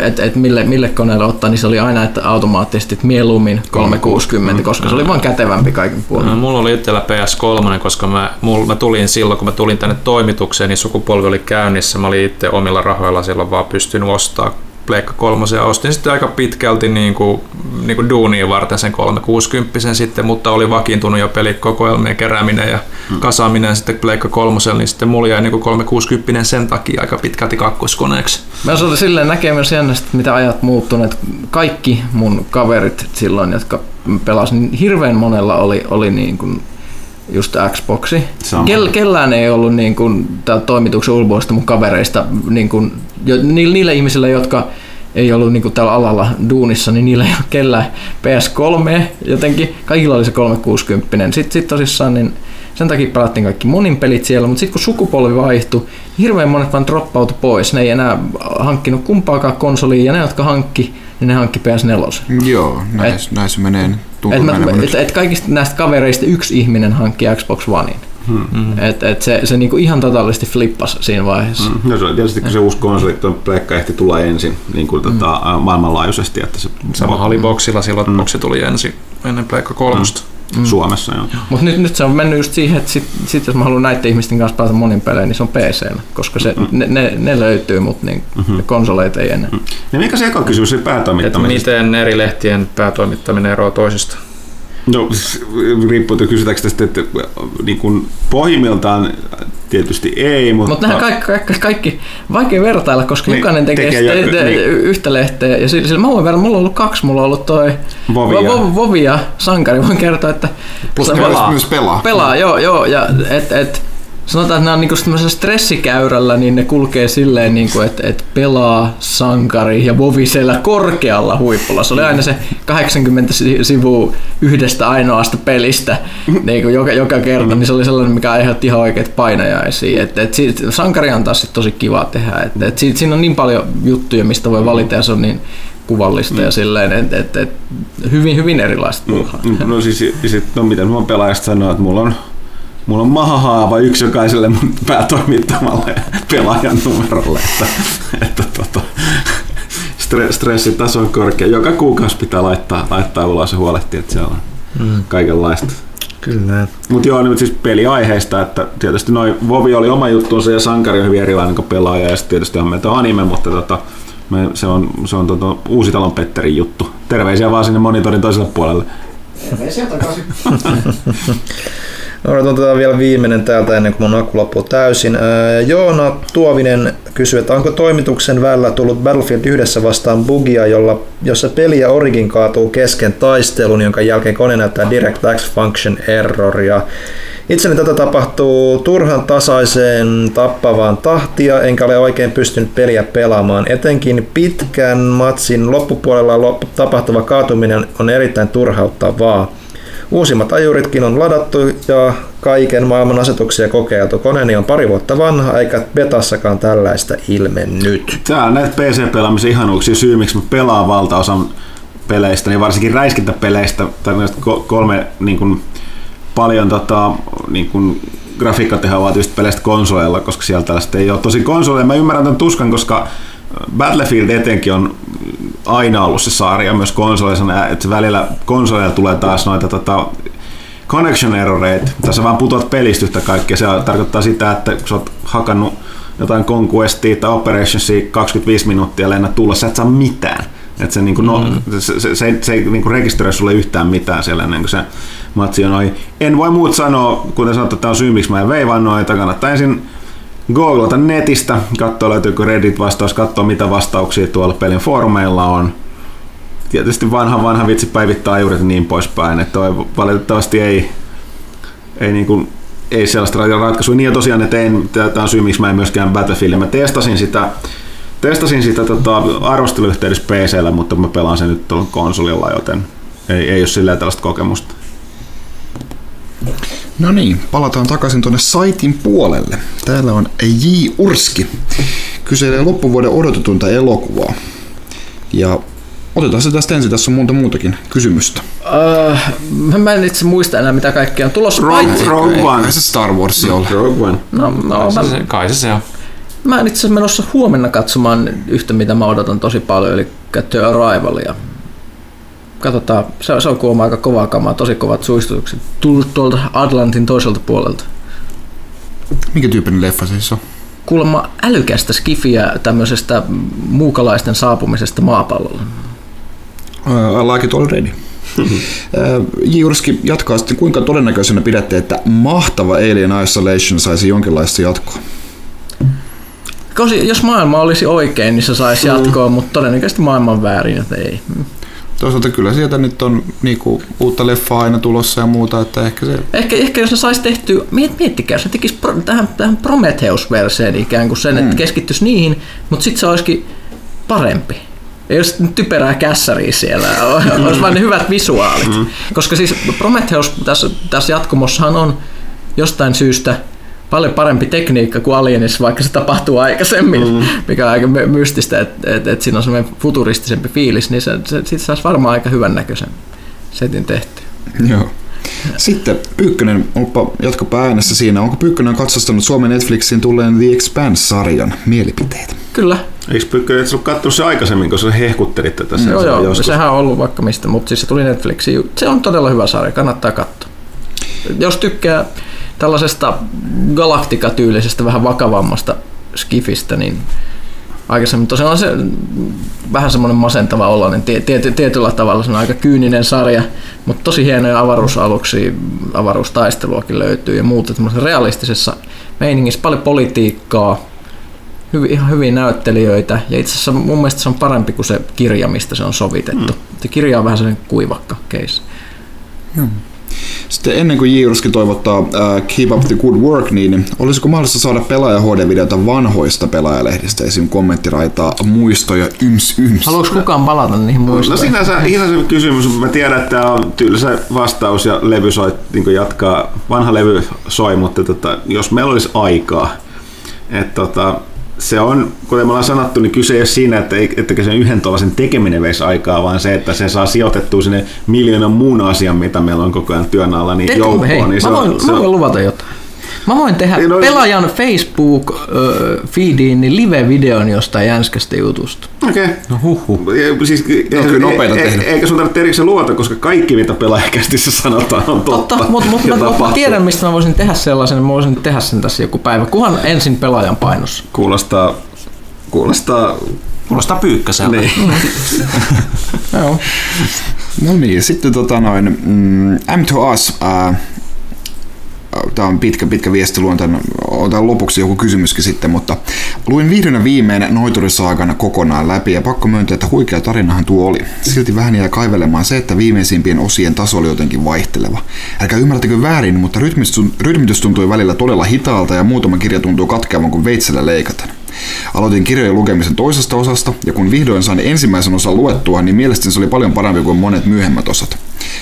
että et mille, mille koneelle ottaa, niin se oli aina että automaattisesti että mieluummin 360, koska se oli vaan kätevämpi kaiken puolin. No, mulla oli itsellä PS3, koska mä, mulla, mä tulin silloin, kun mä tulin tänne toimitukseen, niin sukupolvi oli käynnissä. Mä olin itse omilla rahoilla silloin vaan pystynyt ostamaan Pleikka 3 ja ostin sitten aika pitkälti niin kuin, niin kuin duunia varten sen 360 sitten, mutta oli vakiintunut jo pelikokoelmien kerääminen ja kasaaminen sitten Pleikka 3, niin sitten mulla jäi niin kuin 360 sen takia aika pitkälti kakkoskoneeksi. Mä olin silleen näkee myös jännästi, mitä ajat muuttuneet. Kaikki mun kaverit silloin, jotka pelasivat, niin hirveän monella oli, oli niin kuin just Xboxi. Sama. Kel, kellään ei ollut niin kuin, toimituksen ulkoista mun kavereista, niin kuin, jo, niille, niille ihmisille, jotka ei ollut niin kuin tällä alalla duunissa, niin niillä ei ole kellään PS3 jotenkin. Kaikilla oli se 360. Sitten sit tosissaan niin sen takia pelattiin kaikki monin pelit siellä, mutta sitten kun sukupolvi vaihtui, niin hirveän monet vaan droppautui pois. Ne ei enää hankkinut kumpaakaan konsolia, ja ne, jotka hankki, niin ne hankki PS4. Joo, näin, näin se menee. Et, mä, et, et kaikista näistä kavereista yksi ihminen hankki Xbox Onein. Hmm. Et, et se, se niinku ihan totaalisesti flippasi siinä vaiheessa. Hmm. No se oli tietysti, kun se uusi konsoli, tuo pleikka ehti tulla ensin niin kuin, mm. tota, maailmanlaajuisesti, että se Sama oli Boxilla silloin, että Boxi tuli ensin ennen Pleikka 3. mm. Suomessa. Joo. Mutta nyt, nyt se on mennyt just siihen, että sit, sit jos mä haluan näiden ihmisten kanssa pelata monin pelejä, niin se on pc koska se, ne, ne, ne löytyy, mutta niin, mm-hmm. ne konsoleita ei enää. Ja mikä se eka kysymys oli Että päätoimittamisesta? miten eri lehtien päätoimittaminen eroaa toisista? No, riippuu, että kysytäänkö tästä, että niin kuin pohjimmiltaan tietysti ei, mutta... Mutta nehän kaikki, kaikki, kaikki, vaikea vertailla, koska Niin, jokainen tekee, tekee sitä, niin. yhtä lehteä. Ja sillä, sillä mä voin verrata, mulla on ollut kaksi, mulla on ollut toi Vovi ja- Vo- Vovi ja Sankari. Voin kertoa, että Plus pelaa. myös pelaa. Pelaa, joo, joo. Ja et, et, sanotaan, että nämä on niinku stressikäyrällä, niin ne kulkee silleen, niinku, että et pelaa sankari ja vovi siellä korkealla huipulla. Se oli aina se 80 si- sivua yhdestä ainoasta pelistä niinku joka, joka kerta, niin se oli sellainen, mikä aiheutti ihan oikeat painajaisia. Et, et siitä, sankari on taas sit tosi kiva tehdä. Et, et siitä, siinä on niin paljon juttuja, mistä voi valita ja se on niin kuvallista ja silleen, että et, et, hyvin, hyvin erilaista puuhaa. Mm, No siis, sit, no miten mä pelaajasta sanoa, että mulla on, mulla on mahahaava yksi jokaiselle mun päätoimittamalle ja pelaajan numerolle, että, että tota, stre, stressitaso on korkea. Joka kuukausi pitää laittaa, laittaa ulos ja huolehtia, että siellä on mm. kaikenlaista. Kyllä. Mutta joo, niin siis peliaiheista, että tietysti noin Vovi oli oma juttuunsa ja Sankari on hyvin erilainen kuin pelaaja ja sitten tietysti on meitä anime, mutta tota, me, se on, se on tota, Uusitalon Petterin juttu. Terveisiä vaan sinne monitorin toiselle puolelle. Odotetaan vielä viimeinen täältä ennen kuin mun akku loppuu täysin. Ää, Joona Tuovinen kysyy, että onko toimituksen välillä tullut Battlefield yhdessä vastaan bugia, jolla, jossa peli ja Origin kaatuu kesken taistelun, jonka jälkeen kone näyttää DirectX Function Erroria. Itseni tätä tapahtuu turhan tasaiseen tappavaan tahtia, enkä ole oikein pystynyt peliä pelaamaan. Etenkin pitkän matsin loppupuolella loppu- tapahtuva kaatuminen on erittäin turhauttavaa. Uusimmat ajuritkin on ladattu ja kaiken maailman asetuksia kokeiltu. Koneeni on pari vuotta vanha, eikä betassakaan tällaista ilmennyt. Tää on näitä PC-pelaamisen ihanuuksia syy, miksi mä pelaan valtaosan peleistä, niin varsinkin räiskintäpeleistä, tai näistä ko- kolme niin kuin, paljon tota, niin kuin, grafiikkatehoa vaativista peleistä konsoleilla, koska siellä tällaista ei ole. Tosi konsoleilla mä ymmärrän tämän tuskan, koska Battlefield etenkin on aina ollut se sarja myös konsoleissa, että välillä konsoleilla tulee taas noita tota, connection erroreita. Tässä vaan putoat pelistä yhtä kaikkea. Se tarkoittaa sitä, että kun sä oot hakannut jotain Conquestia tai Operationsia 25 minuuttia ja lennät tulla, sä et saa mitään. Et se, niinku, no, se, se, se, ei- se ei niinku rekisteröi sulle yhtään mitään siellä ennen kuin se matsi on ohi. En voi muut sanoa, kuten sanottu, että tämä on syy, miksi mä en veivaan noita. Kannattaa ensin googlata netistä, katsoa löytyykö Reddit-vastaus, katsoa mitä vastauksia tuolla pelin foorumeilla on. Tietysti vanha vanha vitsi päivittää ja niin poispäin, että toi valitettavasti ei, ei, niin kuin, ei sellaista ratkaisua. Niin ja tosiaan, että en, tämä on syy, miksi mä en myöskään Battlefield. Mä testasin sitä, testasin sitä tota, arvosteluyhteydessä PCllä, mutta mä pelaan sen nyt tuolla konsolilla, joten ei, ei ole silleen tällaista kokemusta. No niin, palataan takaisin tuonne saitin puolelle. Täällä on J. Urski. Kyselee loppuvuoden odotetunta elokuvaa. Ja otetaan se tästä ensin, tässä on monta muutakin kysymystä. Uh, mä en itse muista enää mitä kaikkea on tulossa. Rogue, Rogue One. Se Star Wars ole. Rogue One. No, no, Kai mä, se, se- kai se se on. mä en itse asiassa menossa huomenna katsomaan yhtä, mitä mä odotan tosi paljon, eli The Arrivalia. Katsotaan, se, se on kuulemma aika kovaa kamaa, tosi kovat suistutukset. Tullut tuolta Atlantin toiselta puolelta. Mikä tyyppinen leffa se siis on? Kuulemma älykästä skifiä tämmöisestä muukalaisten saapumisesta maapallolle. Uh, I like it already. Uh, J. Urski jatkaa sitten, kuinka todennäköisenä pidätte, että mahtava Alien Isolation saisi jonkinlaista jatkoa? Koska jos maailma olisi oikein, niin se saisi jatkoa, mutta todennäköisesti maailma on väärin, että ei. Toisaalta kyllä sieltä nyt on niinku, uutta leffaa aina tulossa ja muuta, että ehkä se... Ehkä, ehkä jos ne saisi tehtyä, miet, miettikää, jos ne tekisi pro, tähän, tähän Prometheus-verseen ikään kuin sen, että keskittyisi niihin, mutta sitten se olisikin parempi. Ei olisi typerää kässäriä siellä, olisi vain ne hyvät visuaalit. Koska siis Prometheus tässä, tässä jatkumossahan on jostain syystä paljon parempi tekniikka kuin Alienissa, vaikka se tapahtuu aikaisemmin, mm. mikä on aika my- mystistä, että et, et siinä on semmoinen futuristisempi fiilis, niin se, se, siitä saisi varmaan aika hyvän näköisen setin tehty. Joo. Sitten Pyykkönen, onpa jatkapa äänessä siinä. Onko Pyykkönen katsastanut Suomen Netflixiin tulleen The Expanse-sarjan mielipiteitä? Kyllä, Eikö et sä ollut katsonut se aikaisemmin, koska sä hehkuttelit tätä sen Joo, joo, joskus? sehän on ollut vaikka mistä, mutta siis se tuli Netflixiin. Se on todella hyvä sarja, kannattaa katsoa. Jos tykkää tällaisesta galaktikatyylisestä, vähän vakavammasta skifistä, niin aikaisemmin. Tosiaan on se vähän semmoinen masentava oloinen, tie, tie, tietyllä tavalla se on aika kyyninen sarja, mutta tosi hienoja avaruusaluksia, avaruustaisteluakin löytyy ja muuta realistisessa meiningissä, paljon politiikkaa, hyvin, ihan hyviä näyttelijöitä ja itse asiassa mun mielestä se on parempi kuin se kirja, mistä se on sovitettu. Mm. Se kirja on vähän sellainen kuivakka case. Hmm. Sitten ennen kuin Jiruski toivottaa uh, Keep Up the Good Work, niin olisiko mahdollista saada pelaaja HD-videota vanhoista pelaajalehdistä, esim. kommenttiraitaa, muistoja, yms yms. Haluatko kukaan palata niihin muistoihin? No sinänsä, sinänsä kysymys. Mä tiedän, että tämä on tylsä vastaus ja levy soi, niin jatkaa, vanha levy soi, mutta tota, jos meillä olisi aikaa, että tota, se on, kuten me ollaan sanottu, niin kyse ei ole siinä, että, että sen yhden tuollaisen tekeminen veisi aikaa, vaan se, että se saa sijoitettua sinne miljoonan muun asian, mitä meillä on koko ajan työn alla, niin joukkoon. Hei, niin se mä, voin, on, se mä voin luvata jotain. Mä voin tehdä no, pelaajan Facebook-feediin niin live-videon jostain jänskästä jutusta. Okei. Okay. No huhhuh. Siis, no, kyllä nopeita e, tehdä. Eikä sun tarvitse erikseen luota, koska kaikki mitä pelaajakästissä sanotaan on totta. totta mutta mut, mä, mä, tiedän, mistä mä voisin tehdä sellaisen, mä voisin tehdä sen tässä joku päivä, kuhan ensin pelaajan painossa. Kuulostaa, kuulostaa Kuulostaa pyykkäseltä. Niin. Joo. No niin, sitten tota noin, mm, M2Us, äh, tämä on pitkä, pitkä viesti, luon tämän, otan lopuksi joku kysymyskin sitten, mutta luin vihdoin viimein Noiturisaakana kokonaan läpi ja pakko myöntää, että huikea tarinahan tuo oli. Silti vähän jää kaivelemaan se, että viimeisimpien osien taso oli jotenkin vaihteleva. Älkää ymmärtäkö väärin, mutta rytmitys tuntui välillä todella hitaalta ja muutama kirja tuntuu katkeavan kuin veitsellä leikaten. Aloitin kirjojen lukemisen toisesta osasta, ja kun vihdoin sain ensimmäisen osan luettua, niin mielestäni se oli paljon parempi kuin monet myöhemmät osat.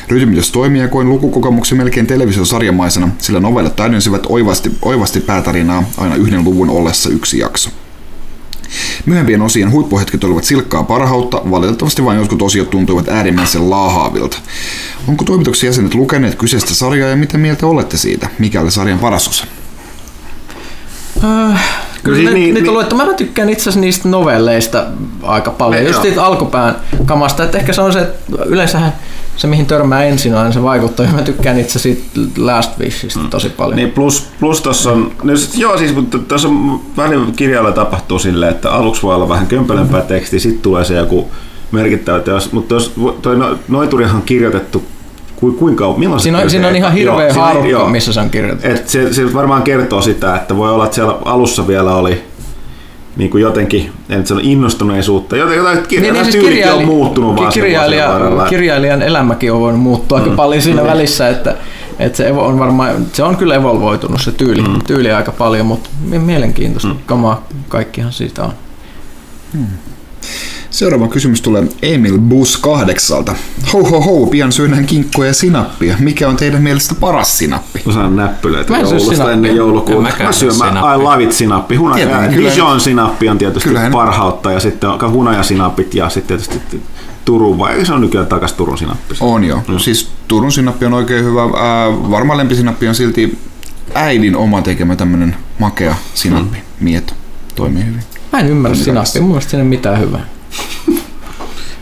Rytmitys toimii ja koin lukukokemuksen melkein televisiosarjamaisena, sillä novellat täydensivät oivasti, oivasti päätarinaa aina yhden luvun ollessa yksi jakso. Myöhempien osien huippuhetket olivat silkkaa parhautta, valitettavasti vain jotkut osiot tuntuivat äärimmäisen laahaavilta. Onko toimituksen jäsenet lukeneet kyseistä sarjaa ja mitä mieltä olette siitä? Mikä oli sarjan paras osa? Äh, Kyllä siis niin, niitä niin, luettu. Mä tykkään itse asiassa niistä novelleista aika paljon, just siitä alkupään kamasta. Että ehkä se on se, että yleensähän se mihin törmää ensin aina se vaikuttaa. Mä tykkään itse siitä Last Wishista mm. tosi paljon. Niin plus, plus tuossa on, no sit, joo siis, mutta tuossa välillä kirjalla tapahtuu silleen, että aluksi voi olla vähän kömpelempää teksti, sitten tulee se joku merkittävä teos, mutta jos, toi no, Noiturihan on kirjoitettu kuinka, milloin siinä, on, siinä on ihan hirveä haarukka, missä se on kirjoitettu. Et se, se, varmaan kertoo sitä, että voi olla, että siellä alussa vielä oli niin kuin jotenkin, en sano innostuneisuutta, jotain, jotain kirja, niin, niin siis kirjaili, on muuttunut vaan kirjailija, kirjailijan elämäkin on voinut muuttua mm. aika paljon siinä mm. välissä, että, että se on varmaan, se on kyllä evolvoitunut se tyyli, mm. tyyli aika paljon, mutta mielenkiintoista mm. kamaa kaikkihan siitä on. Mm. Seuraava kysymys tulee Emil Bus kahdeksalta. Ho ho ho, pian syödään kinkkoja ja sinappia. Mikä on teidän mielestä paras sinappi? Mä saan näppylöitä joulusta ennen joulukuuta. Mä syön, mä I love it sinappi. Hunaja, Dijon sinappi on tietysti Kyllähän. parhautta ja sitten on hunajasinappit ja sitten tietysti Turun vai se on nykyään takaisin Turun sinappi? On joo. Mm. Siis Turun sinappi on oikein hyvä. Äh, varmaan lempisinappi on silti äidin oma tekemä tämmönen makea sinappi. Mm. Mieto. Toimii hyvin. Mä en ymmärrä sinappia. Mun mielestä siinä ei mitään hyvää.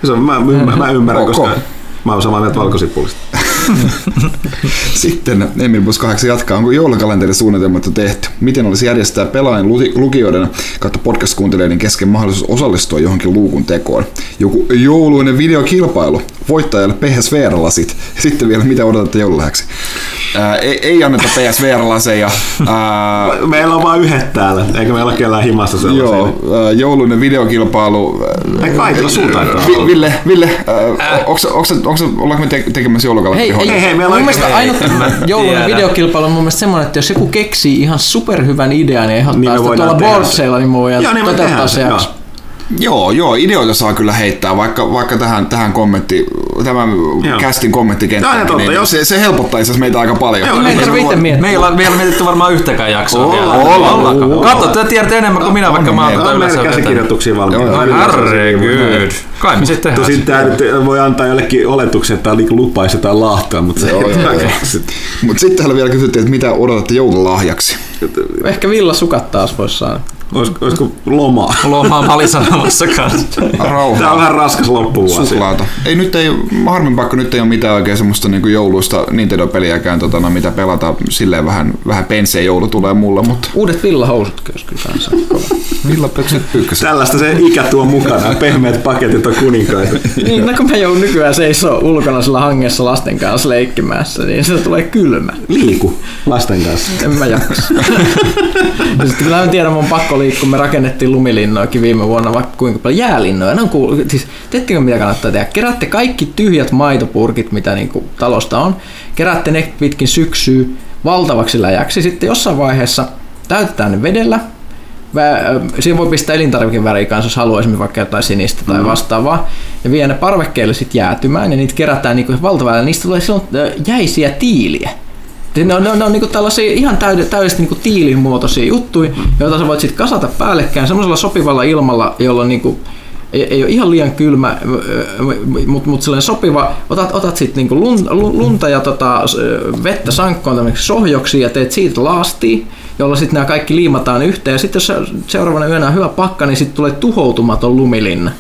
Se on, mä, mä, mä ymmärrän, okay. koska mä oon samaa mieltä valkosipulista. Sitten Emil Bus 8 jatkaa. Onko joulukalenteri suunnitelmat tehty? Miten olisi järjestää pelaajan lukijoiden kautta podcast-kuuntelijoiden kesken mahdollisuus osallistua johonkin luukun tekoon? Joku jouluinen videokilpailu. Voittajalle PSVR-lasit. Sitten vielä, mitä odotatte joululähäksi? Ää, ei, ei anneta PSVR-laseja. Ää, meillä on vain yhdet täällä, eikä meillä ole kellään himassa sellaisia. Joo, ää, jouluinen videokilpailu. Ei kaikilla suun Vi, Ville, Ville ollaanko me te- tekemässä joulukalenteri? Hei, hei, hei, meillä on mielestä ainut joulunen videokilpailu on mun mielestä semmoinen, että jos joku keksii ihan superhyvän idean niin ehdottaa niin sitä tuolla boardseilla, niin me voidaan niin toteuttaa se jakso. Joo, joo, ideoita saa kyllä heittää, vaikka, vaikka tähän, tähän kommentti, tämän joo. kästin kommenttikenttään, totta, niin jos... se, se helpottaisi meitä aika paljon. Joo, me ei tarvitse miettiä. Me ei ole vielä mietitty varmaan yhtäkään jaksoa olla, vielä. Olla, olla. Katso, te tiedätte enemmän kuin minä, vaikka mä oon yleensä käsikirjoituksia valmiina. Herregud. Kai me sitten tehdään. Tosin tämä nyt voi antaa jollekin oletuksen, että tämä lupaisi jotain lahtaa, mutta se ei Mutta sitten täällä vielä kysyttiin, että mitä odotatte joululahjaksi? Ehkä villasukat taas voisi saada. Olisiko, olisiko lomaa? Lomaa mä olin sanomassa kanssa. Rauhaa. Tämä on vähän raskas loppuvuosi. Suklaata. Ei nyt ei, harmin pakko, nyt ei ole mitään oikein semmoista niin jouluista Nintendo-peliäkään, tota, no, mitä pelata. Silleen vähän, vähän pensee joulu tulee mulle, mutta... Uudet villahousut kyllä kanssa. Villapöksyt pyykköset. Tällaista se ikä tuo mukana. Pehmeät paketit on kuninkaita. Niin, no kun mä joudun nykyään seisoo ulkona sillä hangessa lasten kanssa leikkimässä, niin se tulee kylmä. Liiku lasten kanssa. En mä jaksa. ja sitten kyllä mä tiedän, mun on pakko liikkua. Me rakennettiin lumilinnoakin viime vuonna vaikka kuinka paljon jäälinnoja. Ne on kuul... siis, teettekö mitä kannattaa tehdä? Keräätte kaikki tyhjät maitopurkit, mitä niinku talosta on. Keräätte ne pitkin syksyä valtavaksi läjäksi. Sitten jossain vaiheessa täytetään ne vedellä. Siihen voi pistää elintarvikeväriä kanssa, jos esimerkiksi vaikka jotain sinistä tai vastaavaa. Ja vie ne parvekkeelle sitten jäätymään ja niitä kerätään niinku valtavalla. Niistä tulee silloin jäisiä tiiliä. Ne on, ne on, ne on niinku tällaisia ihan täyd, täydellisesti niinku tiilin muotoisia juttuja, joita sä voit sitten kasata päällekkäin semmoisella sopivalla ilmalla, jolla on niinku, ei, ei ole ihan liian kylmä, mutta mut sopiva. Otat, otat sitten niinku lun- lu- lunta ja tota, vettä sankkoon tämmöiseksi sohjoksi ja teet siitä laastia, jolla sitten nämä kaikki liimataan yhteen. Ja sitten jos se- seuraavana yönä on hyvä pakka, niin sitten tulee tuhoutumaton lumilinna.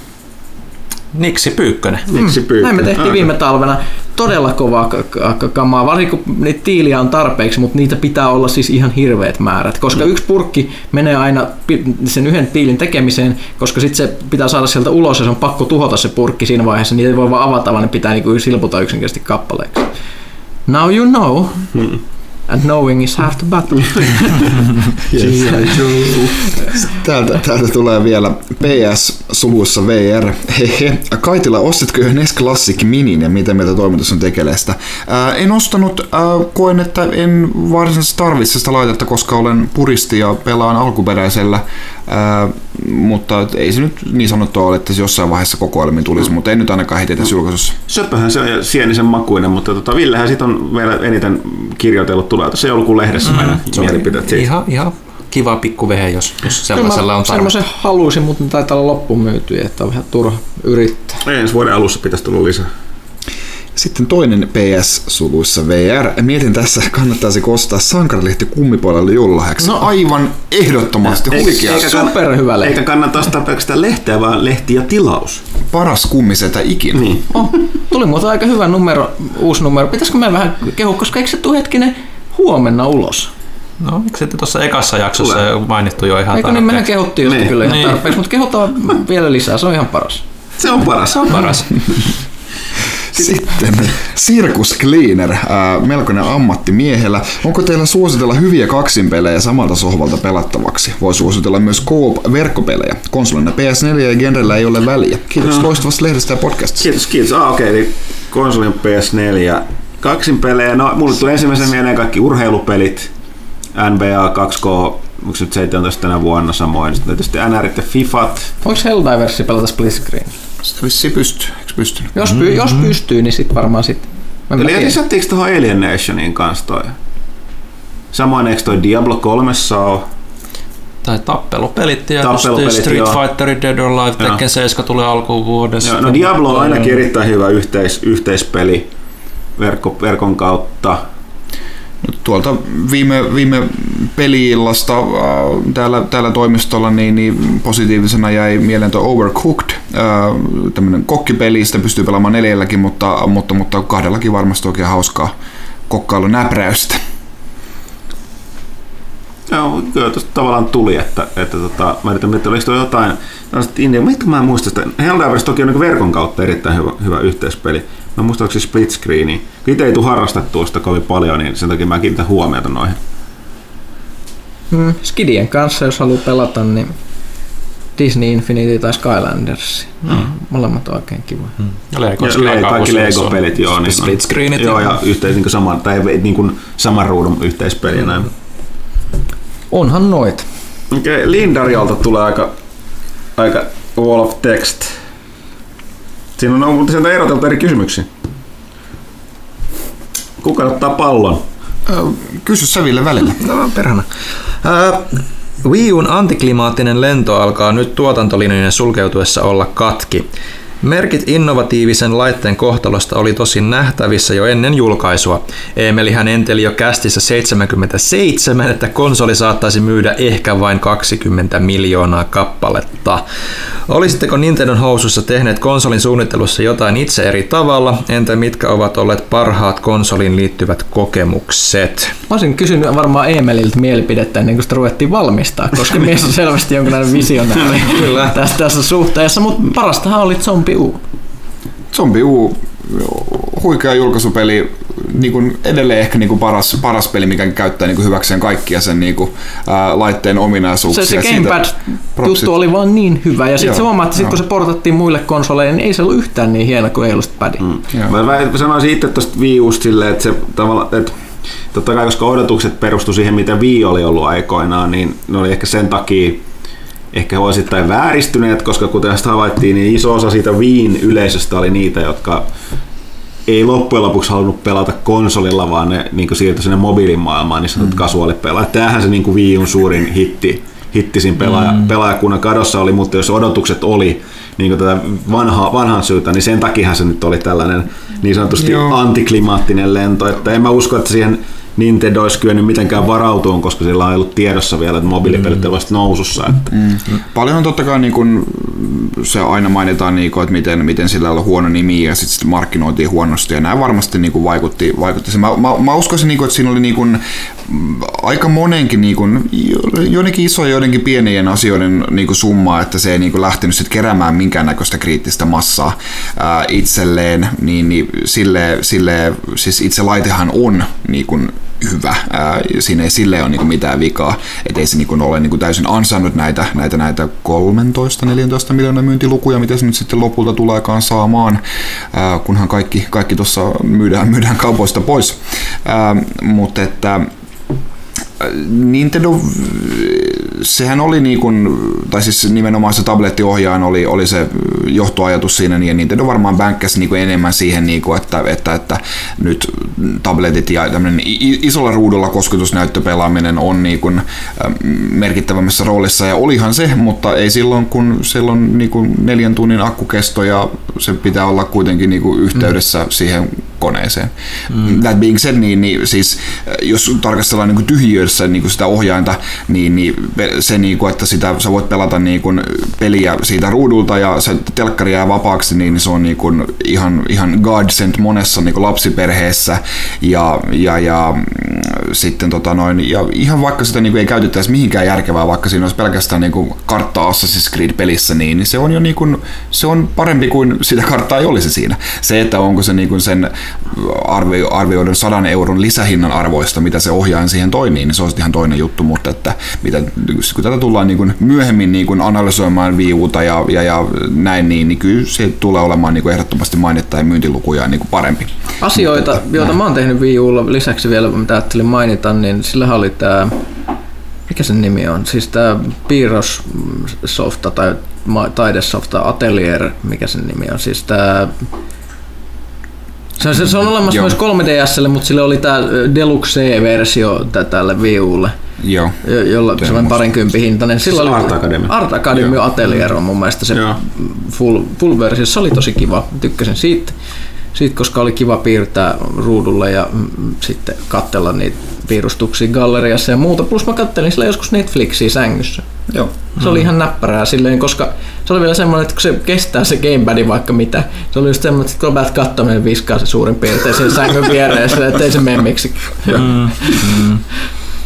Niksi Pyykkönen. Miksi pyykkä? Näin me tehtiin viime talvena. Todella kovaa k- k- kamaa, varsinkin kun niitä tiiliä on tarpeeksi, mutta niitä pitää olla siis ihan hirveät määrät, koska yksi purkki menee aina sen yhden tiilin tekemiseen, koska sitten se pitää saada sieltä ulos ja se on pakko tuhota se purkki siinä vaiheessa, niin ei voi vaan avata, vaan ne pitää niinku silputa yksinkertaisesti kappaleeksi. Now you know, and knowing is half the battle. Täältä, täältä tulee vielä PS suluissa VR. Hehe. Kaitila, ostitko jo NES Classic Minin ja mitä mieltä toimitus on tekeleestä? Ää, en ostanut, ää, koen, että en varsinaisesti tarvitse sitä laitetta, koska olen puristi ja pelaan alkuperäisellä. Ää, mutta ei se nyt niin sanottua ole, että se jossain vaiheessa kokoelmiin tulisi, mutta en nyt ainakaan heti tässä julkaisussa. Söpöhän se on ja sienisen makuinen, mutta tota, Villehän sit on vielä eniten kirjoitellut tulee tuossa joulukuun lehdessä meidän mielipiteet siitä. Ihan, ihan kiva pikku vehe, jos, jos sellaisella on tarve. semmoisen halusin, mutta ne taitaa olla loppuun myytyjä, että on vähän turha yrittää. Ensi vuoden alussa pitäisi tulla lisää. Sitten toinen PS-suluissa VR. Mietin tässä, kannattaisi ostaa sankarilehti kummipuolelle joululahjaksi. No aivan ehdottomasti huikea. Eikä Super hyvä lehti. Eikä kannata ostaa pelkästään lehteä, vaan lehti ja tilaus. Paras kummisetä ikinä. Niin. Oh, tuli muuten aika hyvä numero, uusi numero. Pitäisikö me vähän kehua, koska eikö se tule hetkinen huomenna ulos? No, eikö sitten tuossa ekassa jaksossa jo mainittu jo ihan Eikö niin mehän kehuttiin Niin. kyllä ihan Niin. tarpeeksi, mutta kehutaan vielä lisää, se on ihan paras. Se on paras. Se on paras. Sitten Sirkus Cleaner, ää, melkoinen ammattimiehellä. Onko teillä suositella hyviä kaksinpelejä samalta sohvalta pelattavaksi? Voi suositella myös Coop-verkkopelejä. Konsolina PS4 ja genrellä ei ole väliä. Kiitos No. loistavasta lehdestä ja podcastista. Kiitos, kiitos. Ah, okei, eli konsolin PS4. Kaksin pelejä. No, mulle tuli ensimmäisen mieleen kaikki urheilupelit. NBA 2K, onko se nyt 17 tänä vuonna samoin. Sitten tietysti NRit ja Fifat. Voiko Helldiversi pelata split screen? Sitä vissiin pystyy, eikö pystynyt? Jos, py, jos pystyy, niin sitten varmaan sitten. Eli lisättiinkö tuohon Alien Nationiin kanssa toi? Samoin eikö toi Diablo 3 ole? Tai tappelupelit tietysti, Tappelupelit, Street joo. Fighter, Dead or Alive, Joo. Tekken 7 tulee alkuun vuodesta. Joo, no Diablo on ainakin erittäin hyvä yhteis, yhteispeli verkko, verkon kautta. Tuolta viime, viime peliillasta äh, täällä, täällä toimistolla niin, niin positiivisena jäi mieleen tuo Overcooked, äh, tämmöinen kokkipeli, sitä pystyy pelaamaan neljälläkin, mutta, mutta, mutta kahdellakin varmasti oikein hauskaa kokkailun näpräystä. Joo, kyllä tuosta tavallaan tuli, että, että tota, mä yritän miettiä, oliko jotain, tällaiset India, mitkä mä en muista sitä, Helldivers toki on niin verkon kautta erittäin hyvä, hyvä yhteispeli. Mä muistan, onko se split screeni. Kun itse ei tule harrastettua sitä kovin paljon, niin sen takia mä kiinnitän huomiota noihin. Mm, Skidien kanssa, jos haluaa pelata, niin Disney Infinity tai Skylanders. Mm. Molemmat on oikein kiva. Ja Lego, Ja le- kaikki Lego-pelit, joo. Niin split screenit. Joo, ja yhteis, niin saman, tai niin kuin saman ruudun yhteispeli näin. Onhan noit. Okei, okay, Lindarialta tulee aika, aika wall of text. Siinä on, on sieltä eroteltu eri kysymyksiä. Kuka ottaa pallon? Kysy sä Ville välillä. No, perhana. Ää, Wii U'n antiklimaattinen lento alkaa nyt tuotantolinjojen sulkeutuessa olla katki. Merkit innovatiivisen laitteen kohtalosta oli tosin nähtävissä jo ennen julkaisua. Emelihän enteli jo kästissä 77, että konsoli saattaisi myydä ehkä vain 20 miljoonaa kappaletta. Olisitteko Nintendon housussa tehneet konsolin suunnittelussa jotain itse eri tavalla? Entä mitkä ovat olleet parhaat konsoliin liittyvät kokemukset? Mä olisin kysynyt varmaan Emeliltä mielipidettä ennen kuin sitä ruvettiin valmistaa, koska mies on selvästi jonkinlainen visionääri tässä, tässä suhteessa, mutta parastahan oli Zombie U. Zombie U, huikea julkaisupeli, niin kuin edelleen ehkä niin kuin paras, paras peli, mikä käyttää niin kuin hyväkseen kaikkia sen niin kuin, ää, laitteen ominaisuuksia. Se, se Gamepad-juttu oli vaan niin hyvä, ja sitten se huomaa, että sit, kun se portattiin muille konsoleille, niin ei se ollut yhtään niin hieno kuin ei ollut sitä padia. Mm. Joo. Mä mä sanoisin itse tuosta Wii silleen, että se tavallaan, että totta kai koska odotukset perustu siihen, mitä Wii oli ollut aikoinaan, niin ne oli ehkä sen takia ehkä osittain vääristyneet, koska kuten sitä havaittiin, niin iso osa siitä Wiin yleisöstä oli niitä, jotka ei loppujen lopuksi halunnut pelata konsolilla, vaan ne niin siirtyi sinne mobiilimaailmaan, niin sanotut mm. kasuaalipelaajat. Tämähän se niin Wii Un suurin hitti, hitti siinä pelaaja, mm. pelaajakunnan kadossa oli, mutta jos odotukset oli niin tätä vanha, vanhan syytä, niin sen takia se nyt oli tällainen niin sanotusti Joo. antiklimaattinen lento. Että en mä usko, että siihen Nintendo olisi kyennyt mitenkään varautumaan, koska sillä ei ollut tiedossa vielä, että mobiilipelit mm. vasta nousussa. Että Mm. Paljon on totta kai niin kun, se aina mainitaan, niin kun, että miten, miten sillä on huono nimi ja sitten sit markkinoitiin huonosti ja nämä varmasti niin kun, vaikutti, vaikutti. Se, mä, mä, mä uskoisin, niin kun, että siinä oli niin kun, mm, aika monenkin niin kun, jo- joidenkin isojen joidenkin pienien asioiden niin kun, summa, että se ei niin kun, lähtenyt sit keräämään minkäännäköistä kriittistä massaa ää, itselleen, niin, niin sille, sille, siis itse laitehan on niin kun, hyvä. Ää, siinä ei silleen ole niinku mitään vikaa, ettei se niinku ole niinku täysin ansainnut näitä, näitä, näitä 13-14 miljoonaa myyntilukuja, mitä se nyt sitten lopulta tuleekaan saamaan, ää, kunhan kaikki, kaikki tuossa myydään, myydään kaupoista pois. Mutta että Nintendo, sehän oli niin kuin, tai siis nimenomaan se tablettiohjaajan oli, oli se johtoajatus siinä, niin Nintendo varmaan bänkkäsi niin enemmän siihen, niin kuin, että, että, että nyt tabletit ja tämmöinen isolla ruudulla kosketusnäyttöpelaaminen on niin kuin äh, merkittävämmässä roolissa, ja olihan se, mutta ei silloin, kun siellä on niin kuin neljän tunnin akkukesto, ja se pitää olla kuitenkin niin kuin yhteydessä mm. siihen koneeseen. Mm. That being said, niin, niin siis äh, jos tarkastellaan niin kuin tyhjiössä niin kuin sitä ohjainta, niin, niin se, niin kuin, että sitä, sä voit pelata niin kuin peliä siitä ruudulta ja se telkkari jää vapaaksi, niin se on niin kuin ihan, ihan godsend monessa niin kuin lapsiperheessä ja, ja, ja mm, sitten tota noin, ja ihan vaikka sitä niin kuin ei käytettäisi mihinkään järkevää, vaikka siinä olisi pelkästään niin kuin kartta Assassin's Creed-pelissä, niin, niin se on jo niin kuin, se on parempi kuin sitä karttaa ei olisi siinä. Se, että onko se niin kuin sen arvio, arvioidun 100 euron lisähinnan arvoista, mitä se ohjaajan siihen toi, niin se on ihan toinen juttu, mutta että mitä, kun tätä tullaan niin kuin myöhemmin niin kuin analysoimaan viivuuta ja, ja, ja näin, niin, niin kyllä se tulee olemaan niin kuin ehdottomasti mainetta ja myyntilukuja niin kuin parempi. Asioita, Mutta, joita näin. mä oon tehnyt Wii Ulla lisäksi vielä, mitä ajattelin mainita, niin sillä oli tää, mikä sen nimi on, siis tää piirrossofta tai taidesofta Atelier, mikä sen nimi on, siis tää se on, se, se on olemassa Joo. myös 3DSlle, mutta sillä oli tämä Deluxe-versio tä- tälle Wii Ulle, Joo. jo- jolla se on musta. parinkympin hintainen. Sillä Siis oli Art Academy. Art Academy Joo. Atelier on mun mielestä se Joo. full, full versio. Se oli tosi kiva. Tykkäsin siitä, siitä, koska oli kiva piirtää ruudulle ja mm, sitten katsella niitä piirustuksia galleriassa ja muuta. Plus mä kattelin sillä joskus Netflixiä sängyssä. Joo. Se oli ihan näppärää silleen, koska se oli vielä semmoinen, että kun se kestää se gamepad vaikka mitä, se oli just semmoinen, että kun päät katsomaan, niin viskaa se suurin piirtein sen sängyn viereen, että ei se mene miksi.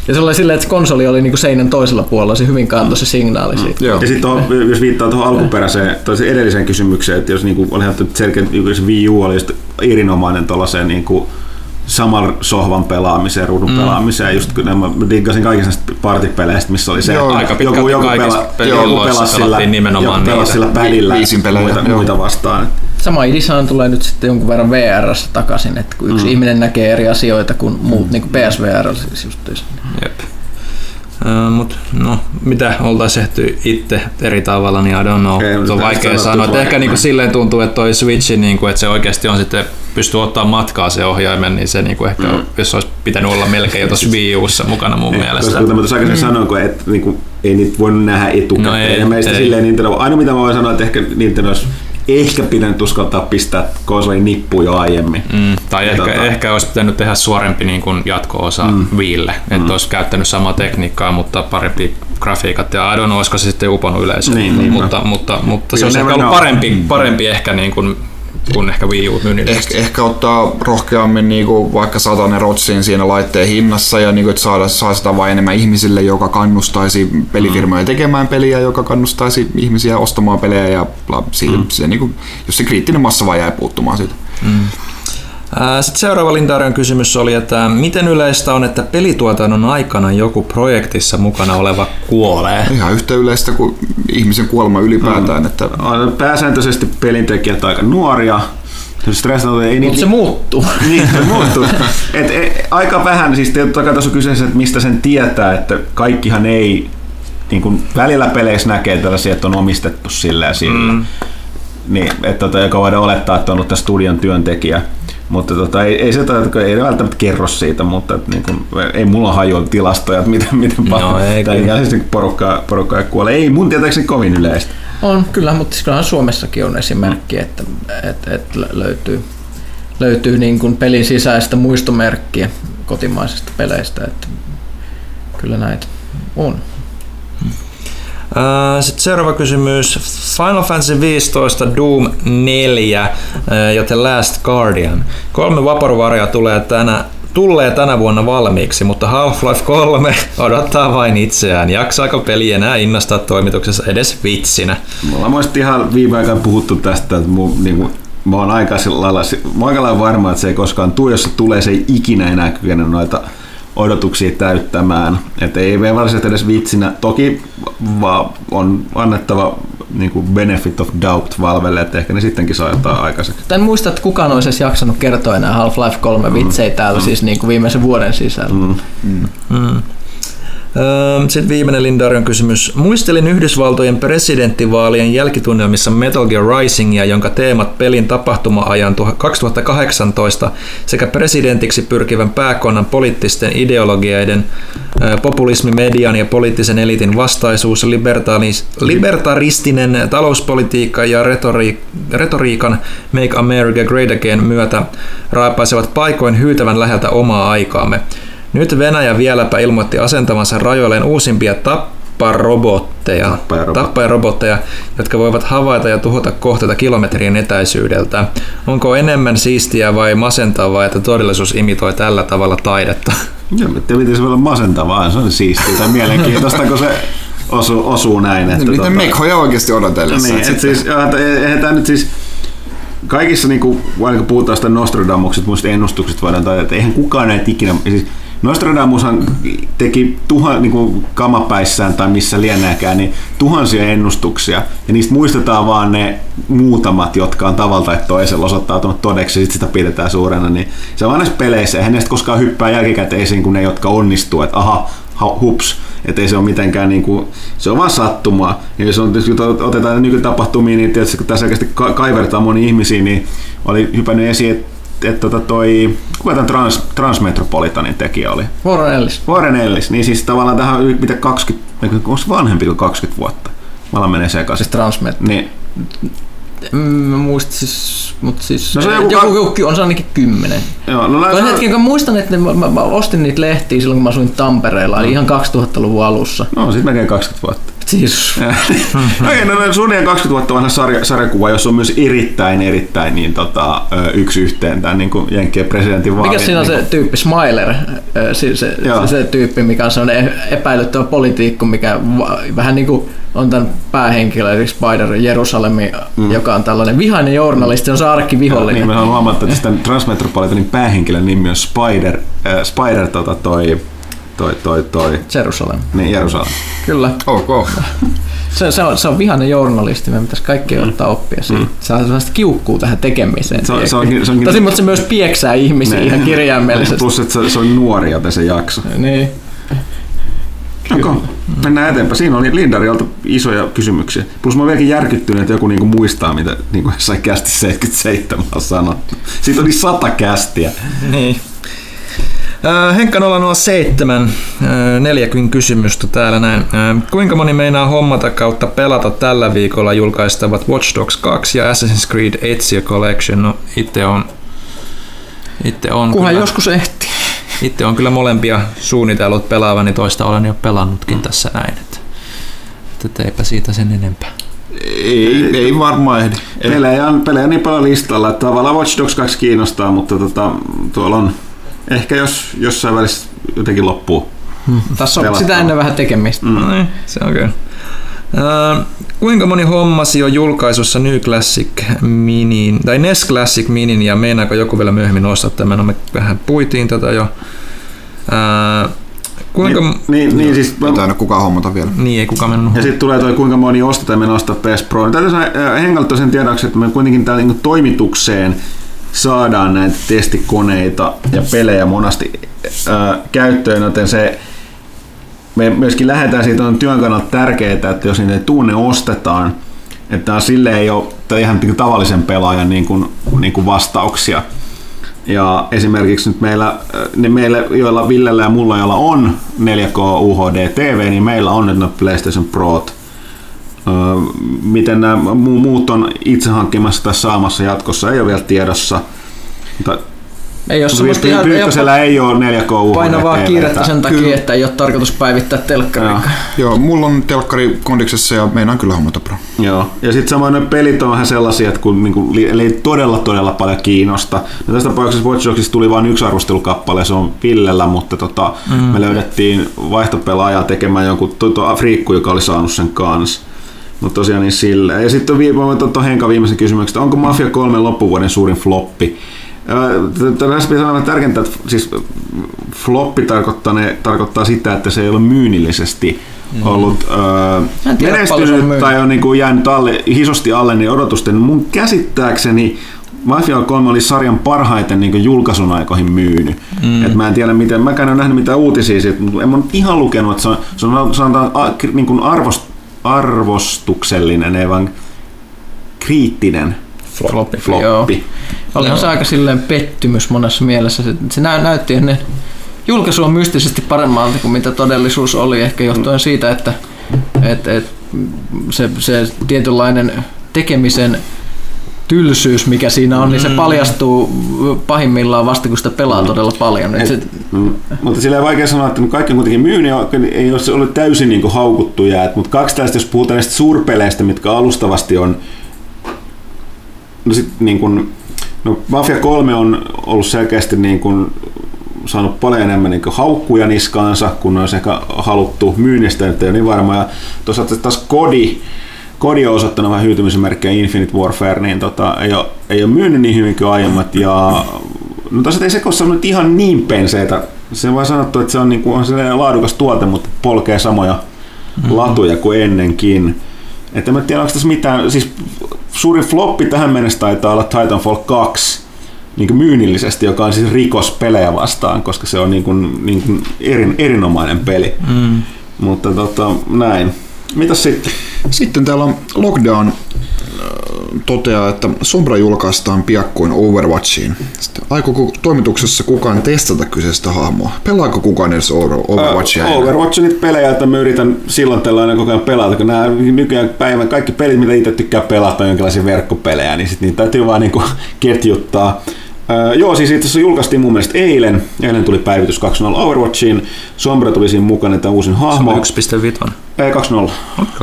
Ja se oli silleen, että konsoli oli niinku seinän toisella puolella, se hyvin kantoi se signaali siitä. Joo. Ja sitten jos viittaa tuohon alkuperäiseen, tai se edelliseen kysymykseen, että jos niinku, oli ihan selkeä, niinku se Wii U oli just erinomainen tuollaiseen niinku, saman sohvan pelaamiseen, ruudun mm. pelaamiseen, just kun mä diggasin kaikista näistä partipeleistä, missä oli se, Joo, aika joku, joku, pela, joku pelasi sillä, joku pelasi niitä. sillä pelejä, muita, joo. muita vastaan. Sama design tulee nyt sitten jonkun verran VR takaisin, että kun yksi mm. ihminen näkee eri asioita kuin muut, mm. niin kuin PSVR siis justiinsa. Jep. Uh, mut no, mitä oltaisiin tehty itse eri tavalla, niin I don't know. Se on vaikea sanoa. Että vaikea. ehkä niinku silleen tuntuu, että toi Switch, niinku, että se oikeasti on sitten pystyy ottaa matkaa se ohjaimen, niin se niinku ehkä, mm. jos olisi pitänyt olla melkein jo tuossa Wii Ussa mukana mun mielestä. Koska mä tuossa aikaisemmin sanoin, kun et, niinku, ei niitä voinut nähdä etukäteen. No ei, ja meistä ei. silleen Nintendo, aina mitä mä voin sanoa, että ehkä Nintendo olisi ehkä pitänyt uskaltaa pistää konsolin nippuun jo aiemmin. Mm, tai Ja ehkä, tota- ehkä olisi pitänyt tehdä suorempi niin kuin jatko-osa mm. Viille, että mm. olisi käyttänyt samaa tekniikkaa, mutta parempi grafiikat ja I don't know, olisiko se sitten uponnut yleisöä, Niin, niinpä. mutta, mutta, mutta se You olisi ehkä ollut parempi, parempi ehkä niin kuin, kuin ehkä Wii U myynnin Ehkä, ehkä ottaa rohkeammin niinku, vaikka satanen rotsiin siinä laitteen hinnassa ja niinku, että saada, saa sitä vain enemmän ihmisille, joka kannustaisi pelifirmoja tekemään peliä, joka kannustaisi ihmisiä ostamaan pelejä ja bla, siitä, mm. se, niinku, jos se kriittinen massa vaan jää puuttumaan siitä. Sitten seuraava Lindarion kysymys oli, että miten yleistä on, että pelituotannon aikana joku projektissa mukana oleva kuolee? Ihan yhtä yleistä kuin ihmisen kuolema ylipäätään, että On pääsääntöisesti pelintekijät aika nuoria. Stressata, ei Mutta niitä se muuttuu. Niin, se muuttuu. Et, et, aika vähän, siis totta kai tässä on kyseessä, että mistä sen tietää, että kaikkihan ei, niin kuin välillä peleissä näkee tällaisia, että on omistettu sillä ja sillä. Mm. Niin, että tota, joka voidaan olettaa, että on ollut tämän studion työntekijä. Mutta tota, ei, ei se ei ne välttämättä kerro siitä, mutta et, niin kuin, ei mulla hajua tilastoja, että miten, miten No, ei tai kyllä. siis porukkaa, porukkaa kuolee. Ei mun tietääkseni kovin yleistä. On, kyllä, mutta siis kyllähän Suomessakin on esimerkki, että, että, että lö- löytyy, löytyy niin kuin pelin sisäistä muistomerkkiä kotimaisista peleistä, että kyllä näitä on. Sitten seuraava kysymys. Final Fantasy 15 Doom 4 ää, ja The Last Guardian. Kolme vaporvaria tulee tänä, tulee tänä vuonna valmiiksi, mutta Half-Life 3 odottaa vain itseään. Jaksaako peli enää innostaa toimituksessa edes vitsinä? Me ollaan ihan viime aikoina puhuttu tästä, että mu, niin kuin, mä oon aika lailla varma, että se ei koskaan tule, jos se tulee, se ei ikinä enää kykene noita odotuksia täyttämään. Että ei varsinaisesti edes vitsinä. Toki vaan on annettava niin kuin benefit of doubt Valvelle, että ehkä ne sittenkin saa jotain aikaiseksi. En muista, että kukaan olisi edes jaksanut kertoa enää Half-Life 3 vitsejä täällä siis niin kuin viimeisen vuoden sisällä. Mm. Sitten viimeinen Lindarion kysymys. Muistelin Yhdysvaltojen presidenttivaalien jälkitunnelmissa Metal Gear Risingia, jonka teemat pelin tapahtuma-ajan 2018 sekä presidentiksi pyrkivän pääkonnan poliittisten ideologioiden, ö, populismi, median ja poliittisen elitin vastaisuus, libertaristinen talouspolitiikka ja retori, retoriikan Make America Great Again myötä raapaisevat paikoin hyytävän läheltä omaa aikaamme. Nyt Venäjä vieläpä ilmoitti asentavansa rajoilleen uusimpia tapparobotteja, Tappajarobotteja. tappajarobotteja, jotka voivat havaita ja tuhota kohteita kilometrien etäisyydeltä. Onko enemmän siistiä vai masentavaa, että todellisuus imitoi tällä tavalla taidetta? Joo, en tiedä, miten se voi olla masentavaa, se on siistiä tai mielenkiintoista, kun se osuu, osuu näin. Että, niitä tota- mekhoja oikeasti odotellessa. Niin, että et siis, et eihän tämä nyt siis kaikissa, niinku, aina kun puhutaan sitä Nostradamukset, muista ennustukset voidaan tai että eihän kukaan näitä ikinä, siis Nostradamushan teki tuhan, niinku, kamapäissään tai missä lienääkään, niin tuhansia ennustuksia, ja niistä muistetaan vaan ne muutamat, jotka on tavalla tai toisella osoittautunut todeksi, ja sit sitä pidetään suurena, niin se on aina peleissä, eihän näistä koskaan hyppää jälkikäteisiin kuin ne, jotka onnistuu, että aha, ha- hups, että ei se ole mitenkään niinku, se on vaan sattumaa. Ja jos on, jos otetaan nykytapahtumia, niin tietysti kun tässä oikeasti ka- kaivertaa moni ihmisiä, niin oli hypännyt esiin, että et, tota toi, kuka tämän Trans, Transmetropolitanin tekijä oli? Warren Ellis. Warren Ellis, niin siis tavallaan tähän on mitä 20, onko se vanhempi kuin 20 vuotta? Mä menee sekaisin. Siis Transmet. Niin, Mm, Mä muistin siis, mutta siis No se on joku, joku joku, on se ainakin kymmenen. joo, no näin, hetken, kun muistan, että mä, mä, mä, ostin niitä lehtiä silloin, kun mä asuin Tampereella, eli ihan 2000-luvun alussa. no siis melkein 20 vuotta. Siis, Okei, no, no suunnilleen 20 vuotta vanha sarja, sarjakuva, jossa on myös erittäin, erittäin niin, tota, yksi yhteen tämän niin kuin Jenkkien presidentin vaalin. mikä siinä on niin se tyyppi, Smiler, se, se, Joo. se, tyyppi, mikä on sellainen epäilyttävä poliitikko, mikä va, vähän niin kuin on tämän päähenkilö, eli Spider Jerusalemi, mm. joka on tällainen vihainen journalisti, on se Niin, arkkivihollinen. mä haluan huomata, että tämän Transmetropolitanin päähenkilön nimi on Spider, äh, Spider tota, toi, toi, toi, toi, Jerusalem, niin Jerusalem. kyllä. Ok. Se, se, on, se on vihainen journalisti, me pitäisi kaikki ottaa oppia siitä. Se on sellaista kiukkuu tähän tekemiseen. Mm. Se on- se onkin- se onkin- Tosi, mutta se myös pieksää ihmisiä Niin. ihan kirjaimellisesti. Plus, että se, se on nuori, joten se jakso. Niin. Okay. Mennään eteenpäin. Siinä oli Lindarilta isoja kysymyksiä. Plus mä oon vieläkin järkyttynyt, että joku niinku muistaa, mitä niinku jossain kästi 77 on sanottu. Siitä oli sata kästiä. Niin. Äh, Henkka 007, äh, neljäkin kysymystä täällä näin. Äh, Kuinka moni meinaa hommata kautta pelata tällä viikolla julkaistavat Watch Dogs 2 ja Assassin's Creed Ezio Collection? No itse on, itse on, Kunhan kyllä, joskus ehti. itse on kyllä molempia suunnitellut pelaavani, toista olen jo pelannutkin mm. tässä näin. Että, että eipä siitä sen enempää. Ei, ei varmaan ehdi. Pelejä on, pelejä on niin paljon listalla, että tavallaan Watch Dogs 2 kiinnostaa, mutta tota, tuolla on ehkä jos jossain välissä jotenkin loppuu. Tässä on sitä ennen vähän tekemistä. Mm. No niin, se on kyllä. Äh, kuinka moni hommasi on julkaisussa New Classic Minin, tai NES Classic Minin, ja meinaako joku vielä myöhemmin ostaa tämän? No me vähän puitiin tätä jo. Äh, kuinka... Niin, niin, niin siis, Ei tainnut kukaan hommata vielä. Niin, ei kukaan mennyt ja sitten tulee toi kuinka moni ostetaan me nostaa PS Pro. Täytyy sanoa äh, Henkalta sen tiedoksi, että me kuitenkin täällä niinku toimitukseen saadaan näitä testikoneita ja pelejä monasti äh, käyttöön, joten se me myöskin lähdetään siitä on työn kannalta tärkeää, että jos niitä ei tuu, ne ostetaan. Että silleen ei ole ihan niinku tavallisen pelaajan niin kuin, niin kuin vastauksia. Ja esimerkiksi nyt meillä, äh, niin meillä, joilla Villellä ja mulla, joilla on 4K UHD TV, niin meillä on nyt ne PlayStation Prot. Öö, Miten nämä mu- muut on itse hankkimassa tai saamassa jatkossa, ei ole vielä tiedossa. Mutta Ei ole semmoista ihan Pyykkösellä ei ole 4K UHD painavaa kiirettä sen takia, Kyllä. että ei ole tarkoitus päivittää telkkaria. Joo. Joo, mulla on telkkari kondiksessa ja meinaan kyllä hommata pro. Joo, ja sitten samoin ne pelit on vähän sellaisia, että kun niinku, li- eli ei todella todella paljon kiinnosta. No tässä tapauksessa Watch Dogsista tuli vain yksi arvostelukappale, se on Villellä, mutta tota, mm. me löydettiin vaihtopelaajaa tekemään jonkun tuo Friikku, joka oli saanut sen kanssa. Mutta tosiaan niin sillä. Ja sitten viime, tuo Henka viimeisen kysymyksen, että onko Mafia 3 loppuvuoden suurin floppi? Tässä pitää sanoa tärkeintä, että siis floppi tarkoittaa, ne, tarkoittaa sitä, että se ei ole myynnillisesti ollut paljon se on menestynyt myynyt. tai on niin kuin jäänyt alle, hisosti alle niin odotusten. Mun käsittääkseni Mafia 3 oli sarjan parhaiten niin julkaisun aikoihin myynyt. Mm. Et mä en tiedä, miten, mäkään en ole nähnyt mitään uutisia siitä, mutta en mä ihan lukenut, että se on, se on sanotaan, a, niin kuin arvost, arvostuksellinen, ei vaan kriittinen Floppi. floppi. Olihan se aika silleen pettymys monessa mielessä. Se, se nä- näytti ennen julkaisu on mystisesti paremmalta kuin mitä todellisuus oli, ehkä johtuen siitä, että et, et, se, se tietynlainen tekemisen tylsyys, mikä siinä on, niin se paljastuu pahimmillaan vasta, kun sitä pelaa todella paljon. Et se, Mm. Mutta sillä ei vaikea sanoa, että kaikki on kuitenkin myynyt ei ole ollut täysin niin kuin haukuttuja. Et, mutta kaksi tästä, jos puhutaan näistä suurpeleistä, mitkä alustavasti on no sit niin kuin, no Mafia 3 on ollut selkeästi niin kuin saanut paljon enemmän niin haukkuja niskaansa, kun olisi ehkä haluttu myynnistä, nyt ei ole niin varma. Ja toisaalta taas Kodi, Kodi on osoittanut vähän hyytymisen merkkejä Infinite Warfare, niin tota, ei, ole, ei ole myynyt niin hyvin kuin aiemmat. Ja, no tosiaan ei se ole ihan niin penseitä. Se on vaan sanottu, että se on, niin kuin, on sellainen laadukas tuote, mutta polkee samoja mm-hmm. latuja kuin ennenkin. Että en mä tiedä, onko tässä mitään, siis suurin floppi tähän mennessä taitaa olla Titanfall 2, niin kuin myynnillisesti, joka on siis rikos pelejä vastaan, koska se on niin kuin, niin kuin erin, erinomainen peli. Mm. Mutta tota, näin. Mitäs sitten? Sitten täällä on Lockdown äh, toteaa, että Sombra julkaistaan piakkoin Overwatchiin. Sitten, aikooko toimituksessa kukaan testata kyseistä hahmoa? Pelaako kukaan edes Over- Overwatchia? enää? Overwatch on niitä pelejä, että mä yritän silloin tällainen koko ajan pelata, kun nämä nykyään päivän kaikki pelit, mitä itse tykkää pelata, on jonkinlaisia verkkopelejä, niin sit niitä täytyy vaan niinku ketjuttaa. Öö, joo, siis itse asiassa julkaistiin mun mielestä eilen. Eilen tuli päivitys 2.0 Overwatchiin. Sombra tuli siinä mukana, tämä uusin hahmo. 1.5. Ei, 2.0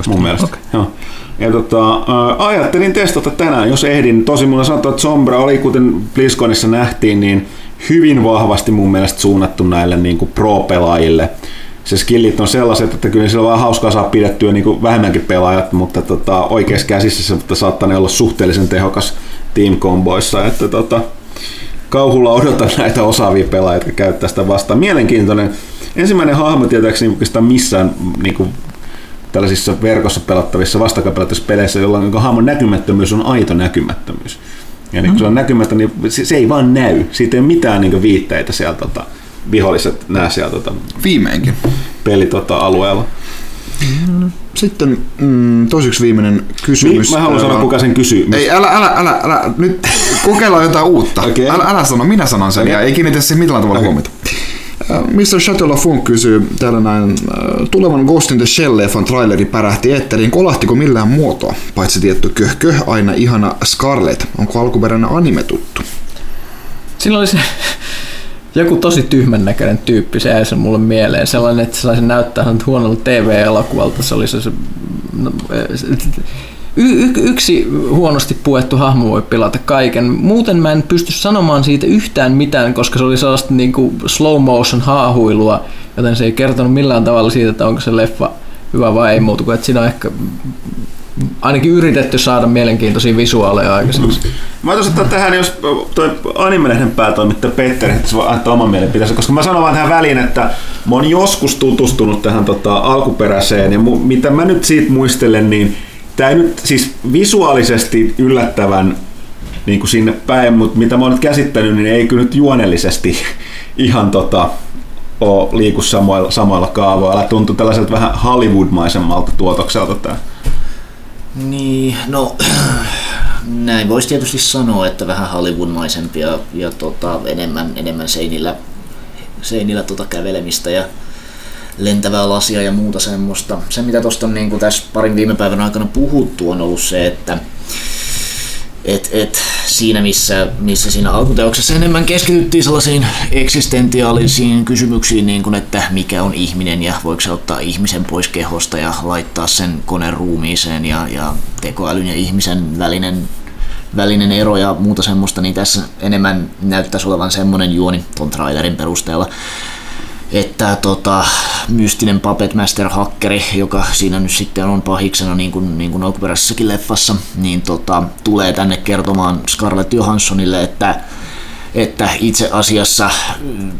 mun mielestä. Okei. Joo. Ja tota, ää, ajattelin testata tänään, jos ehdin. Tosin mulla sanotaan, että Sombra oli, kuten BlizzConissa nähtiin, niin hyvin vahvasti mun mielestä suunnattu näille niin kuin pro-pelaajille. Se skillit on sellaiset, että kyllä sillä on vaan hauskaa saa pidettyä niin kuin vähemmänkin pelaajat, mutta tota, oikeassa käsissä se saattaa olla suhteellisen tehokas team comboissa. Että tota, kauhulla odotan näitä osaavia pelaajia, jotka käyttää sitä vastaan. Mielenkiintoinen. Ensimmäinen hahmo tietääkseni oikeastaan missään niin kuin, tällaisissa verkossa pelattavissa, vastakkain pelattavissa peleissä, jolloin niin hahmon näkymättömyys on aito näkymättömyys. Ja niin kun se on näkymätön, niin se, ei vaan näy. Siitä ei ole mitään niin viitteitä sieltä tota, viholliset näe siellä tota, Viimeinkin. peli tota, alueella. Sitten mm, toiseksi viimeinen kysymys. Niin, mä haluan sanoa, kuka sen kysyy. Ei, älä, älä, älä, älä, nyt kokeillaan jotain uutta. Okei. Älä, älä sano, minä sanon sen Okei. ja ei kiinnitä siihen millään tavalla huomiota. Äh, Mr. Chateau Funk kysyy täällä näin, tulevan Ghost in the Shell-leffan traileri pärähti eetteriin, kolahtiko millään muotoa? Paitsi tietty köhkö, aina ihana Scarlett. Onko alkuperäinen anime tuttu? Siinä oli se joku tosi tyhmän näköinen tyyppi, se jäi sen mulle mieleen. Sellainen, että se sai sen näyttää huonolta TV-elokuvalta. Se oli se, se no, y- y- yksi huonosti puettu hahmo voi pilata kaiken. Muuten mä en pysty sanomaan siitä yhtään mitään, koska se oli sellaista niin kuin slow motion haahuilua, joten se ei kertonut millään tavalla siitä, että onko se leffa hyvä vai ei muuta kuin, että siinä on ehkä ainakin yritetty saada mielenkiintoisia visuaaleja aikaiseksi. Mä voisin ottaa tähän, jos toi Animelehden päätoimittaja Petteri antaa oman mielipiteensä, koska mä sanon vaan tähän väliin, että mä oon joskus tutustunut tähän tota, alkuperäiseen, ja mu- mitä mä nyt siitä muistelen, niin tämä nyt siis visuaalisesti yllättävän niin kuin sinne päin, mutta mitä mä oon nyt käsittänyt, niin ei kyllä nyt juonellisesti ihan tota, ole liiku samoilla, samoilla kaavoilla. Tuntuu tällaiselta vähän Hollywood-maisemmalta tuotokselta tämä. Niin, no näin voisi tietysti sanoa, että vähän Hollywood-maisempia ja, ja tota, enemmän, enemmän seinillä, seinillä tota kävelemistä ja lentävää lasia ja muuta semmoista. Se mitä tuosta niin tässä parin viime päivän aikana puhuttu on ollut se, että et, et, siinä missä, missä siinä alkuteoksessa enemmän keskityttiin sellaisiin eksistentiaalisiin kysymyksiin, niin kuin, että mikä on ihminen ja voiko se ottaa ihmisen pois kehosta ja laittaa sen koneen ruumiiseen ja, ja tekoälyn ja ihmisen välinen, välinen ero ja muuta semmoista, niin tässä enemmän näyttäisi olevan semmoinen juoni ton trailerin perusteella, että tota, mystinen Puppet Master Hackeri, joka siinä nyt sitten on pahiksena niin kuin, niin kuin alkuperäisessäkin leffassa, niin tota, tulee tänne kertomaan Scarlett Johanssonille, että, että itse asiassa mm,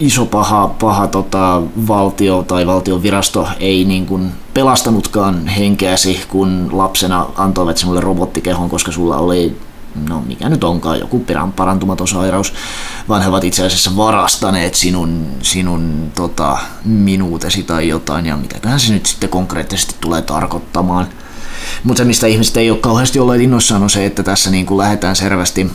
iso paha, paha tota, valtio tai valtion virasto ei niin kuin pelastanutkaan henkeäsi, kun lapsena antoivat sinulle robottikehon, koska sulla oli no mikä nyt onkaan, joku parantumaton sairaus, vaan he ovat itse asiassa varastaneet sinun, sinun tota, minuutesi tai jotain, ja mitäköhän se nyt sitten konkreettisesti tulee tarkoittamaan. Mutta se, mistä ihmiset ei ole kauheasti olleet innoissaan, on se, että tässä niin kuin lähdetään selvästi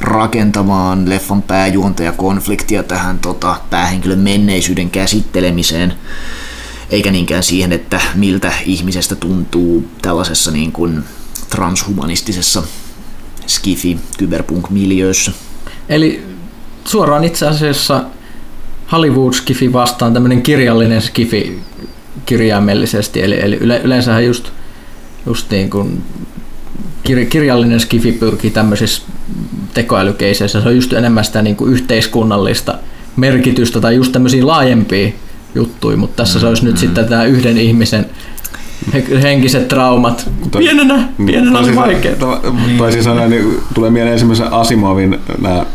rakentamaan leffan pääjuonta ja konfliktia tähän tota, päähenkilön menneisyyden käsittelemiseen, eikä niinkään siihen, että miltä ihmisestä tuntuu tällaisessa niin kuin transhumanistisessa skifi kyberpunk-miljöössä. Eli suoraan itse asiassa Hollywood skifi vastaan tämmöinen kirjallinen skifi kirjaimellisesti, eli, eli yle, yleensähän just, just niin kuin kir, kirjallinen skifi pyrkii tämmöisissä tekoälykeiseissä, se on just enemmän sitä niin kuin yhteiskunnallista merkitystä tai just tämmöisiä laajempia juttuja, mutta tässä se olisi nyt sitten tämä yhden ihmisen henkiset traumat. Pienenä, pienenä oli vaikea. Tai siis aina niin tulee mieleen ensimmäisen Asimovin nämä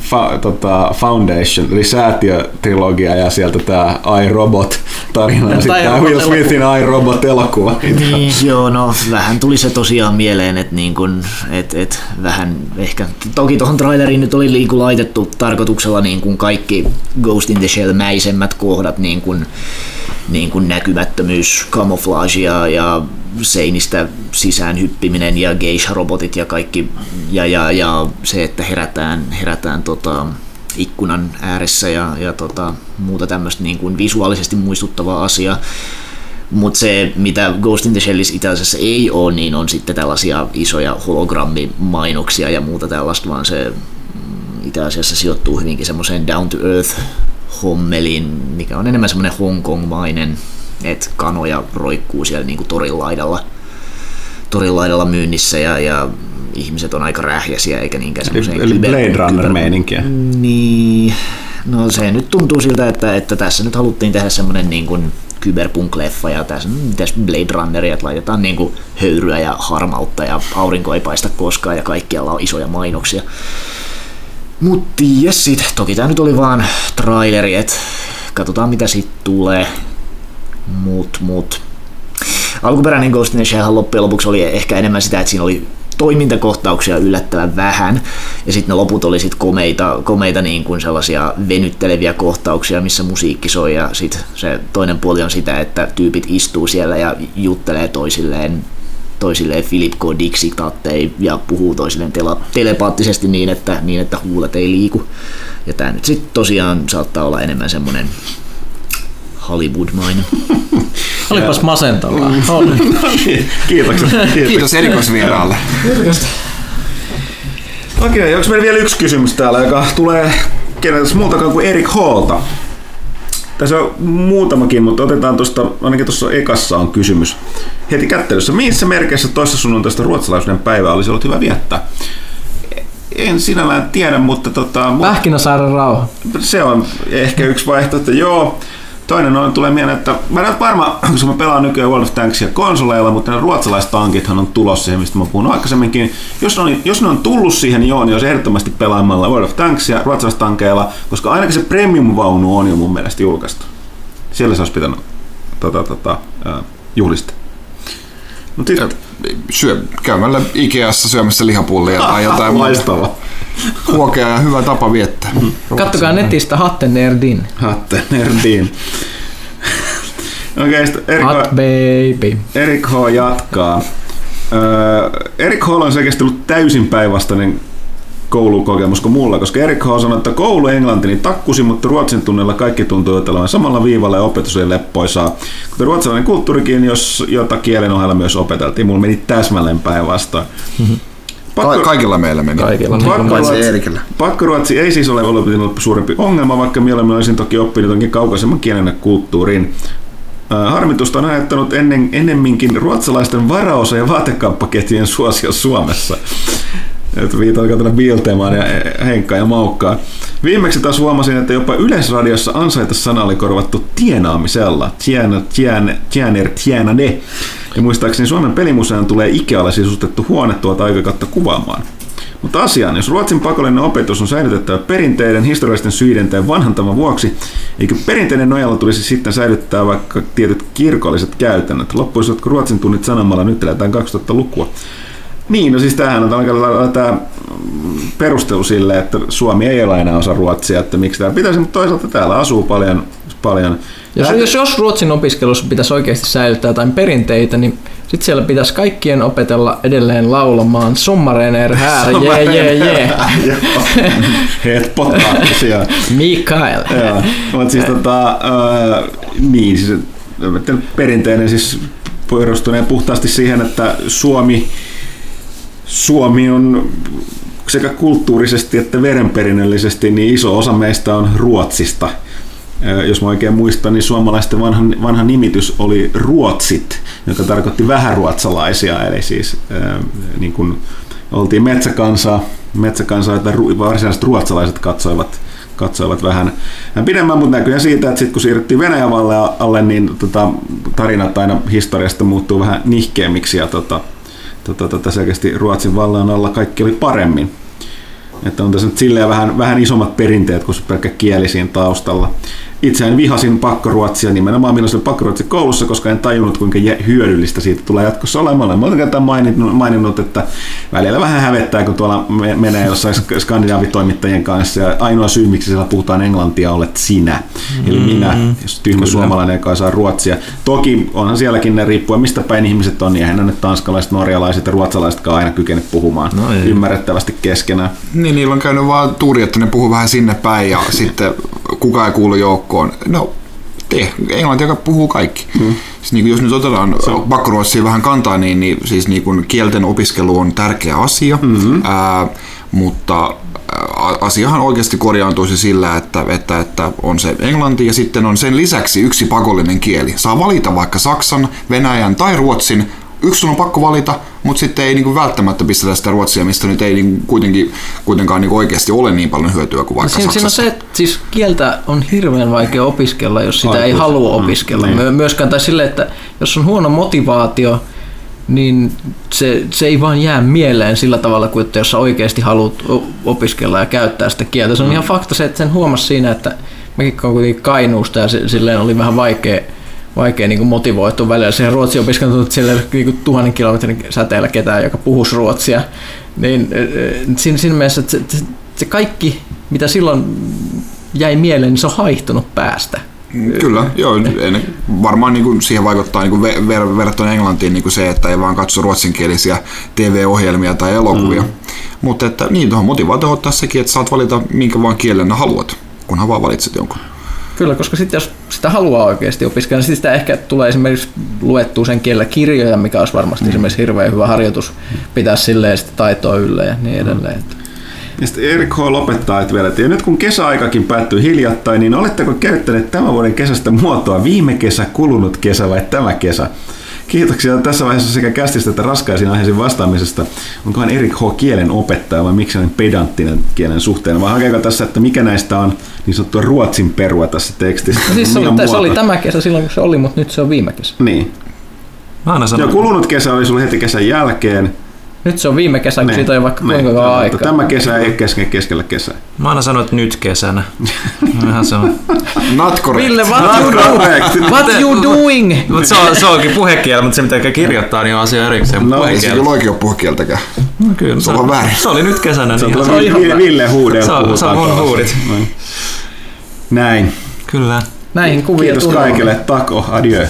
fa, tota, Foundation, eli säätiötrilogia ja sieltä tämä iRobot-tarina ja sitten tämä Will Smithin iRobot-elokuva. Niin, joo, no vähän tuli se tosiaan mieleen, että niin kun, et, et, vähän ehkä, toki tuohon traileriin nyt oli niin laitettu tarkoituksella niin kun kaikki Ghost in the Shell-mäisemmät kohdat, niin kun, niin kuin näkymättömyys, camouflage ja, ja seinistä sisään hyppiminen ja geisha-robotit ja kaikki ja, ja, ja se, että herätään, herätään tota, ikkunan ääressä ja, ja tota, muuta tämmöistä niin kuin visuaalisesti muistuttavaa asiaa. Mutta se, mitä Ghost in the Shellis itse asiassa ei ole, niin on sitten tällaisia isoja hologrammimainoksia ja muuta tällaista, vaan se mm, itse asiassa sijoittuu hyvinkin semmoiseen down to earth hommeliin, mikä on enemmän semmoinen Hongkong-mainen, että kanoja roikkuu siellä niin kuin torin laidalla, torin laidalla myynnissä ja, ja ihmiset on aika rähjäsiä eikä niinkään semmoiseen Eli Blade Runner-meininkiä. Niin, no se nyt tuntuu siltä, että, että tässä nyt haluttiin tehdä semmoinen niin kuin kyberpunk-leffa ja tässä mitäs Blade Runneria, että laitetaan niin kuin höyryä ja harmautta ja aurinko ei paista koskaan ja kaikkialla on isoja mainoksia. Mut ties sit. Toki tää nyt oli vaan traileri, et katsotaan mitä sit tulee. Mut, mut. Alkuperäinen Ghost in the Shell loppujen lopuksi oli ehkä enemmän sitä, että siinä oli toimintakohtauksia yllättävän vähän, ja sitten ne loput oli sit komeita, komeita niin kuin sellaisia venytteleviä kohtauksia, missä musiikki soi, ja sitten se toinen puoli on sitä, että tyypit istuu siellä ja juttelee toisilleen toisilleen Philip K. Dick-sitaatteja ja puhuu toisilleen tele- telepaattisesti niin että, niin, että huulet ei liiku. Ja tämä nyt sitten tosiaan saattaa olla enemmän semmoinen Hollywood-mainen. Olipas masentavaa. Mm. Oli. Kiitoksia. Kiitos erikoisvieraalle. Okei, onko meillä vielä yksi kysymys täällä, joka tulee keneltä muutakaan kuin Erik Hallta. Tässä on muutamakin, mutta otetaan tuosta, ainakin tuossa ekassa on kysymys. Heti kättelyssä, missä merkeissä toista sunnuntaista ruotsalaisuuden päivää olisi ollut hyvä viettää? En sinällään tiedä, mutta tota, Pähkinäsaaren rauha. se on ehkä yksi vaihtoehto, joo. Toinen on, tulee mieleen, että mä en ole varma, koska mä pelaan nykyään World of Tanksia konsoleilla, mutta ne ruotsalaiset tankithan on tulossa siihen, mistä mä puhun aikaisemminkin. Jos ne, on, jos ne on tullut siihen, niin joo, niin olisi ehdottomasti pelaamalla World of Tanksia ruotsalaiset tankeilla, koska ainakin se premium-vaunu on jo mun mielestä julkaistu. Siellä se olisi pitänyt tota, tota, äh, juhlistaa. Mut sit, Syö, käymällä Ikeassa syömässä lihapullia tai jotain muuta. Loistava. Huokea ja hyvä tapa viettää. Kattokaa netistä Hattennerdin. Hatte Nerdin. Okei, okay, Erika, Hot baby. Erik H. jatkaa. Öö, Erik H. on selkeästi ollut täysin päinvastainen koulukokemus kuin mulla, koska Erik H. sanoi, että koulu englanti niin takkusi, mutta ruotsin tunnilla kaikki tuntuu olevan samalla viivalla ja opetus oli leppoisaa. Kuten ruotsalainen kulttuurikin, jos jota kielen ohella myös opeteltiin, mulla meni täsmälleen päinvastoin. Ka- kaikilla meillä meni. Kaikilla. Paitsi Eerikillä. Pakkoruotsi ei siis ole ollut suurempi ongelma, vaikka mieluummin olisin toki oppinut jonkin kaukaisemman kielen ja kulttuurin. Ää, Harmitusta on ajattanut ennen, ennemminkin ruotsalaisten varaosa- ja vaatekauppaketjujen suosio Suomessa. Viitaan katsella Biltemaan ja Henkkaa ja Maukkaa. Viimeksi taas huomasin, että jopa Yleisradiossa ansaita sana oli korvattu tienaamisella. Tiena, tien, tiener, tienane. Ja muistaakseni Suomen pelimuseon tulee Ikealle sisustettu huone tuota aikakautta kuvaamaan. Mutta asiaan, jos Ruotsin pakollinen opetus on säilytettävä perinteiden, historiallisten syiden tai vanhantavan vuoksi, eikö perinteiden nojalla tulisi sitten säilyttää vaikka tietyt kirkolliset käytännöt? Loppuisivatko Ruotsin tunnit sanomalla nyt eletään 2000-lukua? Niin, no siis tämähän on tämä perustelu sille, että Suomi ei ole enää osa Ruotsia, että miksi tämä pitäisi, mutta toisaalta täällä asuu paljon, paljon Jos, Tää- jos, jos Ruotsin opiskelussa pitäisi oikeasti säilyttää jotain perinteitä, niin sitten siellä pitäisi kaikkien opetella edelleen laulamaan Sommarener här, jee, jee, jee. Joo. Het potaattisia. Mikael. Joo, mutta siis tota, äh, niin, siis perinteinen siis perustuneen puhtaasti siihen, että Suomi, Suomi on sekä kulttuurisesti että verenperinnöllisesti niin iso osa meistä on Ruotsista. Jos mä oikein muistan, niin suomalaisten vanha, vanha nimitys oli Ruotsit, joka tarkoitti vähäruotsalaisia, eli siis niin kuin oltiin metsäkansaa, metsäkansaa, että varsinaiset ruotsalaiset katsoivat katsoivat vähän pidemmän, mutta näkyy siitä, että sitten kun siirryttiin Venäjän alle, niin tota, tarinat aina historiasta muuttuu vähän nihkeämmiksi ja tota, tota, tota, selkeästi Ruotsin vallan alla kaikki oli paremmin. Että on tässä nyt silleen vähän, vähän isommat perinteet kuin pelkkä kieli siinä taustalla. Itseään vihasin pakkoruotsia nimenomaan milloin se oli pakkoruotsi koulussa, koska en tajunnut kuinka hyödyllistä siitä tulee jatkossa olemaan. Olen monta kertaa maininnut, maininnut, että välillä vähän hävettää, kun tuolla me- menee jossain sk- skandinaavitoimittajien kanssa ja ainoa syy, miksi siellä puhutaan englantia, olet sinä. Eli minä, jos tyhmä suomalainen, joka saa ruotsia. Toki onhan sielläkin ne riippuen, mistä päin ihmiset on, niin eihän ne tanskalaiset, norjalaiset ja ruotsalaisetkaan aina kykene puhumaan No ei. ymmärrettävästi keskenään. Niin, niillä on käynyt vaan tuuri, että ne puhuu vähän sinne päin ja sitten kukaan ei kuulu joukkoon. No, te, englanti, joka puhuu kaikki. Hmm. Siis niin kuin jos nyt otetaan pakkoruotsia vähän kantaa, niin, niin siis niin kuin kielten opiskelu on tärkeä asia, mm-hmm. ää, mutta asiahan oikeasti korjaantuisi sillä, että, että, että on se englanti ja sitten on sen lisäksi yksi pakollinen kieli. Saa valita vaikka saksan, venäjän tai ruotsin, yksi sun on pakko valita, mutta sitten ei niinku välttämättä pistetä sitä ruotsia, mistä nyt ei niinku kuitenkin, kuitenkaan niinku oikeasti ole niin paljon hyötyä kuin vaikka Siinä, siinä on se, että siis kieltä on hirveän vaikea opiskella, jos sitä ei Aikuis- halua Mm, opiskella. niin. My- Myöskään tai sille, että jos on huono motivaatio, niin se, se ei vaan jää mieleen sillä tavalla kuin että jos sä oikeasti haluat opiskella ja käyttää sitä kieltä. Se on ihan fakta se, että sen huomasi siinä, että olen kuitenkin Kainuusta ja se, silleen oli vähän vaikea, vaikea niin motivoitua välillä siihen ruotsin opiskeluun, että siellä niin tuhannen kilometrin säteellä ketään, joka puhuisi ruotsia. Niin siinä, siinä mielessä, että se, se, se kaikki, mitä silloin jäi mieleen, niin se on haihtunut päästä. Kyllä, joo. En, varmaan niin kuin siihen vaikuttaa niin kuin ver, ver, verrattuna Englantiin niin kuin se, että ei vaan katso ruotsinkielisiä TV-ohjelmia tai elokuvia. Mm. Mutta että niin, tuohon motivaatio ottaa sekin, että saat valita minkä vaan kielen haluat, kunhan vaan valitset jonkun. Kyllä, koska sitten jos sitä haluaa oikeasti opiskella, niin sitä ehkä tulee esimerkiksi luettua sen kielellä kirjoja, mikä olisi varmasti mm. esimerkiksi hirveän hyvä harjoitus pitää silleen sitä taitoa yllä ja niin edelleen. Mm. Ja sitten Erik H. lopettaa että vielä, että ja nyt kun kesäaikakin päättyy hiljattain, niin oletteko käyttäneet tämän vuoden kesästä muotoa viime kesä, kulunut kesä vai tämä kesä? Kiitoksia tässä vaiheessa sekä kästistä että raskaisiin aiheisiin vastaamisesta. Onkohan Erik H. kielen opettaja vai miksi hän pedanttinen kielen suhteen? Vai hakeeko tässä, että mikä näistä on niin sanottua ruotsin perua tässä tekstissä? Siis se oli, se oli tämä kesä silloin, kun se oli, mutta nyt se on viime kesä. Niin. Mä aina sanon. Ja kulunut kesä oli sulla heti kesän jälkeen. Nyt se on viime kesä, kun siitä on vaikka kuinka kauan aikaa. Tämä kesä ei kesken keskellä kesää. Mä aina sanon, että nyt kesänä. Ihan se on. Not correct. Ville, what, Not you, correct. Do? what you doing? Mut se, on, se onkin puhekielä, mutta se mitä kirjoittaa, niin on asia erikseen. No ei se kyllä oikein ole puhekieltäkään. No kyllä. Se, on väärin. Se oli nyt kesänä. Se, niin se on ihan Ville huuden Se on, se on mun huudit. Näin. Kyllä. Näihin kuvia Kiitos kaikille. Tako. Adieu.